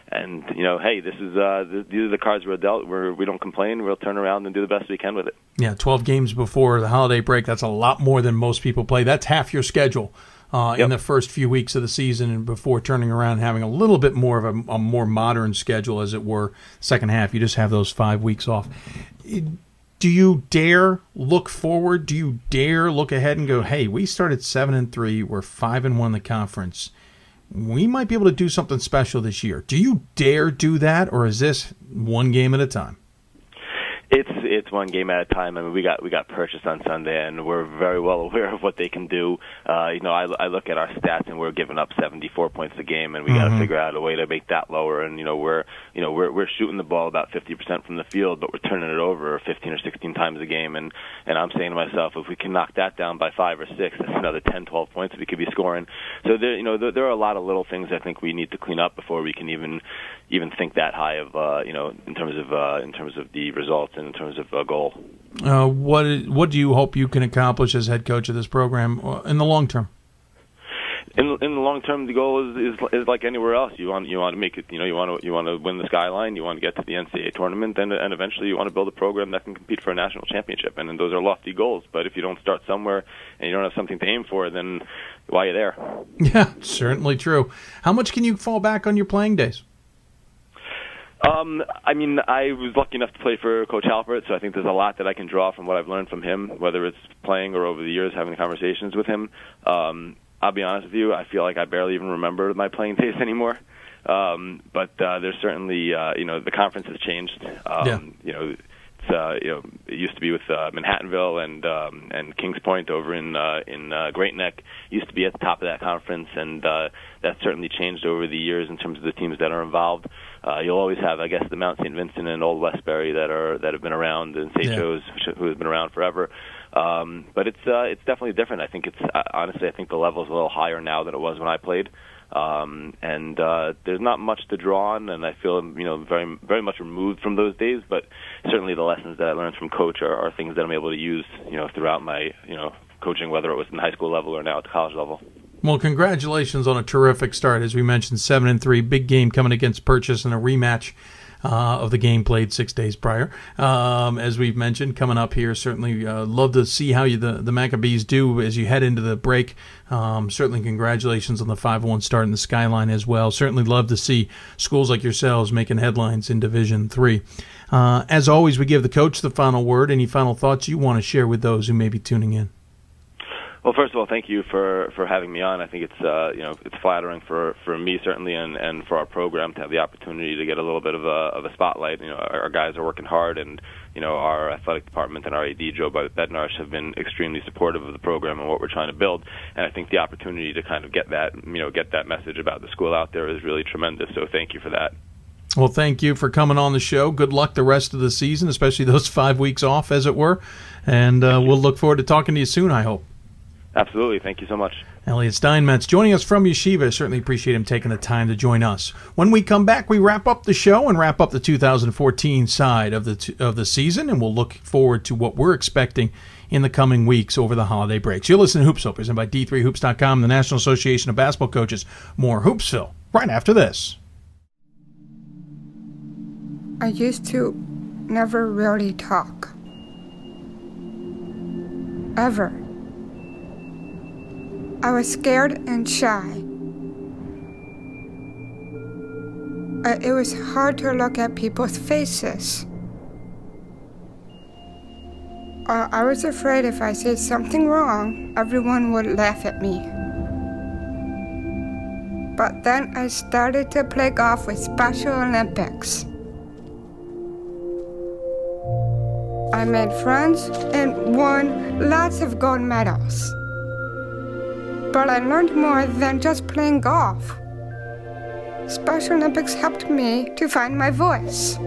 And you know, hey, this is uh, these are the cards we're dealt. We're, we don't complain. We'll turn around and do the best we can with it. Yeah, 12 games before the holiday break. That's a lot more than most people play. That's half your schedule uh, yep. in the first few weeks of the season, and before turning around and having a little bit more of a, a more modern schedule, as it were. Second half, you just have those five weeks off. Do you dare look forward? Do you dare look ahead and go, "Hey, we started seven and three. We're five and one in the conference." We might be able to do something special this year. Do you dare do that, or is this one game at a time? It's it's one game at a time. I mean, we got we got purchased on Sunday, and we're very well (laughs) aware of what they can do. Uh, you know, I, I look at our stats, and we're giving up 74 points a game, and we mm-hmm. got to figure out a way to make that lower. And you know, we're you know we're we're shooting the ball about 50% from the field, but we're turning it over 15 or 16 times a game. And and I'm saying to myself, if we can knock that down by five or six, that's another 10, 12 points we could be scoring. So there, you know, there, there are a lot of little things I think we need to clean up before we can even even think that high of uh, you know in terms of uh, in terms of the results and in terms of a goal. Uh, what what do you hope you can accomplish as head coach of this program uh, in the long term? In in the long term, the goal is, is is like anywhere else. You want you want to make it. You know, you want to you want to win the skyline. You want to get to the NCAA tournament, and and eventually you want to build a program that can compete for a national championship. And, and those are lofty goals. But if you don't start somewhere and you don't have something to aim for, then why are you there? (laughs) Yeah, certainly true. How much can you fall back on your playing days? Um, I mean, I was lucky enough to play for Coach Halpert, so I think there's a lot that I can draw from what I've learned from him, whether it's playing or over the years having conversations with him. Um, I'll be honest with you, I feel like I barely even remember my playing (laughs) days anymore. Um, but uh, there's certainly, uh, you know, the conference has changed. Um, yeah. You know, it's uh, you know, it used to be with uh, Manhattanville and um, and Kings Point over in uh, in uh, Great Neck. Used to be at the top of that conference, and uh, that's certainly changed over the years in terms of the teams that are involved. Uh, you'll always have, I guess, the Mount St. Vincent and Old Westbury that are that have been around, and St. Yeah. Joe's who has been around forever. Um, but it's uh, it's definitely different. I think it's uh, honestly, I think the level is a little higher now than it was when I played. Um, and uh, there's not much to draw on, and I feel you know very very much removed from those days. But certainly the lessons that I learned from coach are, are things that I'm able to use you know throughout my you know coaching, whether it was in high school level or now at the college level. Well, congratulations on a terrific start. As we mentioned, seven and three, big game coming against Purchase in a rematch. Uh, of the game played six days prior. Um, as we've mentioned, coming up here, certainly uh, love to see how you, the, the Maccabees do as you head into the break. Um, certainly, congratulations on the 5 1 start in the Skyline as well. Certainly love to see schools like yourselves making headlines in Division 3. Uh, as always, we give the coach the final word. Any final thoughts you want to share with those who may be tuning in? Well, first of all, thank you for, for having me on. I think it's uh, you know it's flattering for, for me certainly, and, and for our program to have the opportunity to get a little bit of a of a spotlight. You know, our, our guys are working hard, and you know our athletic department and our AD Joe Bednarsh have been extremely supportive of the program and what we're trying to build. And I think the opportunity to kind of get that you know get that message about the school out there is really tremendous. So thank you for that. Well, thank you for coming on the show. Good luck the rest of the season, especially those (laughs) five weeks off, as it were. And uh, we'll look forward to talking to you soon. I hope. Absolutely. Thank you so much. Elliot Steinmetz joining us from Yeshiva. Certainly appreciate him taking the time to join us. When we come back, we wrap up the show and wrap up the 2014 side of the t- of the season, and we'll look forward to what we're expecting in the coming weeks over the holiday breaks. You're listening to Hoopsville, presented by D3Hoops.com, the National Association of Basketball Coaches. More Hoopsville right after this. I used to never really talk. Ever. I was scared and shy. Uh, it was hard to look at people's faces. Uh, I was afraid if I said something wrong, everyone would laugh at me. But then I started to play golf with Special Olympics. I made friends and won lots of gold medals but I learned more than just playing golf. Special Olympics helped me to find my voice.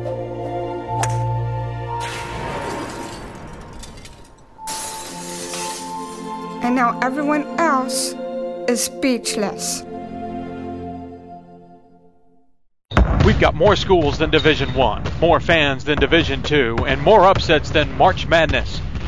And now everyone else is speechless. We've got more schools than Division 1, more fans than Division 2, and more upsets than March Madness.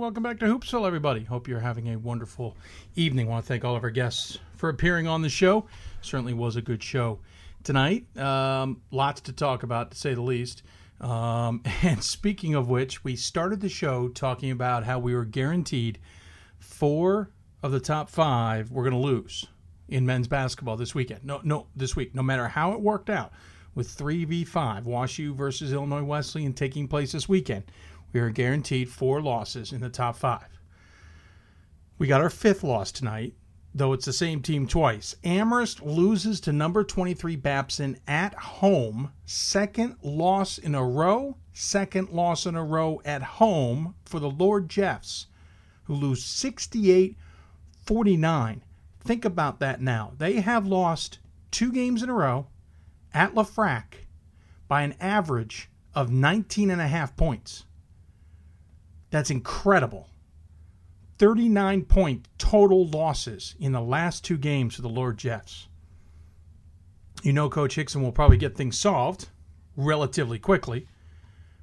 welcome back to Hoopsville, everybody. Hope you're having a wonderful evening. I want to thank all of our guests for appearing on the show. Certainly was a good show tonight. Um, lots to talk about, to say the least. Um, (laughs) and speaking of which, we started the show talking about how we were guaranteed four of the top five we're going to lose in men's basketball this weekend. No, no, this week, no matter how it worked out with 3v5, WashU versus Illinois Wesleyan taking place this weekend. We are guaranteed four losses in the top five. We got our fifth loss tonight, though it's the same team twice. Amherst loses to number 23 Babson at home. Second loss in a row. Second loss in a row at home for the Lord Jeffs, who lose 68 49. Think about that now. They have lost two games in a row at LeFrak by an average of 19 and a half points. That's incredible. 39 point total losses in the last two games for the Lord Jeffs. You know, Coach Hixon will probably get things solved relatively quickly,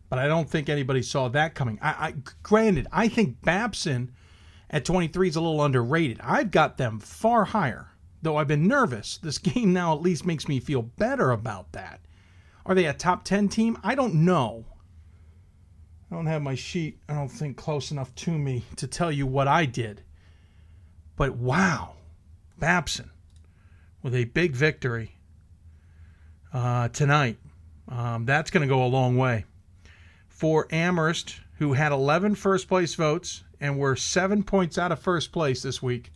but I don't think anybody saw that coming. I, I granted, I think Babson at 23 is a little underrated. I've got them far higher, though I've been nervous. This game now at least makes me feel better about that. Are they a top 10 team? I don't know. I don't have my sheet, I don't think, close enough to me to tell you what I did. But wow, Babson with a big victory uh, tonight. Um, that's going to go a long way. For Amherst, who had 11 first place votes and were seven points out of first place this week,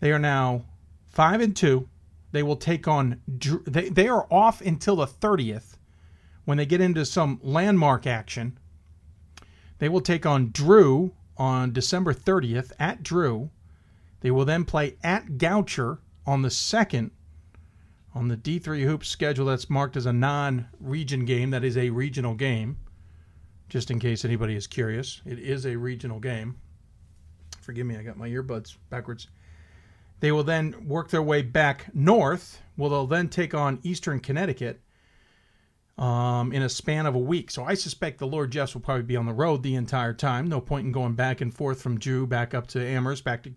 they are now five and two. They will take on. They, they are off until the 30th when they get into some landmark action, they will take on Drew on December 30th at Drew. They will then play at Goucher on the 2nd on the D3 Hoops schedule that's marked as a non region game. That is a regional game, just in case anybody is curious. It is a regional game. Forgive me, I got my earbuds backwards. They will then work their way back north. Well, they'll then take on Eastern Connecticut um, in a span of a week. So I suspect the Lord Jeffs will probably be on the road the entire time. No point in going back and forth from Drew back up to Amherst, back to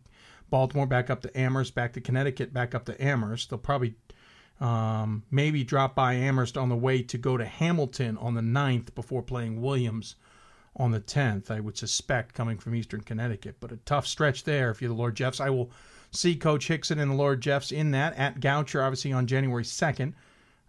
Baltimore, back up to Amherst, back to Connecticut, back up to Amherst. They'll probably um, maybe drop by Amherst on the way to go to Hamilton on the 9th before playing Williams on the 10th, I would suspect, coming from Eastern Connecticut. But a tough stretch there if you're the Lord Jeffs. I will see Coach Hixon and the Lord Jeffs in that at Goucher, obviously on January 2nd.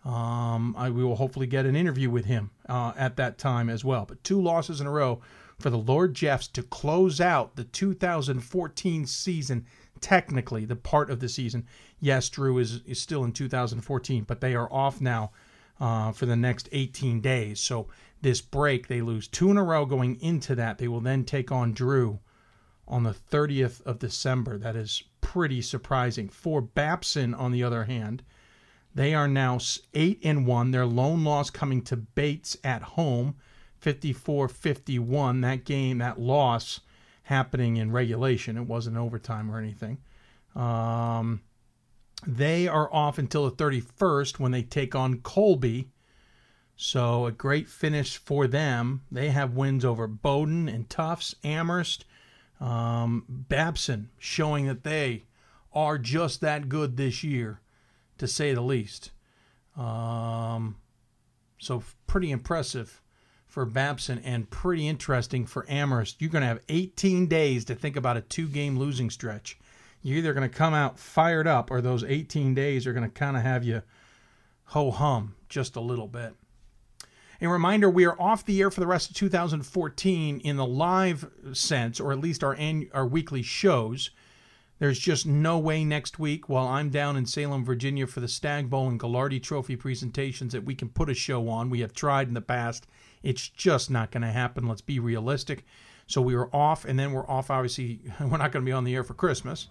Um, I, we will hopefully get an interview with him uh, at that time as well. But two losses in a row for the Lord Jeffs to close out the 2014 season. Technically, the part of the season. Yes, Drew is, is still in 2014, but they are off now uh, for the next 18 days. So this break, they lose two in a row going into that. They will then take on Drew on the 30th of December. That is pretty surprising. For Babson, on the other hand, they are now eight and one. Their lone loss coming to Bates at home, 54-51. That game, that loss, happening in regulation. It wasn't overtime or anything. Um, they are off until the 31st when they take on Colby. So a great finish for them. They have wins over Bowdoin and Tufts, Amherst, um, Babson, showing that they are just that good this year to say the least. Um, so pretty impressive for Babson and pretty interesting for Amherst. You're going to have 18 days to think about a two-game losing stretch. You're either going to come out fired up, or those 18 days are going to kind of have you ho hum just a little bit. A reminder: we are off the air for the rest of 2014 in the live sense, or at least our our weekly shows. There's just no way next week, while I'm down in Salem, Virginia for the Stagg Bowl and Gagliardi Trophy presentations, that we can put a show on. We have tried in the past. It's just not going to happen. Let's be realistic. So we were off, and then we're off. Obviously, (laughs) we're not going to be on the air for Christmas.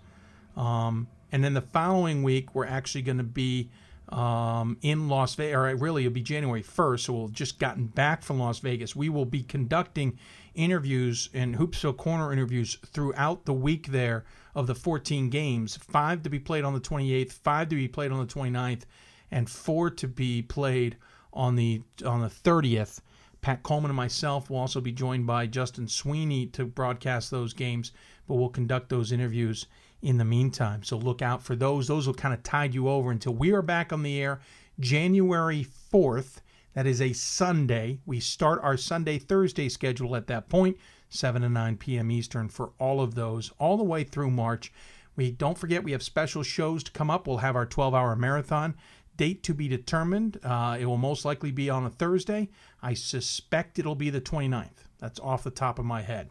Um, and then the following week we're actually going to be um, in Las Vegas, or really it'll be January 1st, so we'll just gotten back from Las Vegas. We will be conducting interviews and Hoopsville Corner interviews throughout the week there of the 14 games, five to be played on the 28th, five to be played on the 29th, and four to be played on the on the 30th. Pat Coleman and myself will also be joined by Justin Sweeney to broadcast those games, but we'll conduct those interviews in the meantime. So look out for those. Those will kind of tide you over until we are back on the air January 4th. That is a Sunday. We start our Sunday Thursday schedule at that point, 7 to 9 p.m. Eastern for all of those, all the way through March. We don't forget we have special shows to come up. We'll have our 12-hour marathon date to be determined. Uh, it will most likely be on a Thursday. I suspect it'll be the 29th. That's off the top of my head.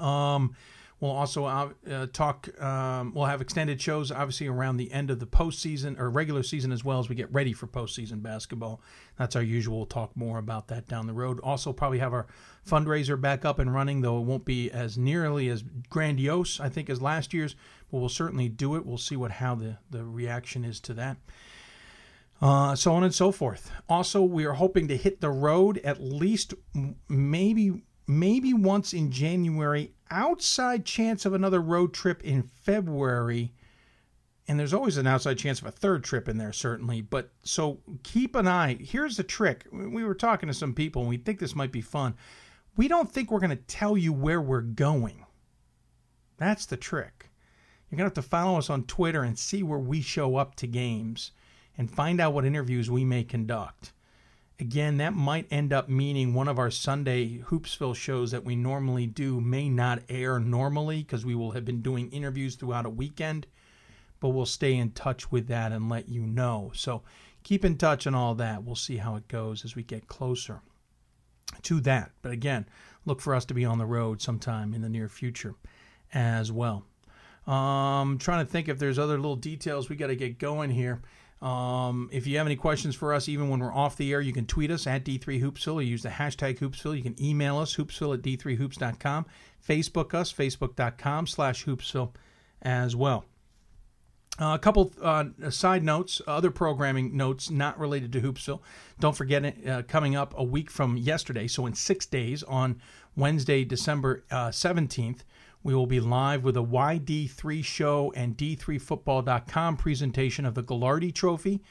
Um, We'll also uh, talk. Um, we'll have extended shows, obviously, around the end of the postseason or regular season, as well as we get ready for postseason basketball. That's our usual. We'll talk more about that down the road. Also, probably have our fundraiser back up and running, though it won't be as nearly as grandiose, I think, as last year's. But we'll certainly do it. We'll see what how the the reaction is to that. Uh, so on and so forth. Also, we are hoping to hit the road at least maybe maybe once in January, outside chance of another road trip in February. And there's always an outside chance of a third trip in there, certainly. But so keep an eye. Here's the trick. We were talking to some people and we think this might be fun. We don't think we're going to tell you where we're going. That's the trick. You're going to have to follow us on Twitter and see where we show up to games and find out what interviews we may conduct. Again, that might end up meaning one of our Sunday Hoopsville shows that we normally do may not air normally because we will have been doing interviews throughout a weekend, but we'll stay in touch with that and let you know. So keep in touch on all that. We'll see how it goes as we get closer to that. But again, look for us to be on the road sometime in the near future as well. Um, trying to think if there's other little details we got to get going here. Um, if you have any questions for us, even when we're off the air, you can tweet us at D3Hoopsville or use the hashtag Hoopsville. You can email us, hoopsville at D3Hoops.com, Facebook us, Facebook.com slash Hoopsville as well. Uh, a couple uh, side notes, other programming notes not related to Hoopsville. Don't forget it, uh, coming up a week from yesterday, so in six days on Wednesday, December 17th, uh, we will be live with a YD3 show and D3Football.com presentation of the Gagliardi Trophy.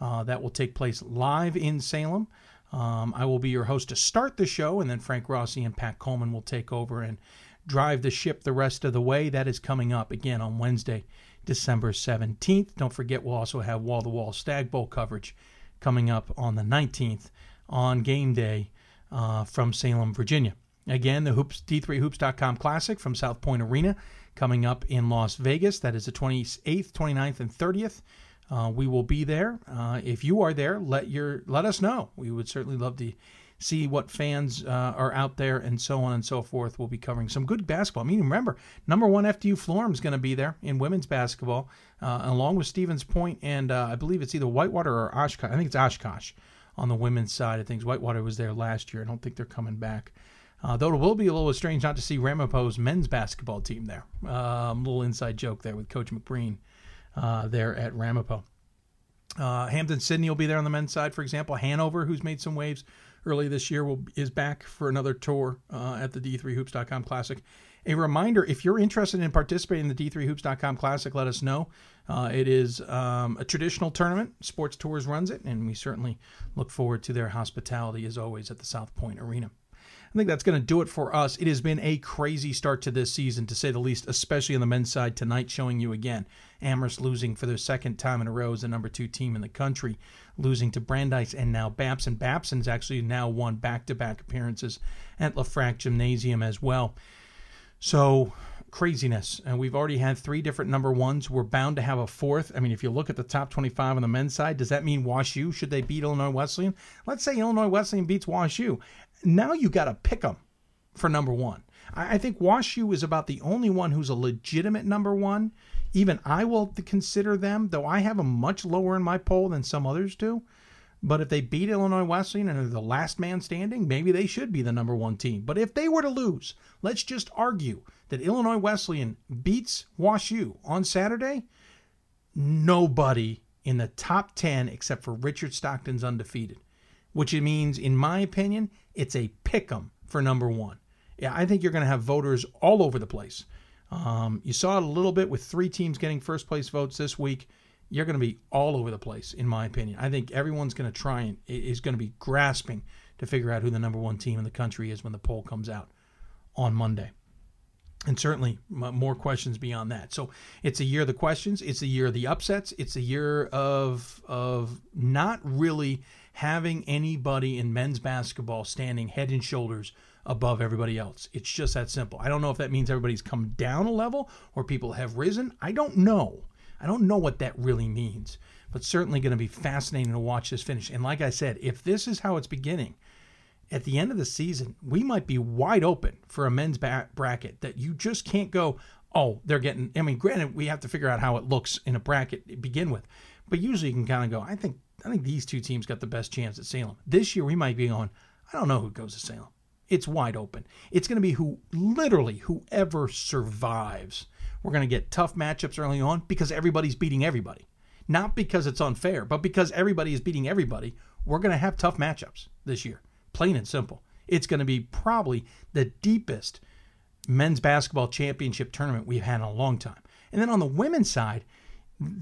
Uh, that will take place live in Salem. Um, I will be your host to start the show, and then Frank Rossi and Pat Coleman will take over and drive the ship the rest of the way. That is coming up again on Wednesday, December 17th. Don't forget, we'll also have wall to wall Stagg Bowl coverage coming up on the 19th on game day uh, from Salem, Virginia. Again, the hoops d3hoops.com classic from South Point Arena coming up in Las Vegas. That is the 28th, 29th, and 30th. Uh, we will be there. Uh, if you are there, let your let us know. We would certainly love to see what fans uh, are out there and so on and so forth. We'll be covering some good basketball. I mean, remember, number one FDU Florham is going to be there in women's basketball, uh, along with Stevens Point, and uh, I believe it's either Whitewater or Oshkosh. I think it's Oshkosh on the women's side of things. Whitewater was there last year. I don't think they're coming back. Uh, though it will be a little strange not to see Ramapo's men's basketball team there. Um, little inside joke there with Coach McBreen uh, there at Ramapo. Uh, Hampden Sydney will be there on the men's side, for example. Hanover, who's made some waves early this year, will is back for another tour uh, at the D3Hoops.com Classic. A reminder: if you're interested in participating in the D3Hoops.com Classic, let us know. Uh, it is um, a traditional tournament. Sports Tours runs it, and we certainly look forward to their hospitality as always at the South Point Arena. I think that's going to do it for us. It has been a crazy start to this season, to say the least, especially on the men's side tonight, showing you again. Amherst losing for their second time in a row as the number two team in the country, losing to Brandeis and now Babson. Babson's actually now won back to back appearances at LeFrak Gymnasium as well. So craziness. And we've already had three different number ones. We're bound to have a fourth. I mean, if you look at the top 25 on the men's side, does that mean Wash U? Should they beat Illinois Wesleyan? Let's say Illinois Wesleyan beats Wash U now you got to pick them for number one. I, I think WashU is about the only one who's a legitimate number one. Even I will consider them, though I have them much lower in my poll than some others do. But if they beat Illinois Wesleyan and are the last man standing, maybe they should be the number one team. But if they were to lose, let's just argue that Illinois Wesleyan beats WashU on Saturday. nobody in the top 10 except for Richard Stockton's undefeated, which it means, in my opinion, it's a pick 'em for number one. Yeah, I think you're going to have voters all over the place. Um, you saw it a little bit with three teams getting first place votes this week. You're going to be all over the place, in my opinion. I think everyone's going to try and is going to be grasping to figure out who the number one team in the country is when the poll comes out on Monday and certainly more questions beyond that. So it's a year of the questions. It's a year of the upsets. It's a year of of not really having anybody in men's basketball standing head and shoulders above everybody else. It's just that simple. I don't know if that means everybody's come down a level or people have risen. I don't know. I don't know what that really means. But certainly going to be fascinating to watch this finish. And like I said, if this is how it's beginning, at the end of the season, we might be wide open for a men's bracket that you just can't go, oh, they're getting. I mean, granted, we have to figure out how it looks in a bracket to begin with, but usually you can kind of go, I think, I think these two teams got the best chance at Salem. This year, we might be going, I don't know who goes to Salem. It's wide open. It's going to be who, literally, whoever survives. We're going to get tough matchups early on because everybody's beating everybody. Not because it's unfair, but because everybody is beating everybody. We're going to have tough matchups this year plain and simple. It's going to be probably the deepest men's basketball championship tournament we've had in a long time. And then on the women's side,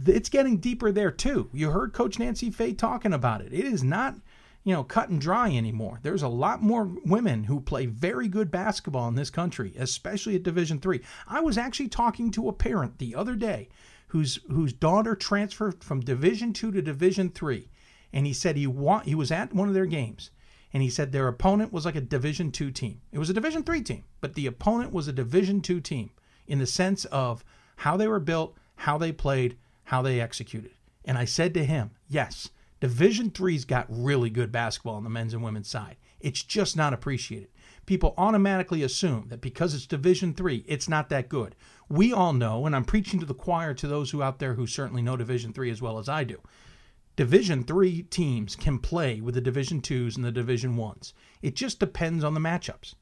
it's getting deeper there too. You heard Coach Nancy Fahey talking about it. It is not, you know, cut and dry anymore. There's a lot more women who play very good basketball in this country, especially at Division 3. I was actually talking to a parent the other day whose whose daughter transferred from Division 2 to Division 3, and he said he wa- he was at one of their games and he said their opponent was like a Division two team. It was a Division three team, but the opponent was a Division two team in the sense of how they were built, how they played, how they executed. And I said to him, yes, Division three's got really good basketball on the men's and women's side. It's just not appreciated. People automatically assume that because it's Division three, it's not that good. We all know, and I'm preaching to the choir to those who out there who certainly know Division three as well as I do Division 3 teams can play with the Division 2s and the Division 1s. It just depends on the matchups.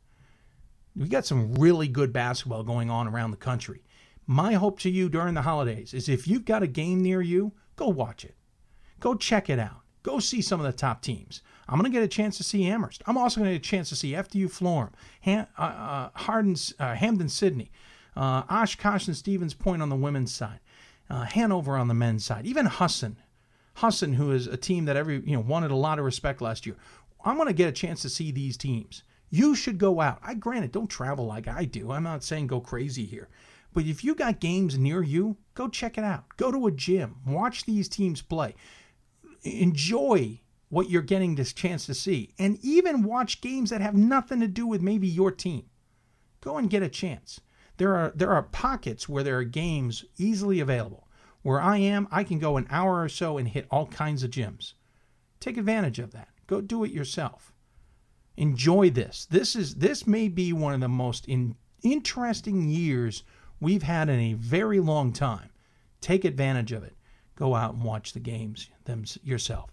We got some really good basketball going on around the country. My hope to you during the holidays is if you've got a game near you, go watch it. Go check it out. Go see some of the top teams. I'm going to get a chance to see Amherst. I'm also going to get a chance to see FDU Florham, Ham, uh, uh, uh, Hampden Sydney, uh, Oshkosh and Stevens Point on the women's side, uh, Hanover on the men's side, even Husson Husson, who is a team that every you know wanted a lot of respect last year. I'm going to get a chance to see these teams. You should go out. I granted don't travel like I do. I'm not saying go crazy here. But if you got games near you, go check it out. Go to a gym. Watch these teams play. Enjoy what you're getting this chance to see. And even watch games that have nothing to do with maybe your team. Go and get a chance. There are there are pockets where there are games easily available. Where I am, I can go an hour or so and hit all kinds of gyms. Take advantage of that. Go do it yourself. Enjoy this. This is this may be one of the most in, interesting years we've had in a very long time. Take advantage of it. Go out and watch the games them yourself.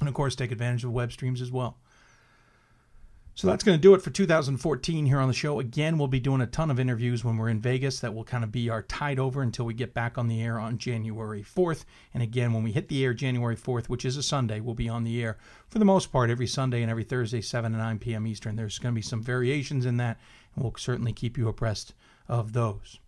And of course, take advantage of web streams as well. So that's going to do it for 2014 here on the show. Again, we'll be doing a ton of interviews when we're in Vegas. That will kind of be our tide over until we get back on the air on January 4th. And again, when we hit the air January 4th, which is a Sunday, we'll be on the air for the most part every Sunday and every Thursday, 7 to 9 p.m. Eastern. There's going to be some variations in that, and we'll certainly keep you abreast of those.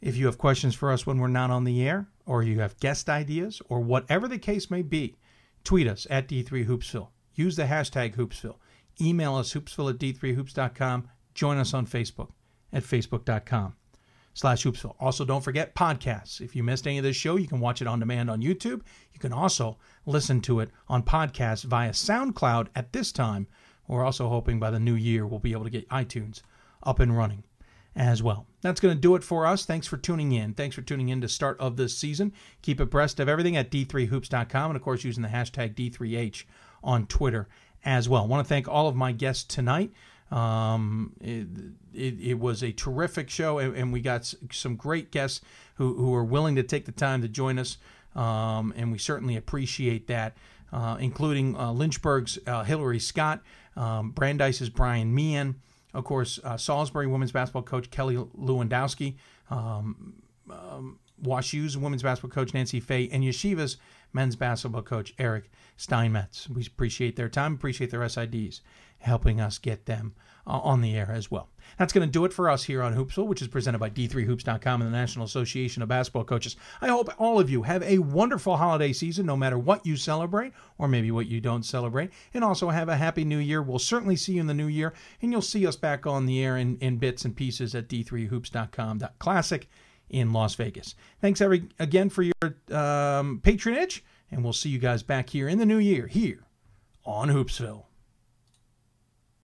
If you have questions for us when we're not on the air, or you have guest ideas, or whatever the case may be, tweet us at D3Hoopsville. Use the hashtag Hoopsville. Email us hoopsville at d3hoops.com. Join us on Facebook at facebook.com slash hoopsville. Also, don't forget podcasts. If you missed any of this show, you can watch it on demand on YouTube. You can also listen to it on podcasts via SoundCloud at this time. We're also hoping by the new year we'll be able to get iTunes up and running as well. That's going to do it for us. Thanks for tuning in. Thanks for tuning in to start of this season. Keep abreast of everything at d3hoops.com and of course using the hashtag D3H on Twitter as well. I want to thank all of my guests tonight. Um, it, it, it, was a terrific show, and, and, we got some great guests who, who are willing to take the time to join us, um, and we certainly appreciate that, uh, including uh, Lynchburg's uh, Hillary Scott, um, Brandeis's Brian Meehan, of course, uh, Salisbury women's basketball coach Kelly Lewandowski, um, um, WashU's women's basketball coach Nancy Fahey, and Yeshiva's men's basketball coach Eric Steinmetz. We appreciate their time, appreciate their SIDs, helping us get them uh, on the air as well. That's going to do it for us here on Hoopsville, which is presented by D3Hoops.com and the National Association of Basketball Coaches. I hope all of you have a wonderful holiday season, no matter what you celebrate or maybe what you don't celebrate, and also have a happy new year. We'll certainly see you in the new year, and you'll see us back on the air in, in bits and pieces at D3Hoops.com. Classic in Las Vegas. Thanks every again for your um, patronage, and we'll see you guys back here in the new year here on Hoopsville.